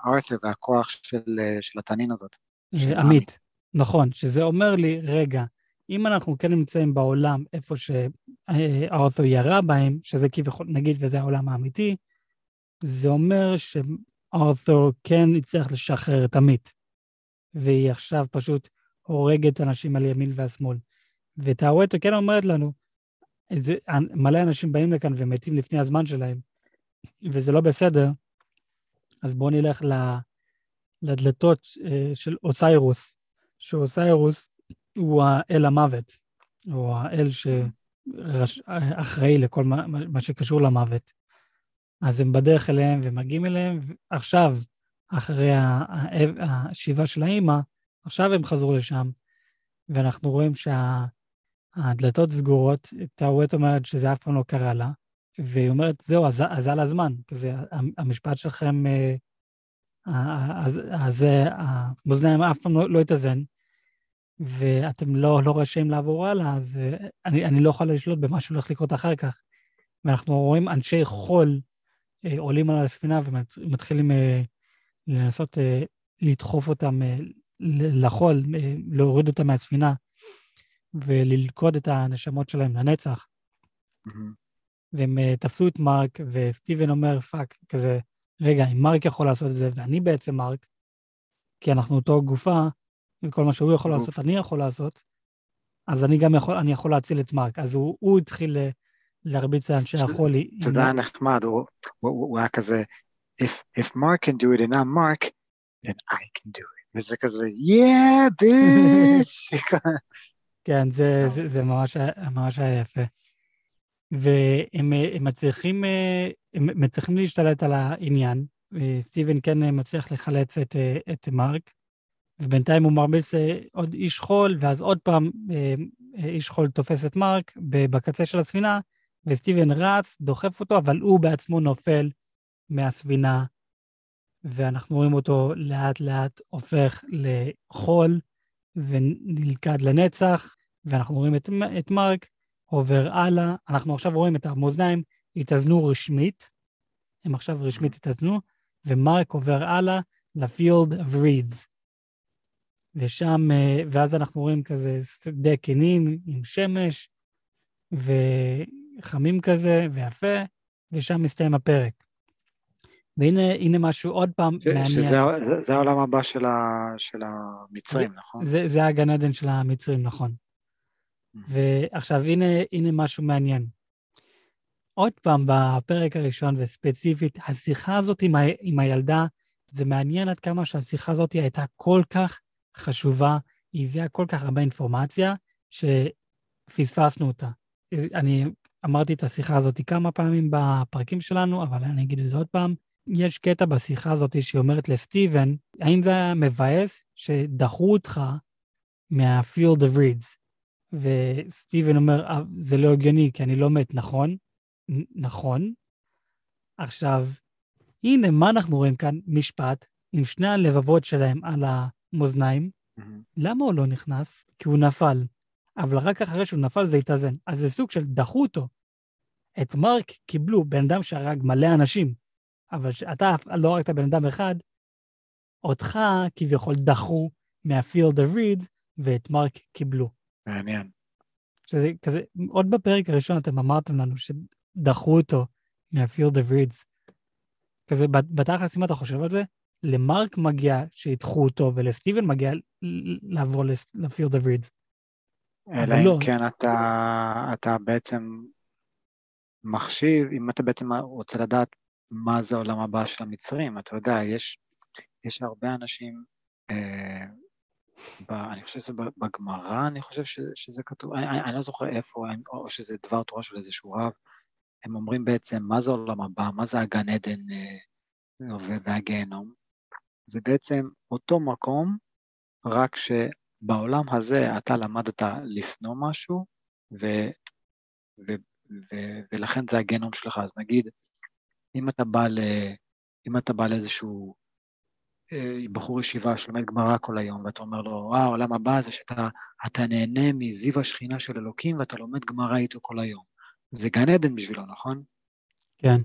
Speaker 2: ארת'ר והכוח של, של התנין הזאת.
Speaker 1: אה, עמית, נכון, שזה אומר לי, רגע, אם אנחנו כן נמצאים בעולם איפה שארת'ר ירה בהם, שזה כביכול, נגיד, וזה העולם האמיתי, זה אומר שארת'ר כן הצליח לשחרר את עמית, והיא עכשיו פשוט הורגת אנשים על ימין והשמאל. וטאווטו כן אומרת לנו, איזה, מלא אנשים באים לכאן ומתים לפני הזמן שלהם, וזה לא בסדר, אז בואו נלך לדלתות אה, של אוסיירוס, שאוסיירוס הוא האל המוות, או האל שאחראי לכל מה, מה שקשור למוות. אז הם בדרך אליהם ומגיעים אליהם, עכשיו, אחרי השבעה של האימא, עכשיו הם חזרו לשם, ואנחנו רואים שהדלתות שה, סגורות, טאווט אומרת שזה אף פעם לא קרה לה, והיא אומרת, זהו, אז, אז על הזמן, כזה, המשפט שלכם, אה, אז, אז המאזניים אף פעם לא, לא התאזן, ואתם לא, לא רשאים לעבור הלאה, אז אה, אני, אני לא יכול לשלוט במה שהולך לקרות אחר כך. ואנחנו רואים אנשי חול אה, עולים על הספינה ומתחילים אה, לנסות אה, לדחוף אותם אה, לחול, אה, להוריד אותם מהספינה וללכוד את הנשמות שלהם לנצח. Mm-hmm. והם אה, תפסו את מרק, וסטיבן אומר, fuck, כזה, רגע, אם מרק יכול לעשות את זה, ואני בעצם מרק, כי אנחנו אותו גופה, וכל מה שהוא יכול לעשות, אני יכול לעשות, אז אני גם יכול, אני יכול להציל את מרק. אז הוא, הוא התחיל להרביץ לאנשי החולי.
Speaker 2: זה היה נחמד, הוא, היה כזה, if, if Mark can do it and I'm Mark, then I can do it. וזה כזה, yeah, bitch. [laughs]
Speaker 1: כן, זה, זה, זה ממש, ממש היה יפה. והם מצליחים, הם מצליחים להשתלט על העניין, סטיבן כן מצליח לחלץ את, את מרק, ובינתיים הוא מרביץ עוד איש חול, ואז עוד פעם איש חול תופס את מרק בקצה של הספינה, וסטיבן רץ, דוחף אותו, אבל הוא בעצמו נופל מהספינה, ואנחנו רואים אותו לאט לאט הופך לחול ונלכד לנצח, ואנחנו רואים את, את מרק עובר הלאה. אנחנו עכשיו רואים את המאזניים התאזנו רשמית, הם עכשיו רשמית התאזנו, ומרק עובר הלאה ל-field of reeds. ושם, אה, ואז אנחנו רואים כזה שדה כנים עם שמש, וחמים כזה, ויפה, ושם מסתיים הפרק. והנה משהו עוד פעם
Speaker 2: ש, מעניין. שזה זה, זה העולם הבא של, ה, של המצרים,
Speaker 1: זה,
Speaker 2: נכון?
Speaker 1: זה, זה הגן עדן של המצרים, נכון. Mm-hmm. ועכשיו, הנה, הנה משהו מעניין. עוד פעם, בפרק הראשון, וספציפית, השיחה הזאת עם, ה, עם הילדה, זה מעניין עד כמה שהשיחה הזאת הייתה כל כך חשובה, היא הביאה כל כך הרבה אינפורמציה, שפספסנו אותה. אני אמרתי את השיחה הזאת כמה פעמים בפרקים שלנו, אבל אני אגיד את זה עוד פעם. יש קטע בשיחה הזאת שהיא אומרת לסטיבן, האם זה היה מבאס שדחו אותך מה-field of reads? וסטיבן אומר, אה, זה לא הגיוני, כי אני לא מת, נכון? נכון. עכשיו, הנה, מה אנחנו רואים כאן? משפט עם שני הלבבות שלהם על המאזניים. Mm-hmm. למה הוא לא נכנס? כי הוא נפל. אבל רק אחרי שהוא נפל זה התאזן. אז זה סוג של דחו אותו. את מרק קיבלו, בן אדם שהרג מלא אנשים, אבל אתה לא הרגת בן אדם אחד, אותך כביכול דחו מהפילד of read, ואת מרק קיבלו.
Speaker 2: מעניין.
Speaker 1: שזה כזה, עוד בפרק הראשון אתם אמרתם לנו שדחו אותו מהפילד of reads. כזה, בתכלס, אם אתה חושב על זה, למרק מגיע שידחו אותו, ולסטיבן מגיע לעבור of reads.
Speaker 2: אלא אם לא. כן אתה, אתה בעצם מחשיב, אם אתה בעצם רוצה לדעת מה זה העולם הבא של המצרים, אתה יודע, יש, יש הרבה אנשים, אה, ב, אני חושב שזה בגמרא, אני חושב שזה, שזה כתוב, אני, אני, אני לא זוכר איפה, או שזה דבר תורה של איזשהו רב, הם אומרים בעצם מה זה העולם הבא, מה זה הגן עדן אה, והגיהנום. זה בעצם אותו מקום, רק שבעולם הזה אתה למדת לשנוא משהו, ו, ו, ו, ולכן זה הגיהנום שלך. אז נגיד, אם אתה בא, ל, אם אתה בא לאיזשהו אה, בחור ישיבה שלומד גמרא כל היום, ואתה אומר לו, אה, העולם הבא זה שאתה נהנה מזיו השכינה של אלוקים ואתה לומד גמרא איתו כל היום. זה גן עדן בשבילו, נכון?
Speaker 1: כן.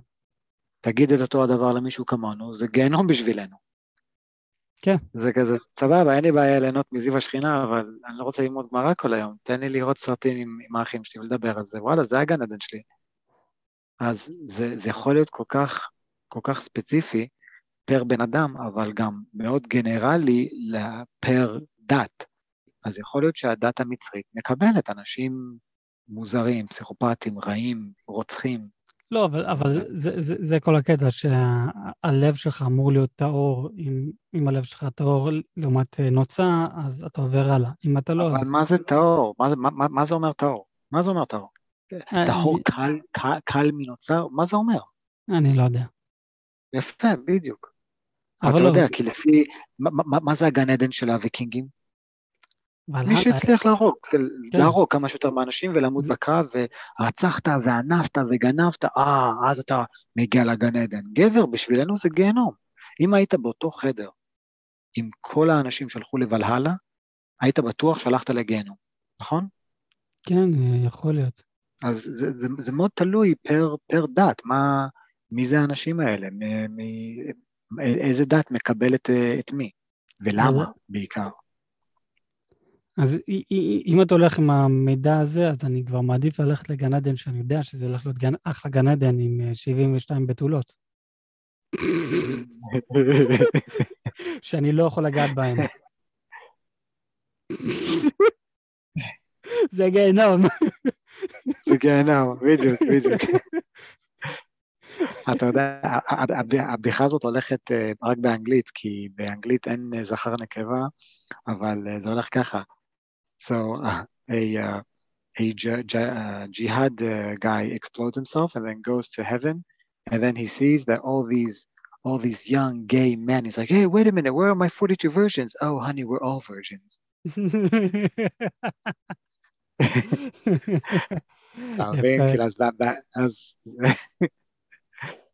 Speaker 2: תגיד את אותו הדבר למישהו כמונו, זה גיהנום בשבילנו.
Speaker 1: כן.
Speaker 2: זה כזה, סבבה, אין לי בעיה ליהנות מזיו השכינה, אבל אני לא רוצה ללמוד גמרא כל היום. תן לי לראות סרטים עם, עם האחים שלי ולדבר על זה. וואלה, זה הגן עדן שלי. אז זה, זה יכול להיות כל כך, כל כך ספציפי פר בן אדם, אבל גם מאוד גנרלי פר דת. אז יכול להיות שהדת המצרית מקבלת אנשים מוזרים, פסיכופטים, רעים, רוצחים.
Speaker 1: לא, אבל, אבל זה, זה, זה כל הקטע, שהלב שלך אמור להיות טהור. אם, אם הלב שלך טהור לעומת אה, נוצה, אז אתה עובר הלאה. אם אתה לא...
Speaker 2: אבל אז... מה זה טהור? מה, מה, מה זה אומר טהור? מה זה אומר טהור? אה, טהור קל, קל, קל מנוצר? מה זה אומר?
Speaker 1: אני לא יודע.
Speaker 2: יפה, בדיוק. אתה לא... יודע, כי לפי... מה, מה, מה זה הגן עדן של הוויקינגים? מי שהצליח להרוג, כן. להרוג כמה שיותר מהאנשים ולמות זה... בקרב, ורצחת ואנסת וגנבת, אה, אז אתה מגיע לגן עדן. גבר, בשבילנו זה גיהנום. אם היית באותו חדר עם כל האנשים שהלכו לבלהלה, היית בטוח שהלכת לגיהנום, נכון?
Speaker 1: כן, יכול להיות.
Speaker 2: אז זה, זה, זה מאוד תלוי פר, פר דת, מה, מי זה האנשים האלה, מ, מ, איזה דת מקבלת את מי, ולמה בעיקר.
Speaker 1: אז אם אתה הולך עם המידע הזה, אז אני כבר מעדיף ללכת לגן עדן, שאני יודע שזה הולך להיות גן, אחלה גן עדן עם 72 בתולות. שאני לא יכול לגעת בהם. זה גיהנום.
Speaker 2: זה גיהנום, בדיוק, בדיוק. אתה יודע, הבדיחה הזאת הולכת אה, רק באנגלית, כי באנגלית אין אה, זכר נקבה, אבל אה, זה הולך ככה. So uh, [laughs] a uh, a j- j- uh, jihad uh, guy explodes himself and then goes to heaven, and then he sees that all these all these young gay men. He's like, hey, wait a minute, where are my 42 virgins? Oh, honey, we're all virgins. That, that, as,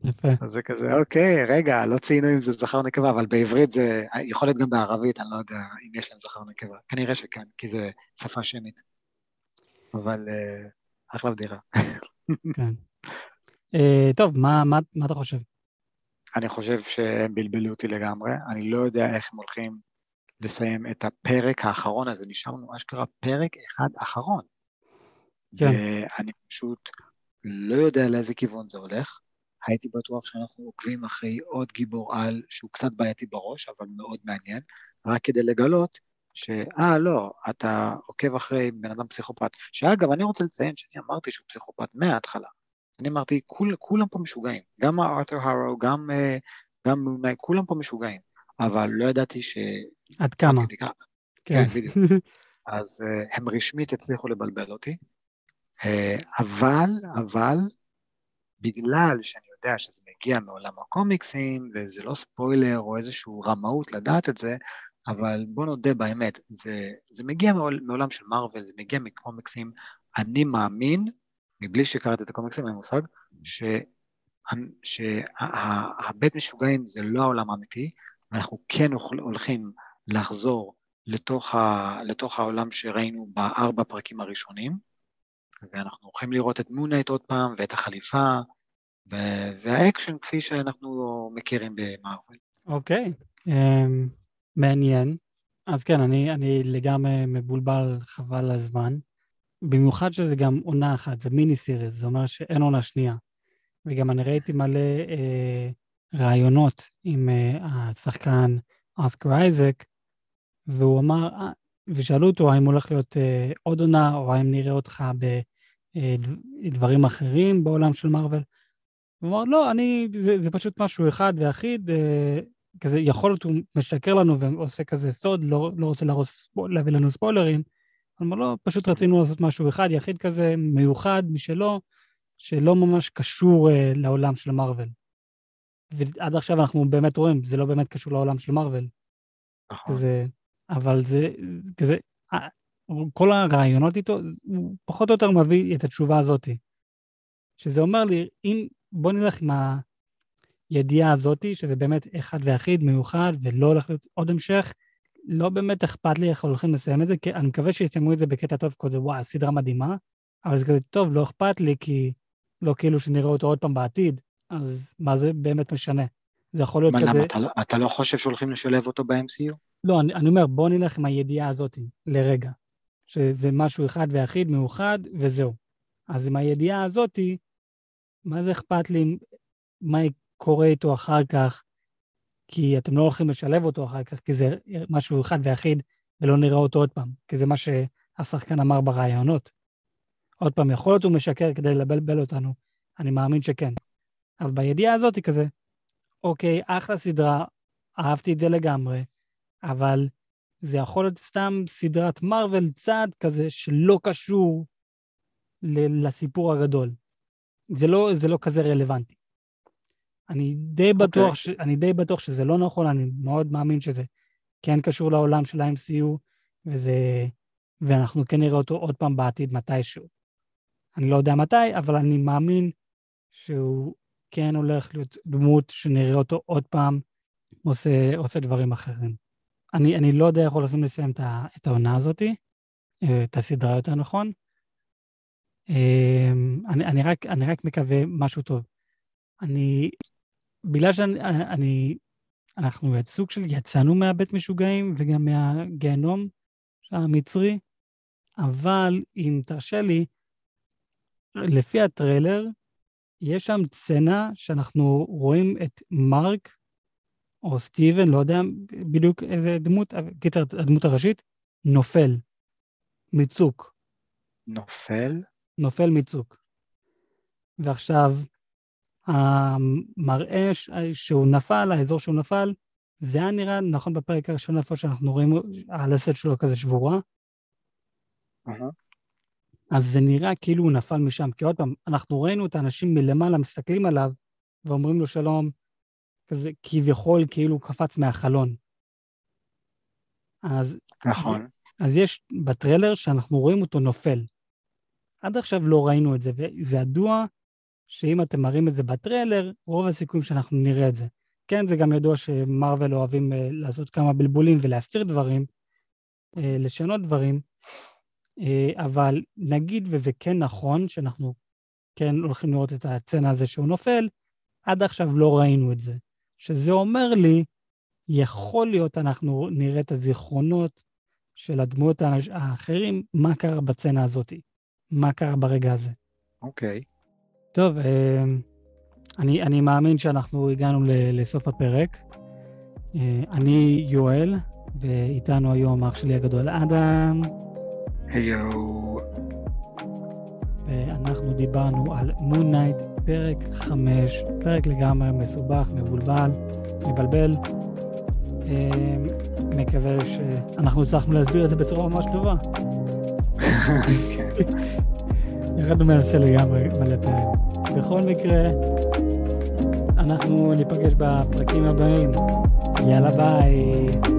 Speaker 1: יפה.
Speaker 2: אז זה כזה, אוקיי, רגע, לא ציינו אם זה זכר נקבה, אבל בעברית זה, יכול להיות גם בערבית, אני לא יודע אם יש להם זכר נקבה. כנראה שכן, כי זה שפה שמית. אבל, אה, אחלה בדיחה. [laughs]
Speaker 1: כן. אה, טוב, מה, מה, מה אתה חושב?
Speaker 2: אני חושב שהם בלבלו אותי לגמרי, אני לא יודע איך הם הולכים לסיים את הפרק האחרון הזה, נשאר לנו אשכרה פרק אחד אחרון.
Speaker 1: כן.
Speaker 2: ואני פשוט לא יודע לאיזה כיוון זה הולך. הייתי בטוח שאנחנו עוקבים אחרי עוד גיבור על שהוא קצת בעייתי בראש, אבל מאוד מעניין, רק כדי לגלות שאה, לא, אתה עוקב אחרי בן אדם פסיכופת. שאגב, אני רוצה לציין שאני אמרתי שהוא פסיכופת מההתחלה. אני אמרתי, כול, כולם פה משוגעים, גם ארתור הרו, גם, אה, גם כולם פה משוגעים, אבל לא ידעתי ש...
Speaker 1: עד כמה.
Speaker 2: עד כן, כן, [laughs] בדיוק. אז uh, הם רשמית הצליחו לבלבל אותי, uh, אבל, אבל, בגלל שאני יודע שזה מגיע מעולם הקומיקסים, וזה לא ספוילר או איזושהי רמאות לדעת את זה, אבל בוא נודה באמת, זה, זה מגיע מעולם של מארוול, זה מגיע מקומיקסים, אני מאמין מבלי שקראתי את הקומיקסים, אין מושג, שהבית משוגעים זה לא העולם האמיתי, ואנחנו כן הולכים לחזור לתוך, ה, לתוך העולם שראינו בארבע פרקים הראשונים, ואנחנו הולכים לראות את מונייט עוד פעם, ואת החליפה, והאקשן כפי שאנחנו מכירים במארוול.
Speaker 1: אוקיי, okay. um, מעניין. אז כן, אני, אני לגמרי מבולבל, חבל הזמן. במיוחד שזה גם עונה אחת, זה מיני סיריס, זה אומר שאין עונה שנייה. וגם אני ראיתי מלא אה, רעיונות עם אה, השחקן אוסקר אייזק, והוא אמר, אה, ושאלו אותו האם הולך להיות אה, עוד עונה, או האם נראה אותך בדברים אה, אחרים בעולם של מארוול. הוא אמר, לא, אני, זה, זה פשוט משהו אחד ואחיד, אה, כזה, יכול להיות הוא משקר לנו ועושה כזה סוד, לא, לא רוצה להרוס, להביא לנו ספוילרים, אבל לא, פשוט רצינו לעשות משהו אחד, יחיד כזה, מיוחד משלו, שלא ממש קשור uh, לעולם של מארוול. ועד עכשיו אנחנו באמת רואים, זה לא באמת קשור לעולם של מארוול.
Speaker 2: נכון.
Speaker 1: זה, אבל זה כזה, אה, כל הרעיונות איתו, הוא פחות או יותר מביא את התשובה הזאת. שזה אומר לי, אם, בוא נלך עם הידיעה הזאת, שזה באמת אחד ויחיד, מיוחד, ולא הולך להיות עוד המשך, לא באמת אכפת לי איך הולכים לסיים את זה, כי אני מקווה שיסיימו את זה בקטע טוב כזה, וואי, סדרה מדהימה, אבל זה כזה טוב, לא אכפת לי, כי לא כאילו שנראה אותו עוד פעם בעתיד, אז מה זה באמת משנה? זה יכול להיות
Speaker 2: מה,
Speaker 1: כזה...
Speaker 2: למה, אתה, לא- אתה לא חושב שהולכים לשלב אותו ב-MCU?
Speaker 1: לא, אני, אני אומר, בוא נלך עם הידיעה הזאת לרגע, שזה משהו אחד ויחיד, מאוחד, וזהו. אז עם הידיעה הזאת, מה זה אכפת לי מה קורה איתו אחר כך, כי אתם לא הולכים לשלב אותו אחר כך, כי זה משהו אחד ויחיד, ולא נראה אותו עוד פעם, כי זה מה שהשחקן אמר בראיונות. עוד פעם, יכול להיות הוא משקר כדי לבלבל אותנו, אני מאמין שכן. אבל בידיעה הזאת היא כזה, אוקיי, אחלה סדרה, אהבתי את זה לגמרי, אבל זה יכול להיות סתם סדרת מרוויל צעד כזה שלא קשור לסיפור הגדול. זה לא, זה לא כזה רלוונטי. אני די, okay. אוקיי. בטוח ש... אני די בטוח שזה לא נכון, אני מאוד מאמין שזה כן קשור לעולם של ה-MCU, וזה... ואנחנו כן נראה אותו עוד פעם בעתיד מתישהו. אני לא יודע מתי, אבל אני מאמין שהוא כן הולך להיות דמות שנראה אותו עוד פעם עושה, עושה דברים אחרים. אני, אני לא יודע איך הולכים לסיים את, העונה הזאת, אה, את הסדרה יותר נכון. אה, אני, אני, רק, אני רק מקווה משהו טוב. אני בגלל שאני, אנחנו סוג של יצאנו מהבית משוגעים וגם מהגיהנום המצרי, אבל אם תרשה לי, לפי הטריילר, יש שם סצנה שאנחנו רואים את מרק או סטיבן, לא יודע בדיוק איזה דמות, קיצר, הדמות הראשית, נופל מצוק.
Speaker 2: נופל?
Speaker 1: נופל מצוק. ועכשיו, המראה שהוא נפל, האזור שהוא נפל, זה היה נראה נכון בפרק הראשון איפה שאנחנו רואים הלסת שלו כזה שבורה. אז זה נראה כאילו הוא נפל משם, כי עוד פעם, אנחנו ראינו את האנשים מלמעלה מסתכלים עליו ואומרים לו שלום, כזה כביכול כאילו קפץ מהחלון. אז...
Speaker 2: נכון.
Speaker 1: אז יש בטריילר שאנחנו רואים אותו נופל. עד עכשיו לא ראינו את זה, וזה ידוע שאם אתם מראים את זה בטריילר, רוב הסיכויים שאנחנו נראה את זה. כן, זה גם ידוע שמרוויל אוהבים uh, לעשות כמה בלבולים ולהסתיר דברים, uh, לשנות דברים, אה, אבל נגיד וזה כן נכון, שאנחנו כן הולכים לראות את הצצנה הזה שהוא נופל, עד עכשיו לא ראינו את זה. שזה אומר לי, יכול להיות אנחנו נראה את הזיכרונות של הדמויות האחרים, מה קרה בצצנה הזאת, מה קרה ברגע הזה.
Speaker 2: אוקיי. Okay.
Speaker 1: טוב, אה, אני, אני מאמין שאנחנו הגענו לסוף הפרק. אה, אני יואל, ואיתנו היום אח שלי הגדול אדם.
Speaker 2: היו.
Speaker 1: ואנחנו דיברנו על Moon Knight, פרק 5, פרק לגמרי מסובך, מבולבל, מבלבל. אה, מקווה שאנחנו הצלחנו להסביר את זה בצורה ממש טובה. ירדנו מהנושא לגמרי מלא פעמים. בכל מקרה, אנחנו ניפגש בפרקים הבאים. יאללה ביי.